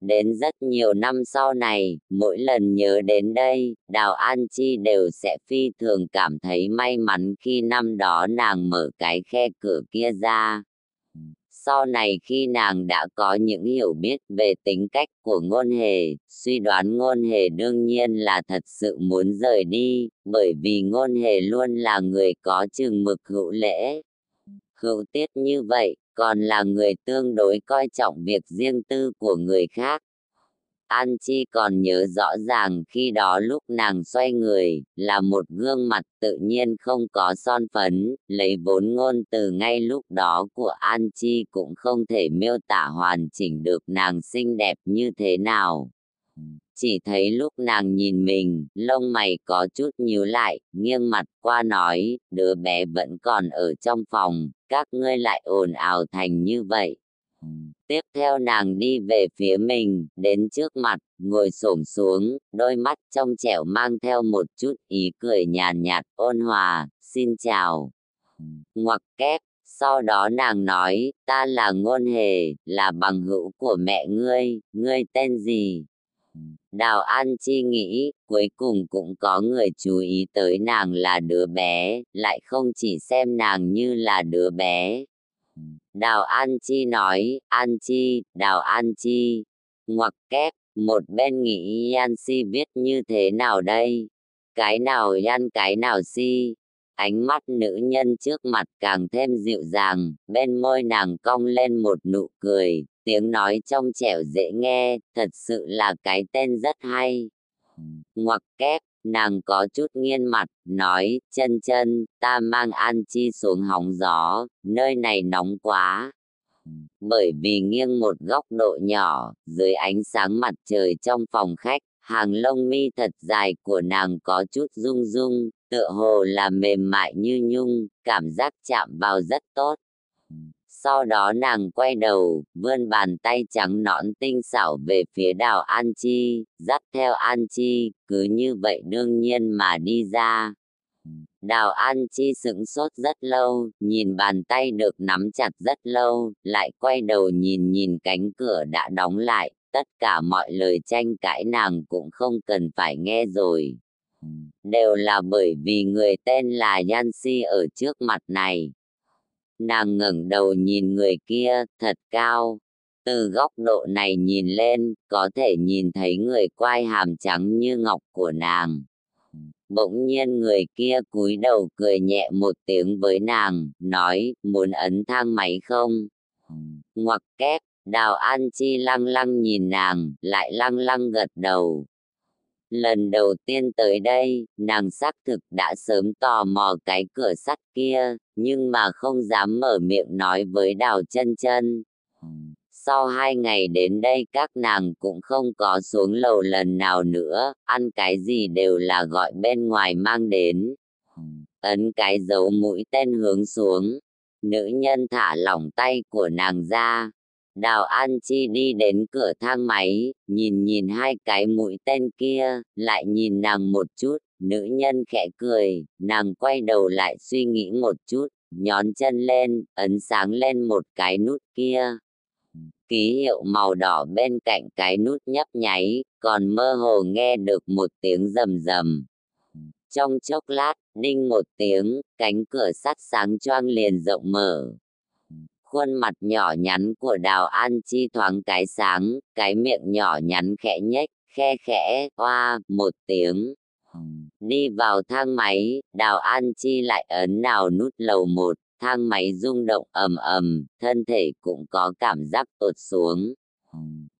Đến rất nhiều năm sau này, mỗi lần nhớ đến đây, Đào An Chi đều sẽ phi thường cảm thấy may mắn khi năm đó nàng mở cái khe cửa kia ra sau này khi nàng đã có những hiểu biết về tính cách của ngôn hề, suy đoán ngôn hề đương nhiên là thật sự muốn rời đi, bởi vì ngôn hề luôn là người có chừng mực hữu lễ. Hữu tiết như vậy, còn là người tương đối coi trọng việc riêng tư của người khác. An Chi còn nhớ rõ ràng khi đó lúc nàng xoay người, là một gương mặt tự nhiên không có son phấn, lấy vốn ngôn từ ngay lúc đó của An Chi cũng không thể miêu tả hoàn chỉnh được nàng xinh đẹp như thế nào. Chỉ thấy lúc nàng nhìn mình, lông mày có chút nhíu lại, nghiêng mặt qua nói, đứa bé vẫn còn ở trong phòng, các ngươi lại ồn ào thành như vậy. Tiếp theo nàng đi về phía mình, đến trước mặt, ngồi xổm xuống, đôi mắt trong trẻo mang theo một chút ý cười nhàn nhạt, ôn hòa, xin chào. Ngoặc kép, sau đó nàng nói, ta là ngôn hề, là bằng hữu của mẹ ngươi, ngươi tên gì? Đào An Chi nghĩ, cuối cùng cũng có người chú ý tới nàng là đứa bé, lại không chỉ xem nàng như là đứa bé. Đào An Chi nói, An Chi, Đào An Chi, ngoặc kép, một bên nghĩ Yan Si biết như thế nào đây? Cái nào Yan cái nào Si? Ánh mắt nữ nhân trước mặt càng thêm dịu dàng, bên môi nàng cong lên một nụ cười, tiếng nói trong trẻo dễ nghe, thật sự là cái tên rất hay. Ngoặc kép, nàng có chút nghiên mặt, nói, chân chân, ta mang An Chi xuống hóng gió, nơi này nóng quá. Bởi vì nghiêng một góc độ nhỏ, dưới ánh sáng mặt trời trong phòng khách, hàng lông mi thật dài của nàng có chút rung rung, tựa hồ là mềm mại như nhung, cảm giác chạm vào rất tốt. Sau đó nàng quay đầu, vươn bàn tay trắng nõn tinh xảo về phía đào An Chi, dắt theo An Chi, cứ như vậy đương nhiên mà đi ra. Đào An Chi sững sốt rất lâu, nhìn bàn tay được nắm chặt rất lâu, lại quay đầu nhìn nhìn cánh cửa đã đóng lại, tất cả mọi lời tranh cãi nàng cũng không cần phải nghe rồi. Đều là bởi vì người tên là Yancy ở trước mặt này. Nàng ngẩng đầu nhìn người kia, thật cao. Từ góc độ này nhìn lên, có thể nhìn thấy người quai hàm trắng như ngọc của nàng. Bỗng nhiên người kia cúi đầu cười nhẹ một tiếng với nàng, nói, muốn ấn thang máy không? Ngoặc kép, đào An Chi lăng lăng nhìn nàng, lại lăng lăng gật đầu. Lần đầu tiên tới đây, nàng xác thực đã sớm tò mò cái cửa sắt kia, nhưng mà không dám mở miệng nói với đào chân chân. Sau hai ngày đến đây các nàng cũng không có xuống lầu lần nào nữa, ăn cái gì đều là gọi bên ngoài mang đến. Ấn cái dấu mũi tên hướng xuống, nữ nhân thả lỏng tay của nàng ra, Đào An Chi đi đến cửa thang máy, nhìn nhìn hai cái mũi tên kia, lại nhìn nàng một chút, nữ nhân khẽ cười, nàng quay đầu lại suy nghĩ một chút, nhón chân lên, ấn sáng lên một cái nút kia. Ký hiệu màu đỏ bên cạnh cái nút nhấp nháy, còn mơ hồ nghe được một tiếng rầm rầm. Trong chốc lát, đinh một tiếng, cánh cửa sắt sáng choang liền rộng mở, Khuôn mặt nhỏ nhắn của đào An Chi thoáng cái sáng, cái miệng nhỏ nhắn khẽ nhếch, khe khẽ, hoa, một tiếng. Đi vào thang máy, đào An Chi lại ấn nào nút lầu một, thang máy rung động ầm ầm, thân thể cũng có cảm giác tụt xuống.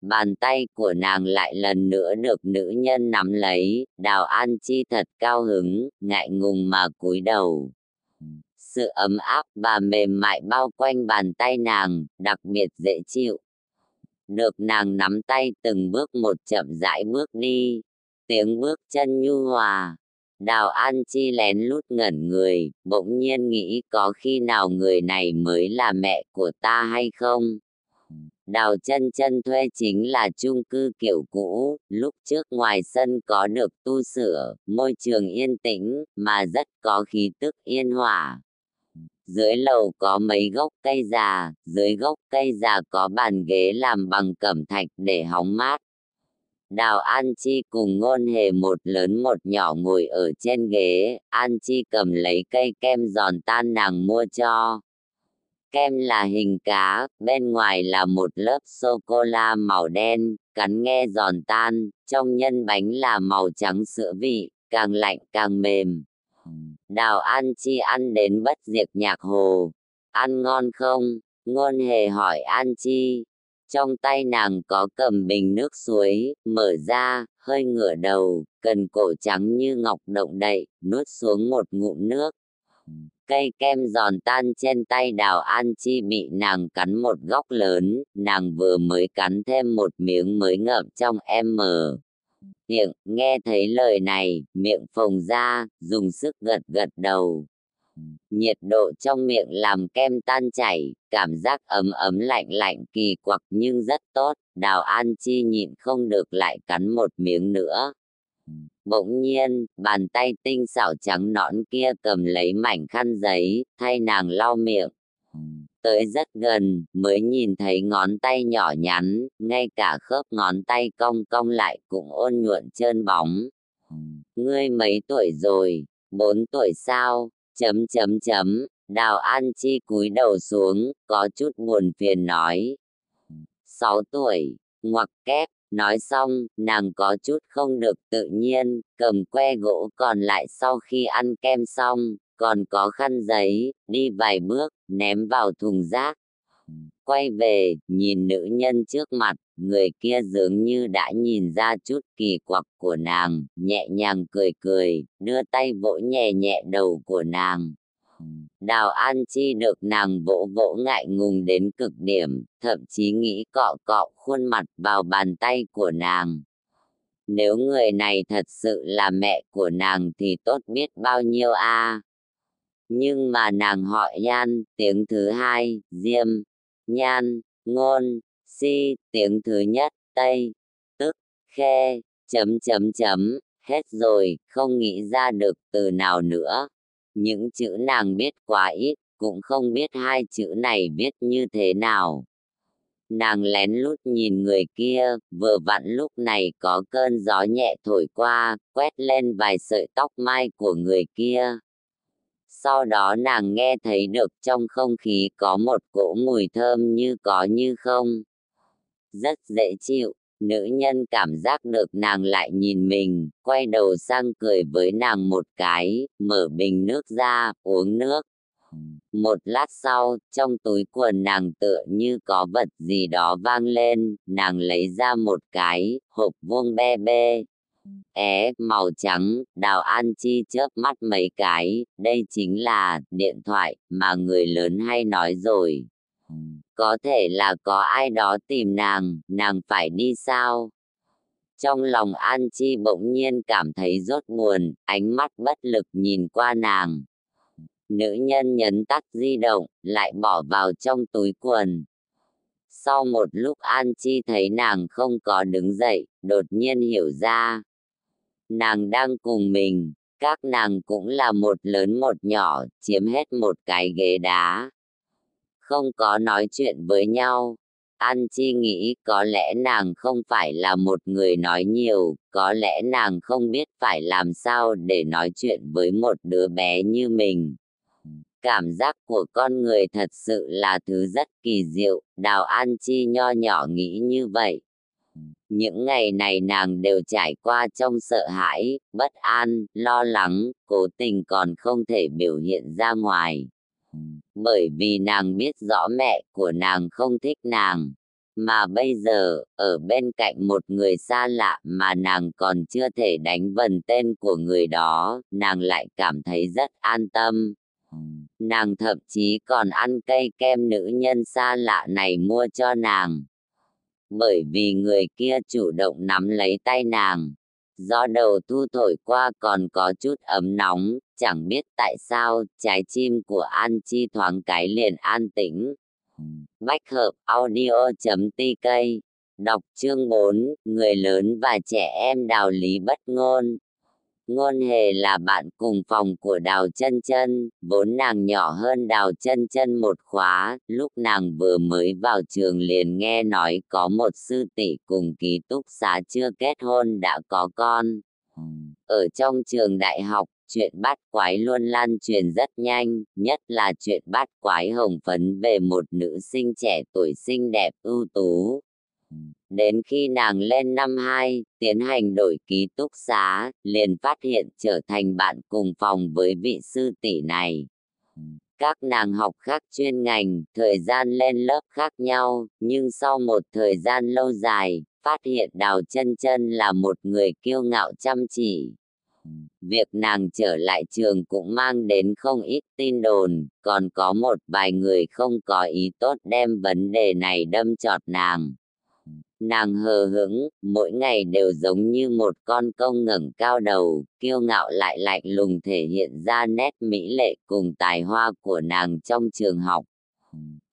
Bàn tay của nàng lại lần nữa được nữ nhân nắm lấy, đào An Chi thật cao hứng, ngại ngùng mà cúi đầu sự ấm áp và mềm mại bao quanh bàn tay nàng, đặc biệt dễ chịu. Được nàng nắm tay từng bước một chậm rãi bước đi, tiếng bước chân nhu hòa. Đào An Chi lén lút ngẩn người, bỗng nhiên nghĩ có khi nào người này mới là mẹ của ta hay không? Đào chân chân thuê chính là chung cư kiểu cũ, lúc trước ngoài sân có được tu sửa, môi trường yên tĩnh, mà rất có khí tức yên hòa dưới lầu có mấy gốc cây già, dưới gốc cây già có bàn ghế làm bằng cẩm thạch để hóng mát. Đào An Chi cùng ngôn hề một lớn một nhỏ ngồi ở trên ghế, An Chi cầm lấy cây kem giòn tan nàng mua cho. Kem là hình cá, bên ngoài là một lớp sô-cô-la màu đen, cắn nghe giòn tan, trong nhân bánh là màu trắng sữa vị, càng lạnh càng mềm. Đào An Chi ăn đến bất diệt nhạc hồ. Ăn ngon không? Ngôn hề hỏi An Chi. Trong tay nàng có cầm bình nước suối, mở ra, hơi ngửa đầu, cần cổ trắng như ngọc động đậy, nuốt xuống một ngụm nước. Cây kem giòn tan trên tay đào An Chi bị nàng cắn một góc lớn, nàng vừa mới cắn thêm một miếng mới ngậm trong em mờ. Miệng, nghe thấy lời này, miệng phồng ra, dùng sức gật gật đầu. Nhiệt độ trong miệng làm kem tan chảy, cảm giác ấm ấm lạnh lạnh kỳ quặc nhưng rất tốt, đào An Chi nhịn không được lại cắn một miếng nữa. Bỗng nhiên, bàn tay tinh xảo trắng nõn kia cầm lấy mảnh khăn giấy, thay nàng lau miệng. Tới rất gần, mới nhìn thấy ngón tay nhỏ nhắn, ngay cả khớp ngón tay cong cong lại cũng ôn nhuận trơn bóng. Ngươi mấy tuổi rồi? Bốn tuổi sao? Chấm chấm chấm, đào an chi cúi đầu xuống, có chút buồn phiền nói. Sáu tuổi, ngoặc kép, Nói xong, nàng có chút không được tự nhiên, cầm que gỗ còn lại sau khi ăn kem xong, còn có khăn giấy, đi vài bước, ném vào thùng rác. Quay về, nhìn nữ nhân trước mặt, người kia dường như đã nhìn ra chút kỳ quặc của nàng, nhẹ nhàng cười cười, đưa tay vỗ nhẹ nhẹ đầu của nàng. Đào An Chi được nàng vỗ vỗ ngại ngùng đến cực điểm, thậm chí nghĩ cọ cọ khuôn mặt vào bàn tay của nàng. Nếu người này thật sự là mẹ của nàng thì tốt biết bao nhiêu a. Nhưng mà nàng họ Yan, tiếng thứ hai, Diêm, Nhan, Ngôn, Si, tiếng thứ nhất, Tây, Tức, Khe, chấm chấm chấm, hết rồi, không nghĩ ra được từ nào nữa. Những chữ nàng biết quá ít, cũng không biết hai chữ này viết như thế nào. Nàng lén lút nhìn người kia, vừa vặn lúc này có cơn gió nhẹ thổi qua, quét lên vài sợi tóc mai của người kia. Sau đó nàng nghe thấy được trong không khí có một cỗ mùi thơm như có như không. Rất dễ chịu, Nữ nhân cảm giác được nàng lại nhìn mình, quay đầu sang cười với nàng một cái, mở bình nước ra, uống nước. Một lát sau, trong túi quần nàng tựa như có vật gì đó vang lên, nàng lấy ra một cái, hộp vuông be be. É, màu trắng, đào an chi chớp mắt mấy cái, đây chính là điện thoại mà người lớn hay nói rồi. Có thể là có ai đó tìm nàng, nàng phải đi sao? Trong lòng An Chi bỗng nhiên cảm thấy rốt buồn, ánh mắt bất lực nhìn qua nàng. Nữ nhân nhấn tắt di động, lại bỏ vào trong túi quần. Sau một lúc An Chi thấy nàng không có đứng dậy, đột nhiên hiểu ra. Nàng đang cùng mình, các nàng cũng là một lớn một nhỏ, chiếm hết một cái ghế đá không có nói chuyện với nhau. An Chi nghĩ có lẽ nàng không phải là một người nói nhiều, có lẽ nàng không biết phải làm sao để nói chuyện với một đứa bé như mình. Cảm giác của con người thật sự là thứ rất kỳ diệu, Đào An Chi nho nhỏ nghĩ như vậy. Những ngày này nàng đều trải qua trong sợ hãi, bất an, lo lắng, cố tình còn không thể biểu hiện ra ngoài. Bởi vì nàng biết rõ mẹ của nàng không thích nàng mà bây giờ ở bên cạnh một người xa lạ mà nàng còn chưa thể đánh vần tên của người đó nàng lại cảm thấy rất an tâm. Nàng thậm chí còn ăn cây kem nữ nhân xa lạ này mua cho nàng bởi vì người kia chủ động nắm lấy tay nàng. Do đầu thu thổi qua còn có chút ấm nóng, chẳng biết tại sao trái chim của An Chi thoáng cái liền an tĩnh. Bách hợp audio.tk Đọc chương 4, Người lớn và trẻ em đào lý bất ngôn. Ngôn hề là bạn cùng phòng của Đào chân chân, vốn nàng nhỏ hơn Đào chân chân một khóa, lúc nàng vừa mới vào trường liền nghe nói có một sư tỷ cùng ký túc xá chưa kết hôn đã có con. Ở trong trường đại học, chuyện bắt quái luôn lan truyền rất nhanh, nhất là chuyện bắt quái hồng phấn về một nữ sinh trẻ tuổi xinh đẹp ưu tú, Đến khi nàng lên năm hai, tiến hành đổi ký túc xá, liền phát hiện trở thành bạn cùng phòng với vị sư tỷ này. Các nàng học khác chuyên ngành, thời gian lên lớp khác nhau, nhưng sau một thời gian lâu dài, phát hiện Đào chân chân là một người kiêu ngạo chăm chỉ. Việc nàng trở lại trường cũng mang đến không ít tin đồn, còn có một vài người không có ý tốt đem vấn đề này đâm chọt nàng. Nàng hờ hững, mỗi ngày đều giống như một con công ngẩng cao đầu, kiêu ngạo lại lạnh lùng thể hiện ra nét mỹ lệ cùng tài hoa của nàng trong trường học.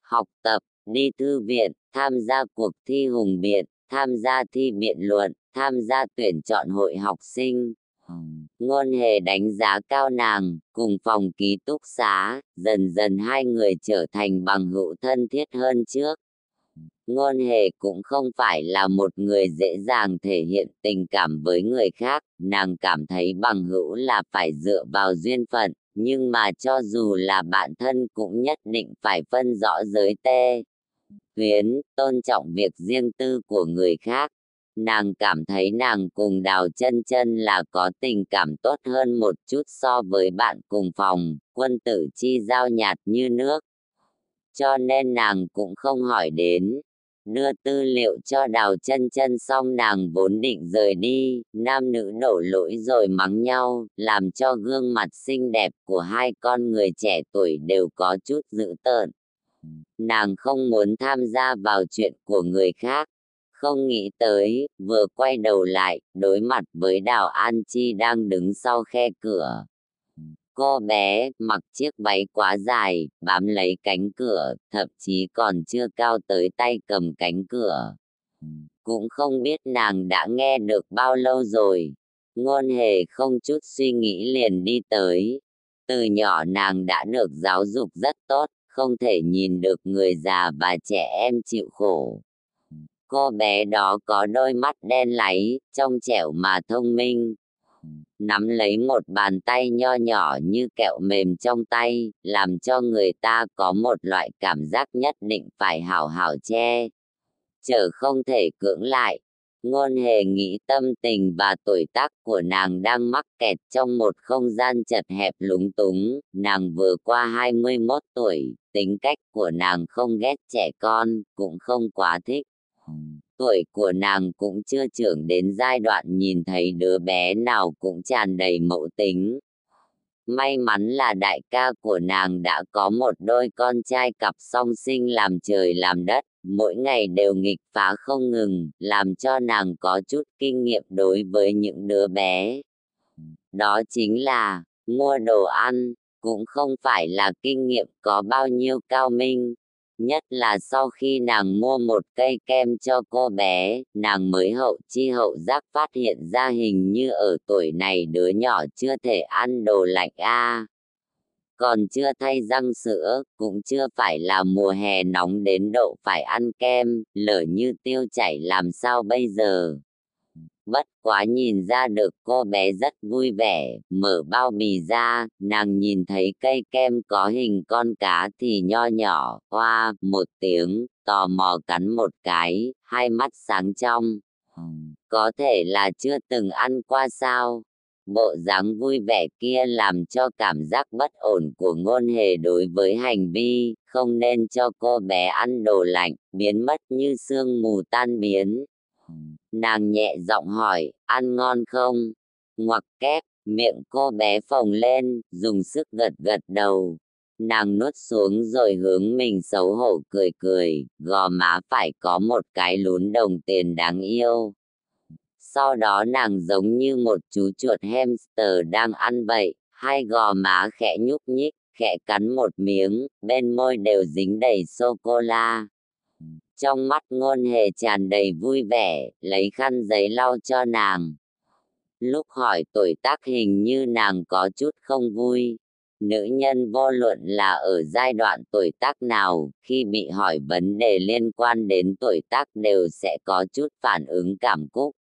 Học tập, đi thư viện, tham gia cuộc thi hùng biện, tham gia thi biện luận, tham gia tuyển chọn hội học sinh. Ngôn hề đánh giá cao nàng, cùng phòng ký túc xá, dần dần hai người trở thành bằng hữu thân thiết hơn trước. Ngôn hề cũng không phải là một người dễ dàng thể hiện tình cảm với người khác, nàng cảm thấy bằng hữu là phải dựa vào duyên phận, nhưng mà cho dù là bạn thân cũng nhất định phải phân rõ giới tê. Huyến, tôn trọng việc riêng tư của người khác. Nàng cảm thấy nàng cùng đào chân chân là có tình cảm tốt hơn một chút so với bạn cùng phòng, quân tử chi giao nhạt như nước. Cho nên nàng cũng không hỏi đến, đưa tư liệu cho đào chân chân xong nàng vốn định rời đi, nam nữ đổ lỗi rồi mắng nhau, làm cho gương mặt xinh đẹp của hai con người trẻ tuổi đều có chút dữ tợn. Nàng không muốn tham gia vào chuyện của người khác, không nghĩ tới, vừa quay đầu lại, đối mặt với đào An Chi đang đứng sau khe cửa. Cô bé mặc chiếc váy quá dài, bám lấy cánh cửa, thậm chí còn chưa cao tới tay cầm cánh cửa. Cũng không biết nàng đã nghe được bao lâu rồi. Ngôn hề không chút suy nghĩ liền đi tới. Từ nhỏ nàng đã được giáo dục rất tốt, không thể nhìn được người già và trẻ em chịu khổ. Cô bé đó có đôi mắt đen láy, trong trẻo mà thông minh, nắm lấy một bàn tay nho nhỏ như kẹo mềm trong tay, làm cho người ta có một loại cảm giác nhất định phải hảo hảo che. Chờ không thể cưỡng lại, ngôn hề nghĩ tâm tình và tuổi tác của nàng đang mắc kẹt trong một không gian chật hẹp lúng túng, nàng vừa qua 21 tuổi, tính cách của nàng không ghét trẻ con, cũng không quá thích tuổi của nàng cũng chưa trưởng đến giai đoạn nhìn thấy đứa bé nào cũng tràn đầy mẫu tính. May mắn là đại ca của nàng đã có một đôi con trai cặp song sinh làm trời làm đất, mỗi ngày đều nghịch phá không ngừng, làm cho nàng có chút kinh nghiệm đối với những đứa bé. Đó chính là, mua đồ ăn, cũng không phải là kinh nghiệm có bao nhiêu cao minh, nhất là sau khi nàng mua một cây kem cho cô bé, nàng mới hậu chi hậu giác phát hiện ra hình như ở tuổi này đứa nhỏ chưa thể ăn đồ lạnh a. Còn chưa thay răng sữa, cũng chưa phải là mùa hè nóng đến độ phải ăn kem lỡ như tiêu chảy làm sao bây giờ? Bất quá nhìn ra được cô bé rất vui vẻ, mở bao bì ra, nàng nhìn thấy cây kem có hình con cá thì nho nhỏ, hoa, một tiếng, tò mò cắn một cái, hai mắt sáng trong. Có thể là chưa từng ăn qua sao? Bộ dáng vui vẻ kia làm cho cảm giác bất ổn của ngôn hề đối với hành vi, không nên cho cô bé ăn đồ lạnh, biến mất như sương mù tan biến. Nàng nhẹ giọng hỏi, ăn ngon không? Ngoặc kép, miệng cô bé phồng lên, dùng sức gật gật đầu. Nàng nuốt xuống rồi hướng mình xấu hổ cười cười, gò má phải có một cái lún đồng tiền đáng yêu. Sau đó nàng giống như một chú chuột hamster đang ăn vậy, hai gò má khẽ nhúc nhích, khẽ cắn một miếng, bên môi đều dính đầy sô-cô-la. Trong mắt ngôn hề tràn đầy vui vẻ, lấy khăn giấy lau cho nàng. Lúc hỏi tuổi tác hình như nàng có chút không vui. Nữ nhân vô luận là ở giai đoạn tuổi tác nào, khi bị hỏi vấn đề liên quan đến tuổi tác đều sẽ có chút phản ứng cảm cúc.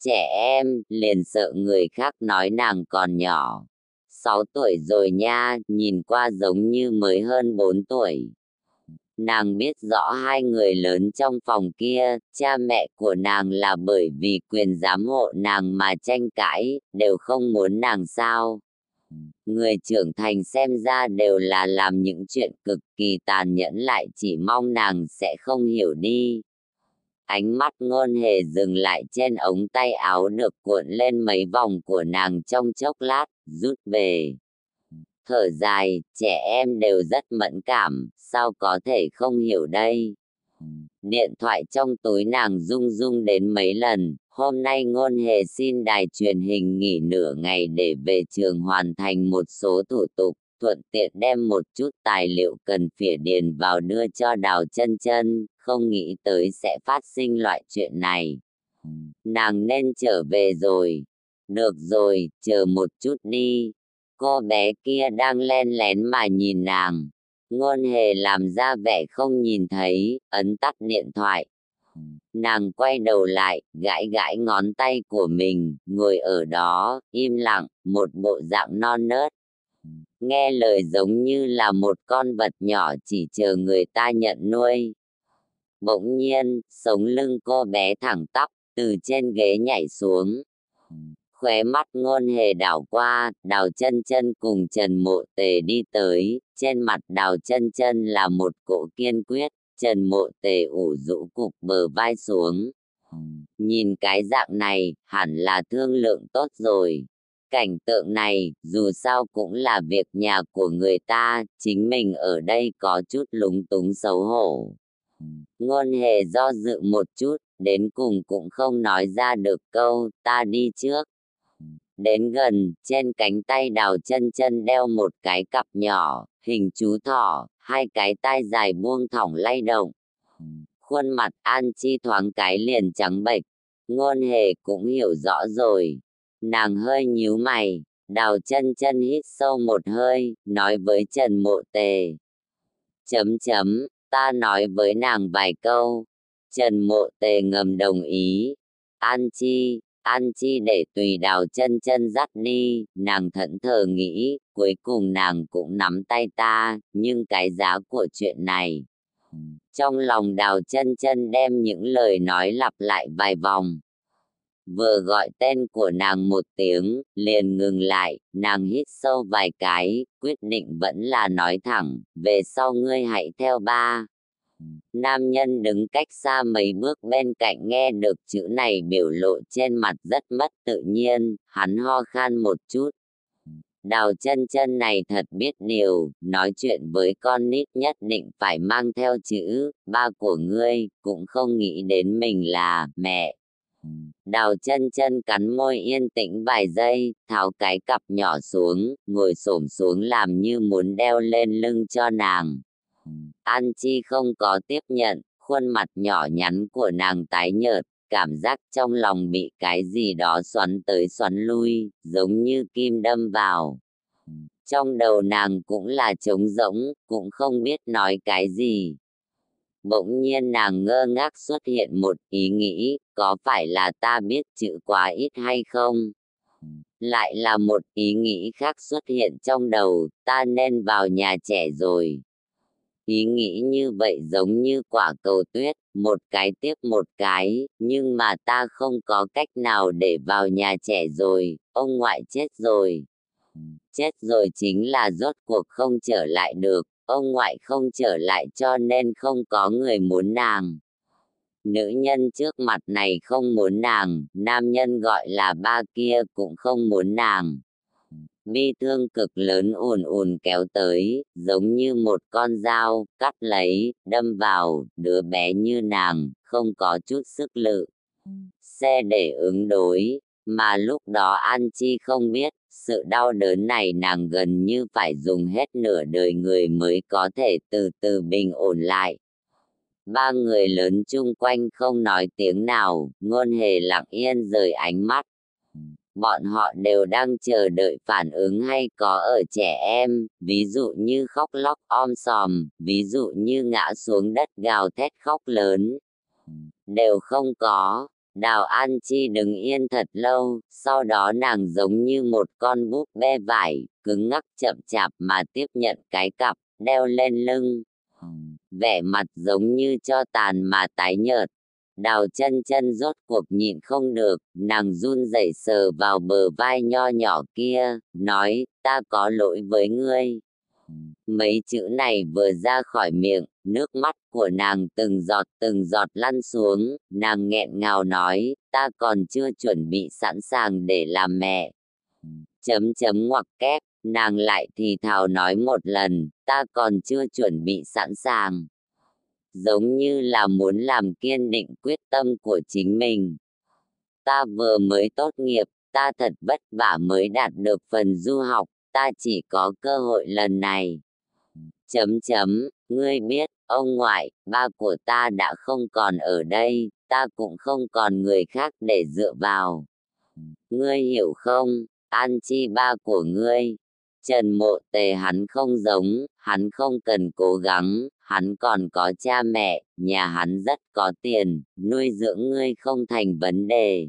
Trẻ em, liền sợ người khác nói nàng còn nhỏ. Sáu tuổi rồi nha, nhìn qua giống như mới hơn bốn tuổi. Nàng biết rõ hai người lớn trong phòng kia, cha mẹ của nàng là bởi vì quyền giám hộ nàng mà tranh cãi, đều không muốn nàng sao. Người trưởng thành xem ra đều là làm những chuyện cực kỳ tàn nhẫn lại chỉ mong nàng sẽ không hiểu đi. Ánh mắt ngôn hề dừng lại trên ống tay áo được cuộn lên mấy vòng của nàng trong chốc lát, rút về. Thở dài, trẻ em đều rất mẫn cảm, sao có thể không hiểu đây. Điện thoại trong túi nàng rung rung đến mấy lần, hôm nay ngôn hề xin đài truyền hình nghỉ nửa ngày để về trường hoàn thành một số thủ tục, thuận tiện đem một chút tài liệu cần phỉa điền vào đưa cho đào chân chân, không nghĩ tới sẽ phát sinh loại chuyện này. Nàng nên trở về rồi. Được rồi, chờ một chút đi. Cô bé kia đang len lén mà nhìn nàng. Ngôn hề làm ra vẻ không nhìn thấy, ấn tắt điện thoại. Nàng quay đầu lại, gãi gãi ngón tay của mình, ngồi ở đó, im lặng, một bộ dạng non nớt. Nghe lời giống như là một con vật nhỏ chỉ chờ người ta nhận nuôi. Bỗng nhiên, sống lưng cô bé thẳng tắp, từ trên ghế nhảy xuống. Khóe mắt ngôn hề đảo qua, đào chân chân cùng Trần Mộ Tề đi tới, trên mặt đào chân chân là một cỗ kiên quyết, Trần Mộ Tề ủ rũ cục bờ vai xuống. Nhìn cái dạng này, hẳn là thương lượng tốt rồi. Cảnh tượng này, dù sao cũng là việc nhà của người ta, chính mình ở đây có chút lúng túng xấu hổ. Ngôn hề do dự một chút, đến cùng cũng không nói ra được câu, ta đi trước. Đến gần, trên cánh tay đào chân chân đeo một cái cặp nhỏ, hình chú thỏ, hai cái tai dài buông thỏng lay động. Khuôn mặt An Chi thoáng cái liền trắng bệch, ngôn hề cũng hiểu rõ rồi. Nàng hơi nhíu mày, đào chân chân hít sâu một hơi, nói với Trần Mộ Tề. Chấm chấm, ta nói với nàng vài câu. Trần Mộ Tề ngầm đồng ý. An Chi, An Chi để tùy đào chân chân dắt đi, nàng thẫn thờ nghĩ, cuối cùng nàng cũng nắm tay ta, nhưng cái giá của chuyện này. Trong lòng đào chân chân đem những lời nói lặp lại vài vòng. Vừa gọi tên của nàng một tiếng, liền ngừng lại, nàng hít sâu vài cái, quyết định vẫn là nói thẳng, về sau ngươi hãy theo ba, Nam nhân đứng cách xa mấy bước bên cạnh nghe được chữ này biểu lộ trên mặt rất mất tự nhiên, hắn ho khan một chút. Đào chân chân này thật biết điều, nói chuyện với con nít nhất định phải mang theo chữ, ba của ngươi, cũng không nghĩ đến mình là mẹ. Đào chân chân cắn môi yên tĩnh vài giây, tháo cái cặp nhỏ xuống, ngồi xổm xuống làm như muốn đeo lên lưng cho nàng. An Chi không có tiếp nhận, khuôn mặt nhỏ nhắn của nàng tái nhợt, cảm giác trong lòng bị cái gì đó xoắn tới xoắn lui, giống như kim đâm vào. Trong đầu nàng cũng là trống rỗng, cũng không biết nói cái gì. Bỗng nhiên nàng ngơ ngác xuất hiện một ý nghĩ, có phải là ta biết chữ quá ít hay không? Lại là một ý nghĩ khác xuất hiện trong đầu, ta nên vào nhà trẻ rồi. Ý nghĩ như vậy giống như quả cầu tuyết, một cái tiếp một cái, nhưng mà ta không có cách nào để vào nhà trẻ rồi, ông ngoại chết rồi. Chết rồi chính là rốt cuộc không trở lại được, ông ngoại không trở lại cho nên không có người muốn nàng. Nữ nhân trước mặt này không muốn nàng, nam nhân gọi là ba kia cũng không muốn nàng bi thương cực lớn ùn ùn kéo tới, giống như một con dao, cắt lấy, đâm vào, đứa bé như nàng, không có chút sức lực. Xe để ứng đối, mà lúc đó An Chi không biết, sự đau đớn này nàng gần như phải dùng hết nửa đời người mới có thể từ từ bình ổn lại. Ba người lớn chung quanh không nói tiếng nào, ngôn hề lặng yên rời ánh mắt, bọn họ đều đang chờ đợi phản ứng hay có ở trẻ em, ví dụ như khóc lóc om sòm, ví dụ như ngã xuống đất gào thét khóc lớn. Đều không có, Đào An Chi đứng yên thật lâu, sau đó nàng giống như một con búp bê vải, cứng ngắc chậm chạp mà tiếp nhận cái cặp, đeo lên lưng. Vẻ mặt giống như cho tàn mà tái nhợt, đào chân chân rốt cuộc nhịn không được, nàng run rẩy sờ vào bờ vai nho nhỏ kia, nói, ta có lỗi với ngươi. Mấy chữ này vừa ra khỏi miệng, nước mắt của nàng từng giọt từng giọt lăn xuống, nàng nghẹn ngào nói, ta còn chưa chuẩn bị sẵn sàng để làm mẹ. Chấm chấm ngoặc kép, nàng lại thì thào nói một lần, ta còn chưa chuẩn bị sẵn sàng. Giống như là muốn làm kiên định quyết tâm của chính mình. Ta vừa mới tốt nghiệp, ta thật vất vả mới đạt được phần du học, ta chỉ có cơ hội lần này. Chấm chấm, ngươi biết, ông ngoại, ba của ta đã không còn ở đây, ta cũng không còn người khác để dựa vào. Ngươi hiểu không, an chi ba của ngươi. Trần mộ tề hắn không giống, hắn không cần cố gắng, hắn còn có cha mẹ, nhà hắn rất có tiền, nuôi dưỡng ngươi không thành vấn đề.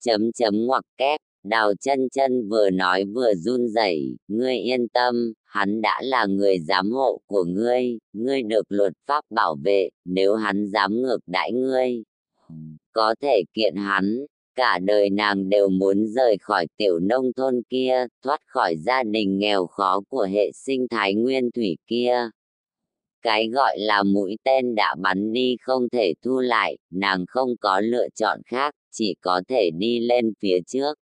Chấm chấm ngoặc kép, Đào chân chân vừa nói vừa run rẩy, ngươi yên tâm, hắn đã là người giám hộ của ngươi, ngươi được luật pháp bảo vệ, nếu hắn dám ngược đãi ngươi. Có thể kiện hắn, cả đời nàng đều muốn rời khỏi tiểu nông thôn kia, thoát khỏi gia đình nghèo khó của hệ sinh thái nguyên thủy kia. Cái gọi là mũi tên đã bắn đi không thể thu lại, nàng không có lựa chọn khác, chỉ có thể đi lên phía trước.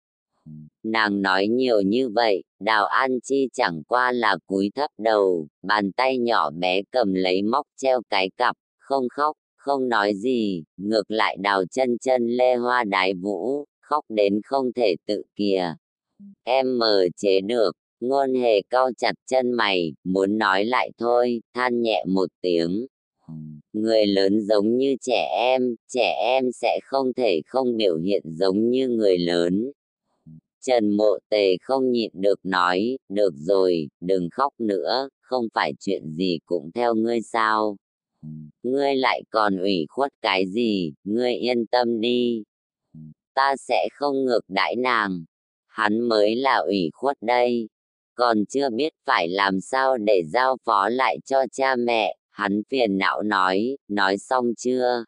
Nàng nói nhiều như vậy, đào an chi chẳng qua là cúi thấp đầu, bàn tay nhỏ bé cầm lấy móc treo cái cặp, không khóc, không nói gì, ngược lại đào chân chân lê hoa đái vũ, khóc đến không thể tự kìa. Em mờ chế được, ngôn hề cau chặt chân mày, muốn nói lại thôi, than nhẹ một tiếng. Người lớn giống như trẻ em, trẻ em sẽ không thể không biểu hiện giống như người lớn. Trần mộ tề không nhịn được nói, được rồi, đừng khóc nữa, không phải chuyện gì cũng theo ngươi sao. Ngươi lại còn ủy khuất cái gì, ngươi yên tâm đi. Ta sẽ không ngược đãi nàng. Hắn mới là ủy khuất đây. Còn chưa biết phải làm sao để giao phó lại cho cha mẹ, hắn phiền não nói, nói xong chưa?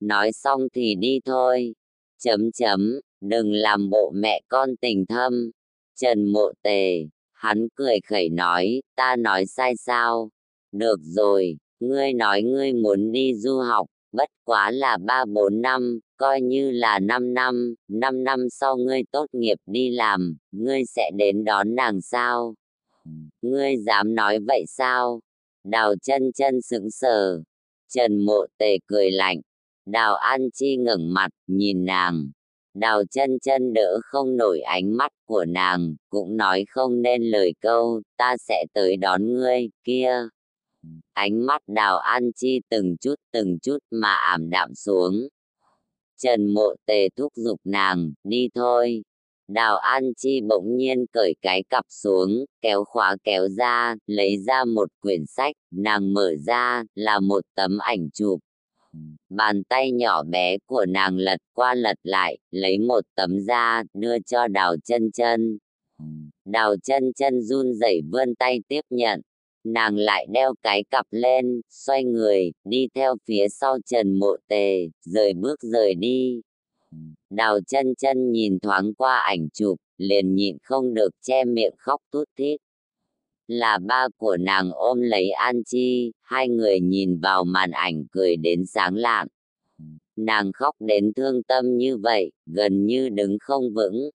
Nói xong thì đi thôi. Chấm chấm, đừng làm bộ mẹ con tình thâm. Trần mộ tề, hắn cười khẩy nói, ta nói sai sao? Được rồi, ngươi nói ngươi muốn đi du học, bất quá là ba bốn năm, coi như là năm năm, năm năm sau ngươi tốt nghiệp đi làm, ngươi sẽ đến đón nàng sao? Ngươi dám nói vậy sao? Đào chân chân sững sờ. Trần mộ tề cười lạnh. Đào An Chi ngẩng mặt, nhìn nàng. Đào chân chân đỡ không nổi ánh mắt của nàng, cũng nói không nên lời câu, ta sẽ tới đón ngươi, kia. Ánh mắt đào an chi từng chút từng chút mà ảm đạm xuống. Trần mộ tề thúc giục nàng, đi thôi. Đào An Chi bỗng nhiên cởi cái cặp xuống, kéo khóa kéo ra, lấy ra một quyển sách, nàng mở ra, là một tấm ảnh chụp. Bàn tay nhỏ bé của nàng lật qua lật lại, lấy một tấm ra đưa cho đào chân chân. Đào chân chân run rẩy vươn tay tiếp nhận. Nàng lại đeo cái cặp lên, xoay người, đi theo phía sau Trần Mộ Tề, rời bước rời đi. Đào chân chân nhìn thoáng qua ảnh chụp, liền nhịn không được che miệng khóc thút thít là ba của nàng ôm lấy An Chi, hai người nhìn vào màn ảnh cười đến sáng lạng. Nàng khóc đến thương tâm như vậy, gần như đứng không vững.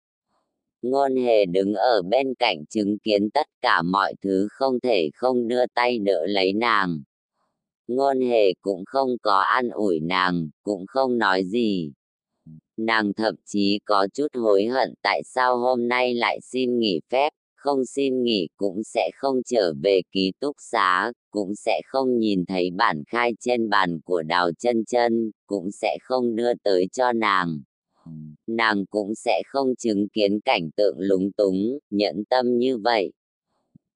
Ngôn hề đứng ở bên cạnh chứng kiến tất cả mọi thứ không thể không đưa tay đỡ lấy nàng. Ngôn hề cũng không có an ủi nàng, cũng không nói gì. Nàng thậm chí có chút hối hận tại sao hôm nay lại xin nghỉ phép, không xin nghỉ cũng sẽ không trở về ký túc xá, cũng sẽ không nhìn thấy bản khai trên bàn của đào chân chân, cũng sẽ không đưa tới cho nàng. Nàng cũng sẽ không chứng kiến cảnh tượng lúng túng, nhẫn tâm như vậy.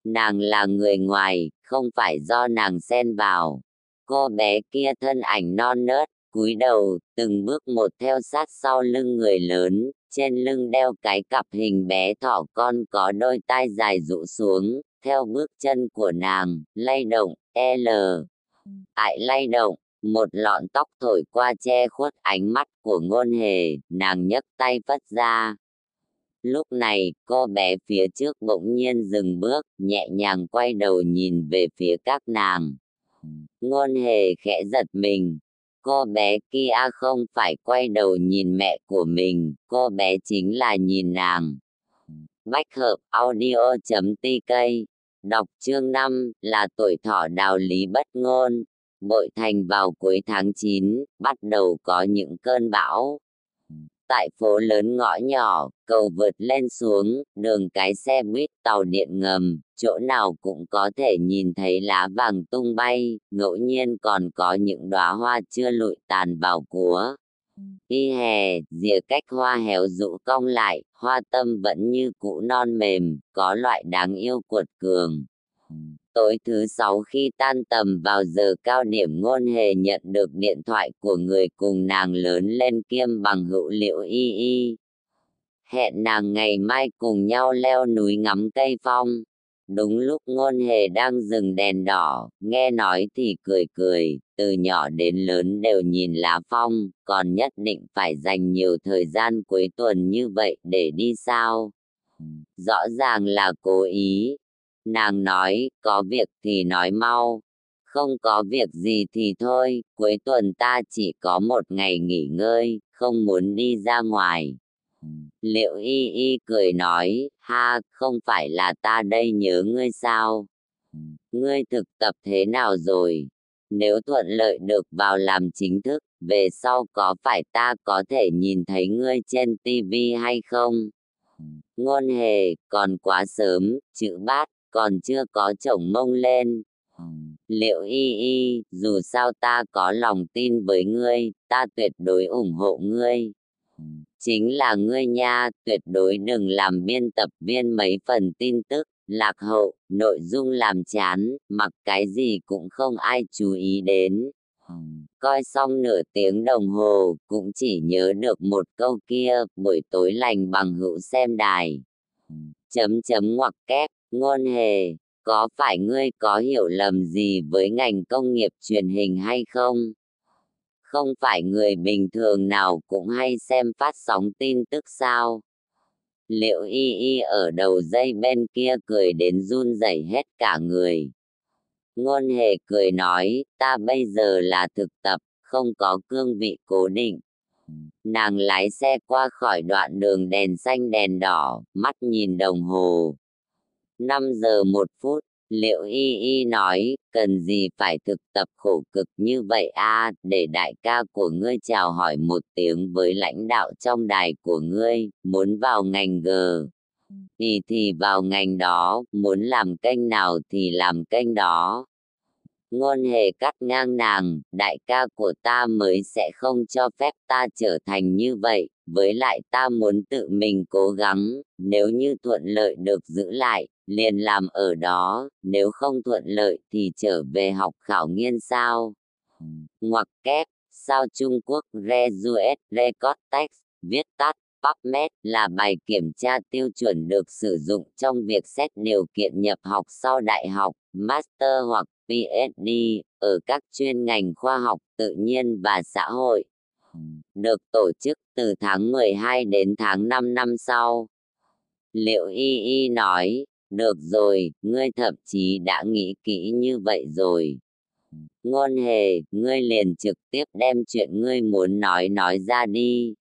Nàng là người ngoài, không phải do nàng xen vào. Cô bé kia thân ảnh non nớt, cúi đầu, từng bước một theo sát sau lưng người lớn, trên lưng đeo cái cặp hình bé thỏ con có đôi tai dài rũ xuống, theo bước chân của nàng, lay động, L. Ải lay động, một lọn tóc thổi qua che khuất ánh mắt của ngôn hề, nàng nhấc tay phất ra. Lúc này, cô bé phía trước bỗng nhiên dừng bước, nhẹ nhàng quay đầu nhìn về phía các nàng. Ngôn hề khẽ giật mình. Cô bé kia không phải quay đầu nhìn mẹ của mình, cô bé chính là nhìn nàng. Bách hợp audio.tk Đọc chương năm là tuổi thọ đào lý bất ngôn. Bội thành vào cuối tháng chín bắt đầu có những cơn bão. Tại phố lớn ngõ nhỏ, cầu vượt lên xuống, đường cái xe buýt tàu điện ngầm, chỗ nào cũng có thể nhìn thấy lá vàng tung bay, ngẫu nhiên còn có những đóa hoa chưa lụi tàn vào cúa. Y hè, dìa cách hoa héo rũ cong lại, hoa tâm vẫn như cũ non mềm, có loại đáng yêu cuột cường. Tối thứ sáu khi tan tầm vào giờ cao điểm ngôn hề nhận được điện thoại của người cùng nàng lớn lên kiêm bằng hữu liệu y y. Hẹn nàng ngày mai cùng nhau leo núi ngắm cây phong. Đúng lúc ngôn hề đang dừng đèn đỏ, nghe nói thì cười cười, từ nhỏ đến lớn đều nhìn lá phong, còn nhất định phải dành nhiều thời gian cuối tuần như vậy để đi sao. Rõ ràng là cố ý, Nàng nói, có việc thì nói mau. Không có việc gì thì thôi, cuối tuần ta chỉ có một ngày nghỉ ngơi, không muốn đi ra ngoài. Liệu y y cười nói, ha, không phải là ta đây nhớ ngươi sao? Ngươi thực tập thế nào rồi? Nếu thuận lợi được vào làm chính thức, về sau có phải ta có thể nhìn thấy ngươi trên tivi hay không? Ngôn hề, còn quá sớm, chữ bát, còn chưa có chồng mông lên. Liệu y y, dù sao ta có lòng tin với ngươi, ta tuyệt đối ủng hộ ngươi. Chính là ngươi nha, tuyệt đối đừng làm biên tập viên mấy phần tin tức, lạc hậu, nội dung làm chán, mặc cái gì cũng không ai chú ý đến. Coi xong nửa tiếng đồng hồ, cũng chỉ nhớ được một câu kia, buổi tối lành bằng hữu xem đài. Chấm chấm ngoặc kép, Ngôn hề, có phải ngươi có hiểu lầm gì với ngành công nghiệp truyền hình hay không? Không phải người bình thường nào cũng hay xem phát sóng tin tức sao? Liệu y y ở đầu dây bên kia cười đến run rẩy hết cả người? Ngôn hề cười nói, ta bây giờ là thực tập, không có cương vị cố định. Nàng lái xe qua khỏi đoạn đường đèn xanh đèn đỏ, mắt nhìn đồng hồ, 5 giờ một phút, liệu y y nói, cần gì phải thực tập khổ cực như vậy a để đại ca của ngươi chào hỏi một tiếng với lãnh đạo trong đài của ngươi, muốn vào ngành G. Thì thì vào ngành đó, muốn làm kênh nào thì làm kênh đó. Ngôn hề cắt ngang nàng, đại ca của ta mới sẽ không cho phép ta trở thành như vậy, với lại ta muốn tự mình cố gắng, nếu như thuận lợi được giữ lại, liền làm ở đó, nếu không thuận lợi thì trở về học khảo nghiên sao. Ngoặc kép, sao Trung Quốc Resuet Record Text, viết tắt, PubMed là bài kiểm tra tiêu chuẩn được sử dụng trong việc xét điều kiện nhập học sau đại học, master hoặc PhD ở các chuyên ngành khoa học tự nhiên và xã hội. Được tổ chức từ tháng 12 đến tháng 5 năm sau. Liệu Y Y nói, được rồi, ngươi thậm chí đã nghĩ kỹ như vậy rồi. Ngôn hề, ngươi liền trực tiếp đem chuyện ngươi muốn nói nói ra đi.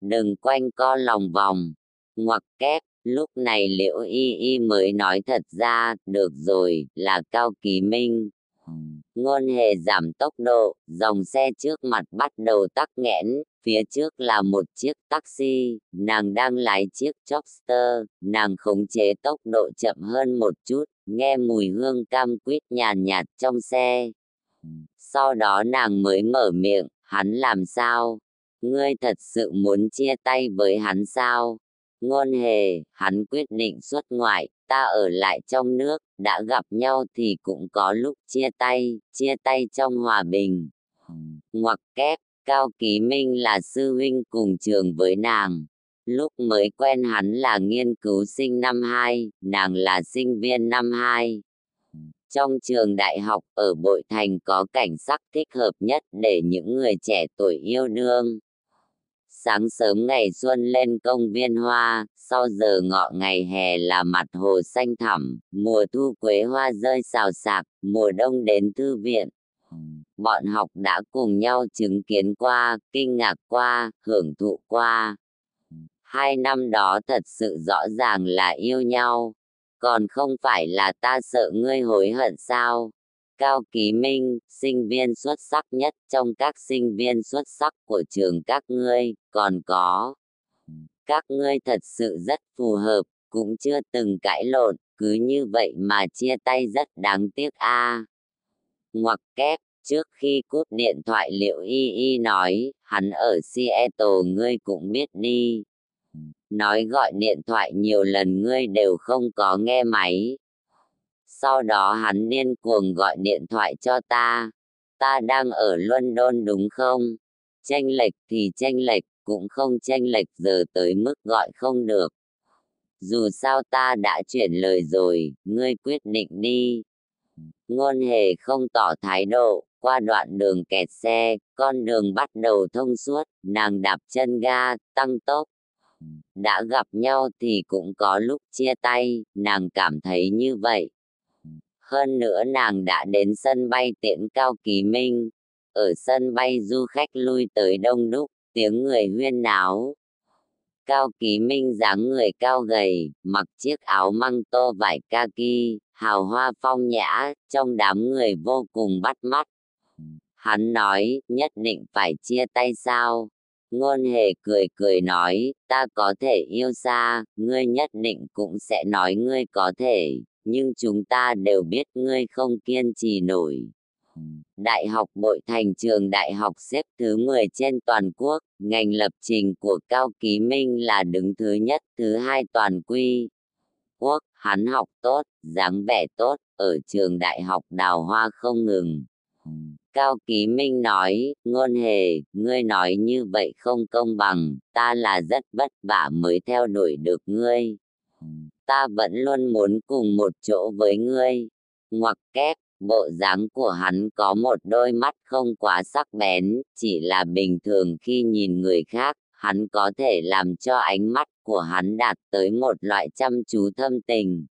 Đừng quanh co lòng vòng. Ngoặc kép, lúc này liễu y y mới nói thật ra, được rồi, là Cao kỳ Minh. Ngôn hề giảm tốc độ, dòng xe trước mặt bắt đầu tắc nghẽn, phía trước là một chiếc taxi, nàng đang lái chiếc chopster, nàng khống chế tốc độ chậm hơn một chút, nghe mùi hương cam quýt nhàn nhạt trong xe. Sau đó nàng mới mở miệng, hắn làm sao? Ngươi thật sự muốn chia tay với hắn sao? Ngôn hề, hắn quyết định xuất ngoại, ta ở lại trong nước, đã gặp nhau thì cũng có lúc chia tay, chia tay trong hòa bình. Ngoặc kép, Cao Ký Minh là sư huynh cùng trường với nàng. Lúc mới quen hắn là nghiên cứu sinh năm hai, nàng là sinh viên năm hai. Trong trường đại học ở Bội Thành có cảnh sắc thích hợp nhất để những người trẻ tuổi yêu đương. Sáng sớm ngày xuân lên công viên hoa, sau giờ ngọ ngày hè là mặt hồ xanh thẳm, mùa thu quế hoa rơi xào xạc, mùa đông đến thư viện. Bọn học đã cùng nhau chứng kiến qua, kinh ngạc qua, hưởng thụ qua. Hai năm đó thật sự rõ ràng là yêu nhau, còn không phải là ta sợ ngươi hối hận sao. Cao Ký Minh, sinh viên xuất sắc nhất trong các sinh viên xuất sắc của trường các ngươi, còn có. Các ngươi thật sự rất phù hợp, cũng chưa từng cãi lộn, cứ như vậy mà chia tay rất đáng tiếc a. À. Ngoặc kép, trước khi cúp điện thoại liệu y y nói, hắn ở Seattle ngươi cũng biết đi. Nói gọi điện thoại nhiều lần ngươi đều không có nghe máy, sau đó hắn điên cuồng gọi điện thoại cho ta. Ta đang ở London đúng không? Tranh lệch thì tranh lệch, cũng không tranh lệch giờ tới mức gọi không được. Dù sao ta đã chuyển lời rồi, ngươi quyết định đi. Ngôn hề không tỏ thái độ, qua đoạn đường kẹt xe, con đường bắt đầu thông suốt, nàng đạp chân ga, tăng tốc. Đã gặp nhau thì cũng có lúc chia tay, nàng cảm thấy như vậy. Hơn nữa nàng đã đến sân bay tiễn Cao Kỳ Minh. Ở sân bay du khách lui tới đông đúc, tiếng người huyên náo. Cao Kỳ Minh dáng người cao gầy, mặc chiếc áo măng tô vải kaki, hào hoa phong nhã, trong đám người vô cùng bắt mắt. Hắn nói, nhất định phải chia tay sao? Ngôn hề cười cười nói, ta có thể yêu xa, ngươi nhất định cũng sẽ nói ngươi có thể, nhưng chúng ta đều biết ngươi không kiên trì nổi. Đại học Bội Thành trường đại học xếp thứ 10 trên toàn quốc, ngành lập trình của Cao Ký Minh là đứng thứ nhất, thứ hai toàn quy. Quốc, hắn học tốt, dáng vẻ tốt, ở trường đại học đào hoa không ngừng. Cao Ký Minh nói, ngôn hề, ngươi nói như vậy không công bằng, ta là rất vất vả mới theo đuổi được ngươi ta vẫn luôn muốn cùng một chỗ với ngươi. Ngoặc kép, bộ dáng của hắn có một đôi mắt không quá sắc bén, chỉ là bình thường khi nhìn người khác, hắn có thể làm cho ánh mắt của hắn đạt tới một loại chăm chú thâm tình.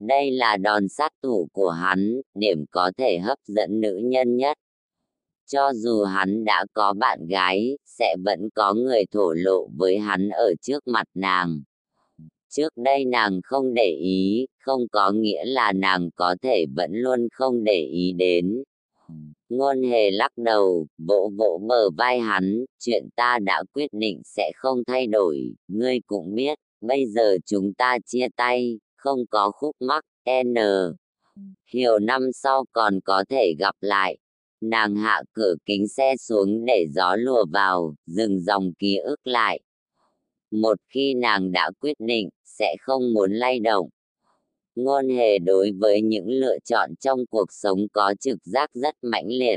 Đây là đòn sát thủ của hắn, điểm có thể hấp dẫn nữ nhân nhất. Cho dù hắn đã có bạn gái, sẽ vẫn có người thổ lộ với hắn ở trước mặt nàng. Trước đây nàng không để ý, không có nghĩa là nàng có thể vẫn luôn không để ý đến. Ngôn hề lắc đầu, vỗ vỗ bờ vai hắn, chuyện ta đã quyết định sẽ không thay đổi, ngươi cũng biết, bây giờ chúng ta chia tay, không có khúc mắc, N. Hiểu năm sau còn có thể gặp lại. Nàng hạ cửa kính xe xuống để gió lùa vào, dừng dòng ký ức lại. Một khi nàng đã quyết định, sẽ không muốn lay động. Ngôn hề đối với những lựa chọn trong cuộc sống có trực giác rất mãnh liệt.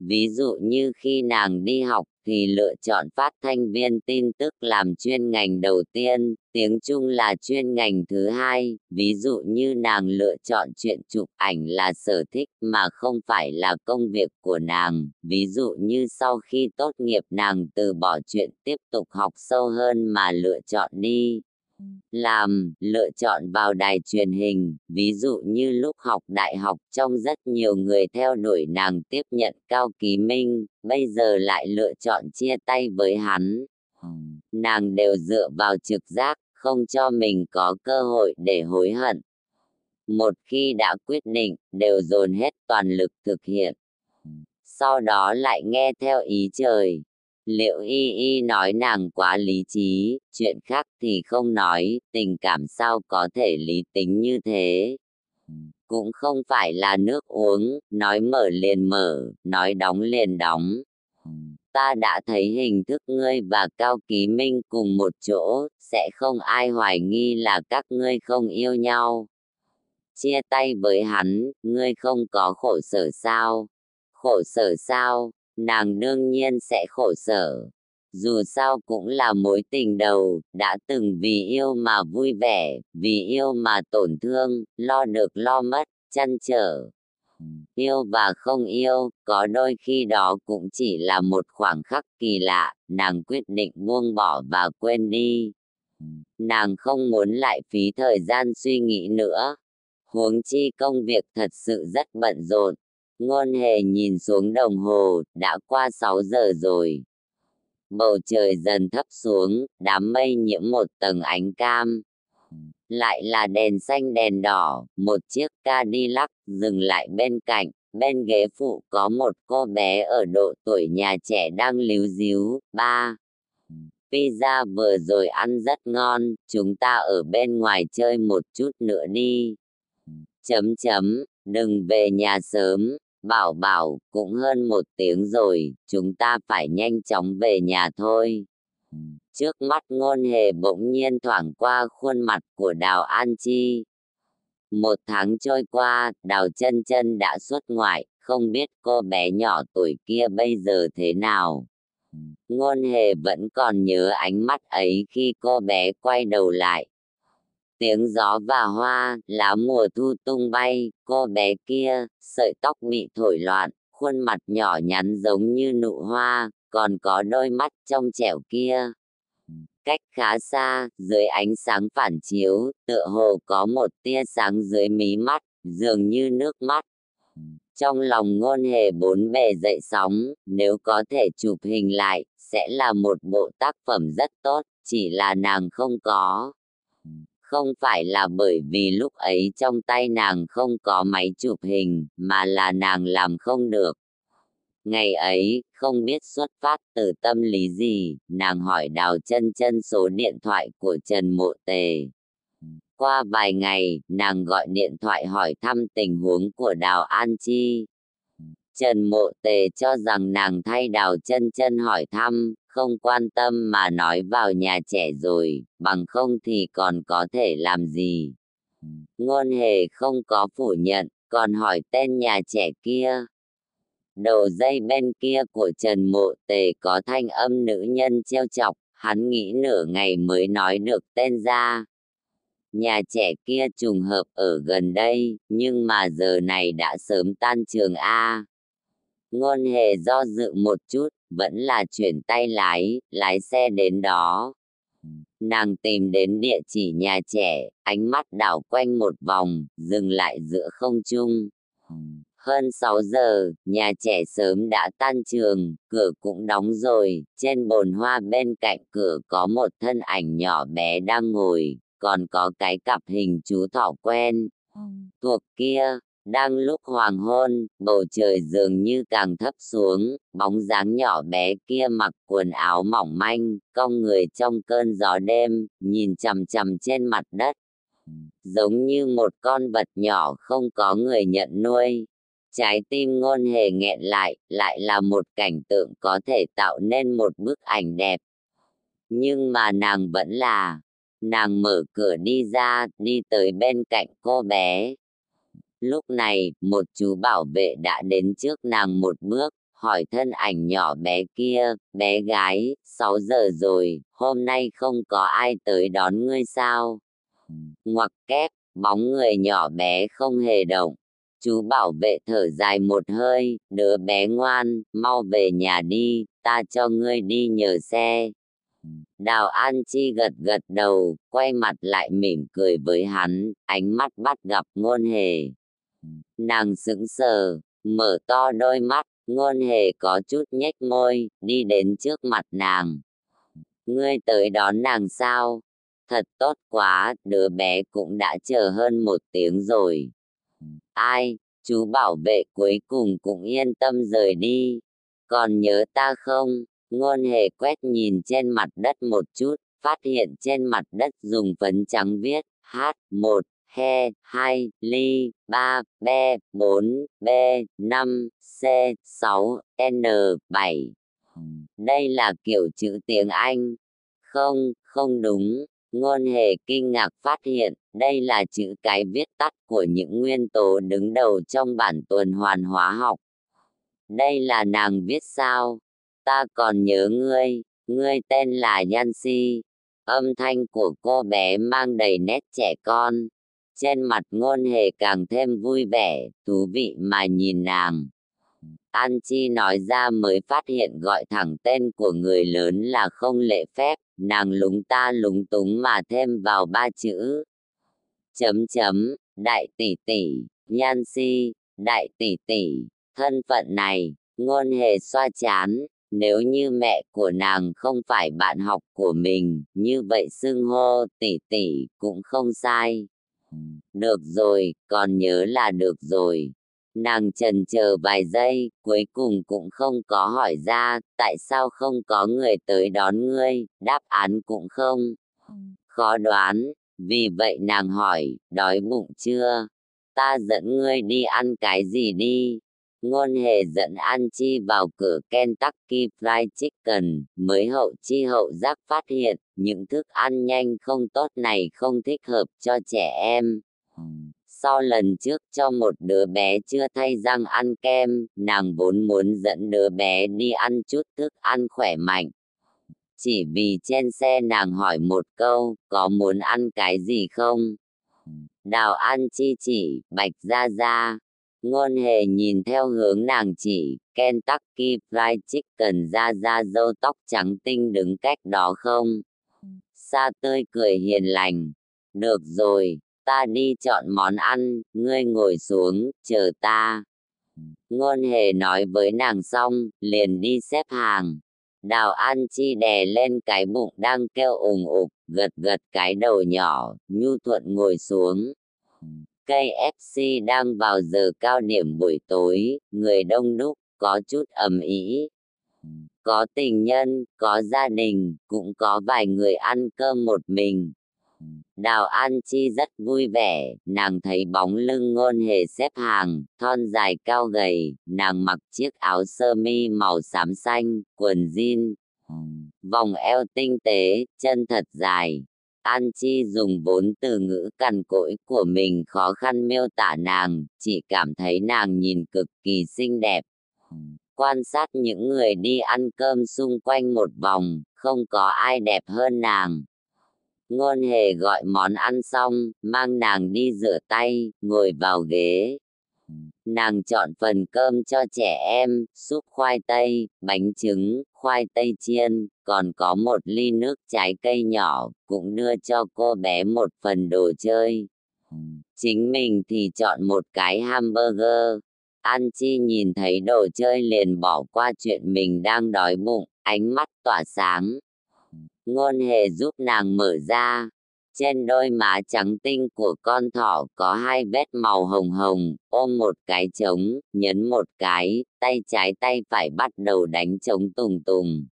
Ví dụ như khi nàng đi học thì lựa chọn phát thanh viên tin tức làm chuyên ngành đầu tiên, tiếng Trung là chuyên ngành thứ hai, ví dụ như nàng lựa chọn chuyện chụp ảnh là sở thích mà không phải là công việc của nàng, ví dụ như sau khi tốt nghiệp nàng từ bỏ chuyện tiếp tục học sâu hơn mà lựa chọn đi làm, lựa chọn vào đài truyền hình, ví dụ như lúc học đại học trong rất nhiều người theo đuổi nàng tiếp nhận Cao Ký Minh, bây giờ lại lựa chọn chia tay với hắn. Nàng đều dựa vào trực giác, không cho mình có cơ hội để hối hận. Một khi đã quyết định, đều dồn hết toàn lực thực hiện. Sau đó lại nghe theo ý trời, Liệu y y nói nàng quá lý trí, chuyện khác thì không nói, tình cảm sao có thể lý tính như thế. Cũng không phải là nước uống, nói mở liền mở, nói đóng liền đóng. Ta đã thấy hình thức ngươi và Cao Ký Minh cùng một chỗ, sẽ không ai hoài nghi là các ngươi không yêu nhau. Chia tay với hắn, ngươi không có khổ sở sao? Khổ sở sao? Nàng đương nhiên sẽ khổ sở. Dù sao cũng là mối tình đầu, đã từng vì yêu mà vui vẻ, vì yêu mà tổn thương, lo được lo mất, chăn trở. Yêu và không yêu, có đôi khi đó cũng chỉ là một khoảng khắc kỳ lạ, nàng quyết định buông bỏ và quên đi. Nàng không muốn lại phí thời gian suy nghĩ nữa. Huống chi công việc thật sự rất bận rộn. Ngôn hề nhìn xuống đồng hồ, đã qua 6 giờ rồi. Bầu trời dần thấp xuống, đám mây nhiễm một tầng ánh cam. Lại là đèn xanh đèn đỏ, một chiếc Cadillac dừng lại bên cạnh, bên ghế phụ có một cô bé ở độ tuổi nhà trẻ đang líu díu. Ba, Pizza vừa rồi ăn rất ngon, chúng ta ở bên ngoài chơi một chút nữa đi. Chấm chấm, đừng về nhà sớm, bảo bảo, cũng hơn một tiếng rồi, chúng ta phải nhanh chóng về nhà thôi. Trước mắt ngôn hề bỗng nhiên thoảng qua khuôn mặt của đào An Chi. Một tháng trôi qua, đào chân chân đã xuất ngoại, không biết cô bé nhỏ tuổi kia bây giờ thế nào. Ngôn hề vẫn còn nhớ ánh mắt ấy khi cô bé quay đầu lại. Tiếng gió và hoa, lá mùa thu tung bay, cô bé kia, sợi tóc bị thổi loạn, khuôn mặt nhỏ nhắn giống như nụ hoa, còn có đôi mắt trong trẻo kia. Cách khá xa, dưới ánh sáng phản chiếu, tựa hồ có một tia sáng dưới mí mắt, dường như nước mắt. Trong lòng ngôn hề bốn bề dậy sóng, nếu có thể chụp hình lại, sẽ là một bộ tác phẩm rất tốt, chỉ là nàng không có. Không phải là bởi vì lúc ấy trong tay nàng không có máy chụp hình, mà là nàng làm không được. Ngày ấy, không biết xuất phát từ tâm lý gì, nàng hỏi đào chân chân số điện thoại của Trần Mộ Tề. Qua vài ngày, nàng gọi điện thoại hỏi thăm tình huống của Đào An Chi. Trần Mộ Tề cho rằng nàng thay Đào chân chân hỏi thăm, không quan tâm mà nói vào nhà trẻ rồi, bằng không thì còn có thể làm gì. Ngôn hề không có phủ nhận, còn hỏi tên nhà trẻ kia. Đầu dây bên kia của Trần Mộ Tề có thanh âm nữ nhân treo chọc, hắn nghĩ nửa ngày mới nói được tên ra, Nhà trẻ kia trùng hợp ở gần đây, nhưng mà giờ này đã sớm tan trường A. Ngôn hề do dự một chút, vẫn là chuyển tay lái, lái xe đến đó. Nàng tìm đến địa chỉ nhà trẻ, ánh mắt đảo quanh một vòng, dừng lại giữa không trung. Hơn 6 giờ, nhà trẻ sớm đã tan trường, cửa cũng đóng rồi, trên bồn hoa bên cạnh cửa có một thân ảnh nhỏ bé đang ngồi, còn có cái cặp hình chú thỏ quen. Thuộc kia, đang lúc hoàng hôn, bầu trời dường như càng thấp xuống, bóng dáng nhỏ bé kia mặc quần áo mỏng manh, cong người trong cơn gió đêm, nhìn chằm chằm trên mặt đất. Giống như một con vật nhỏ không có người nhận nuôi. Trái tim ngôn hề nghẹn lại, lại là một cảnh tượng có thể tạo nên một bức ảnh đẹp. Nhưng mà nàng vẫn là, Nàng mở cửa đi ra, đi tới bên cạnh cô bé. Lúc này, một chú bảo vệ đã đến trước nàng một bước, hỏi thân ảnh nhỏ bé kia, bé gái, 6 giờ rồi, hôm nay không có ai tới đón ngươi sao? Ngoặc kép, bóng người nhỏ bé không hề động. Chú bảo vệ thở dài một hơi, đứa bé ngoan, mau về nhà đi, ta cho ngươi đi nhờ xe. Đào An Chi gật gật đầu, quay mặt lại mỉm cười với hắn, ánh mắt bắt gặp ngôn hề. Nàng sững sờ, mở to đôi mắt, ngôn hề có chút nhếch môi, đi đến trước mặt nàng. Ngươi tới đón nàng sao? Thật tốt quá, đứa bé cũng đã chờ hơn một tiếng rồi. Ai, chú bảo vệ cuối cùng cũng yên tâm rời đi. Còn nhớ ta không? Ngôn hề quét nhìn trên mặt đất một chút, phát hiện trên mặt đất dùng phấn trắng viết H, 1, he, 2, ly, 3, b, 4, b, 5, c, 6, n, 7. Đây là kiểu chữ tiếng Anh. Không, không đúng. Ngôn hề kinh ngạc phát hiện, đây là chữ cái viết tắt của những nguyên tố đứng đầu trong bản tuần hoàn hóa học. Đây là nàng viết sao? ta còn nhớ ngươi, ngươi tên là Yancy. Âm thanh của cô bé mang đầy nét trẻ con. Trên mặt ngôn hề càng thêm vui vẻ, thú vị mà nhìn nàng. An Chi nói ra mới phát hiện gọi thẳng tên của người lớn là không lệ phép, nàng lúng ta lúng túng mà thêm vào ba chữ. Chấm chấm, đại tỷ tỷ, nhan si, đại tỷ tỷ, thân phận này, ngôn hề xoa chán, nếu như mẹ của nàng không phải bạn học của mình, như vậy xưng hô tỷ tỷ cũng không sai. Được rồi, còn nhớ là được rồi. Nàng trần chờ vài giây, cuối cùng cũng không có hỏi ra, tại sao không có người tới đón ngươi, đáp án cũng không. Khó đoán, vì vậy nàng hỏi, đói bụng chưa? Ta dẫn ngươi đi ăn cái gì đi? Ngôn hề dẫn An Chi vào cửa Kentucky Fried Chicken, mới hậu chi hậu giác phát hiện, những thức ăn nhanh không tốt này không thích hợp cho trẻ em. Sau lần trước cho một đứa bé chưa thay răng ăn kem, nàng vốn muốn dẫn đứa bé đi ăn chút thức ăn khỏe mạnh. Chỉ vì trên xe nàng hỏi một câu, có muốn ăn cái gì không? Đào An Chi chỉ, Bạch Gia Gia, Ngôn hề nhìn theo hướng nàng chỉ, Kentucky Fried Chicken ra ra dâu tóc trắng tinh đứng cách đó không? Sa tươi cười hiền lành. Được rồi, ta đi chọn món ăn, ngươi ngồi xuống, chờ ta. Ngôn hề nói với nàng xong, liền đi xếp hàng. Đào An Chi đè lên cái bụng đang kêu ủng ục, gật gật cái đầu nhỏ, nhu thuận ngồi xuống. KFC đang vào giờ cao điểm buổi tối, người đông đúc, có chút ầm ĩ. Có tình nhân, có gia đình, cũng có vài người ăn cơm một mình. Đào An Chi rất vui vẻ, nàng thấy bóng lưng ngôn hề xếp hàng, thon dài cao gầy, nàng mặc chiếc áo sơ mi màu xám xanh, quần jean, vòng eo tinh tế, chân thật dài, An Chi dùng bốn từ ngữ cằn cỗi của mình khó khăn miêu tả nàng, chỉ cảm thấy nàng nhìn cực kỳ xinh đẹp. Quan sát những người đi ăn cơm xung quanh một vòng, không có ai đẹp hơn nàng. Ngôn hề gọi món ăn xong, mang nàng đi rửa tay, ngồi vào ghế. Nàng chọn phần cơm cho trẻ em, súp khoai tây, bánh trứng, khoai tây chiên, còn có một ly nước trái cây nhỏ, cũng đưa cho cô bé một phần đồ chơi. Chính mình thì chọn một cái hamburger. An Chi nhìn thấy đồ chơi liền bỏ qua chuyện mình đang đói bụng, ánh mắt tỏa sáng. Ngôn hề giúp nàng mở ra, trên đôi má trắng tinh của con thỏ có hai vết màu hồng hồng, ôm một cái trống, nhấn một cái, tay trái tay phải bắt đầu đánh trống tùng tùng.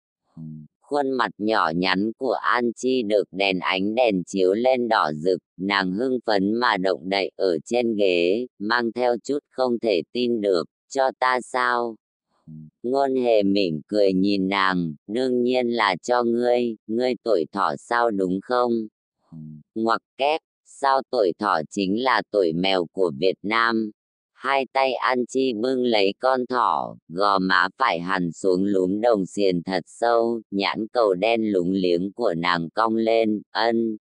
Khuôn mặt nhỏ nhắn của An Chi được đèn ánh đèn chiếu lên đỏ rực, nàng hưng phấn mà động đậy ở trên ghế, mang theo chút không thể tin được, cho ta sao? Ngôn hề mỉm cười nhìn nàng, đương nhiên là cho ngươi, ngươi tuổi thỏ sao đúng không? Ngoặc kép, sao tuổi thỏ chính là tuổi mèo của Việt Nam. Hai tay An Chi bưng lấy con thỏ, gò má phải hằn xuống lúm đồng xiền thật sâu, nhãn cầu đen lúng liếng của nàng cong lên, ân.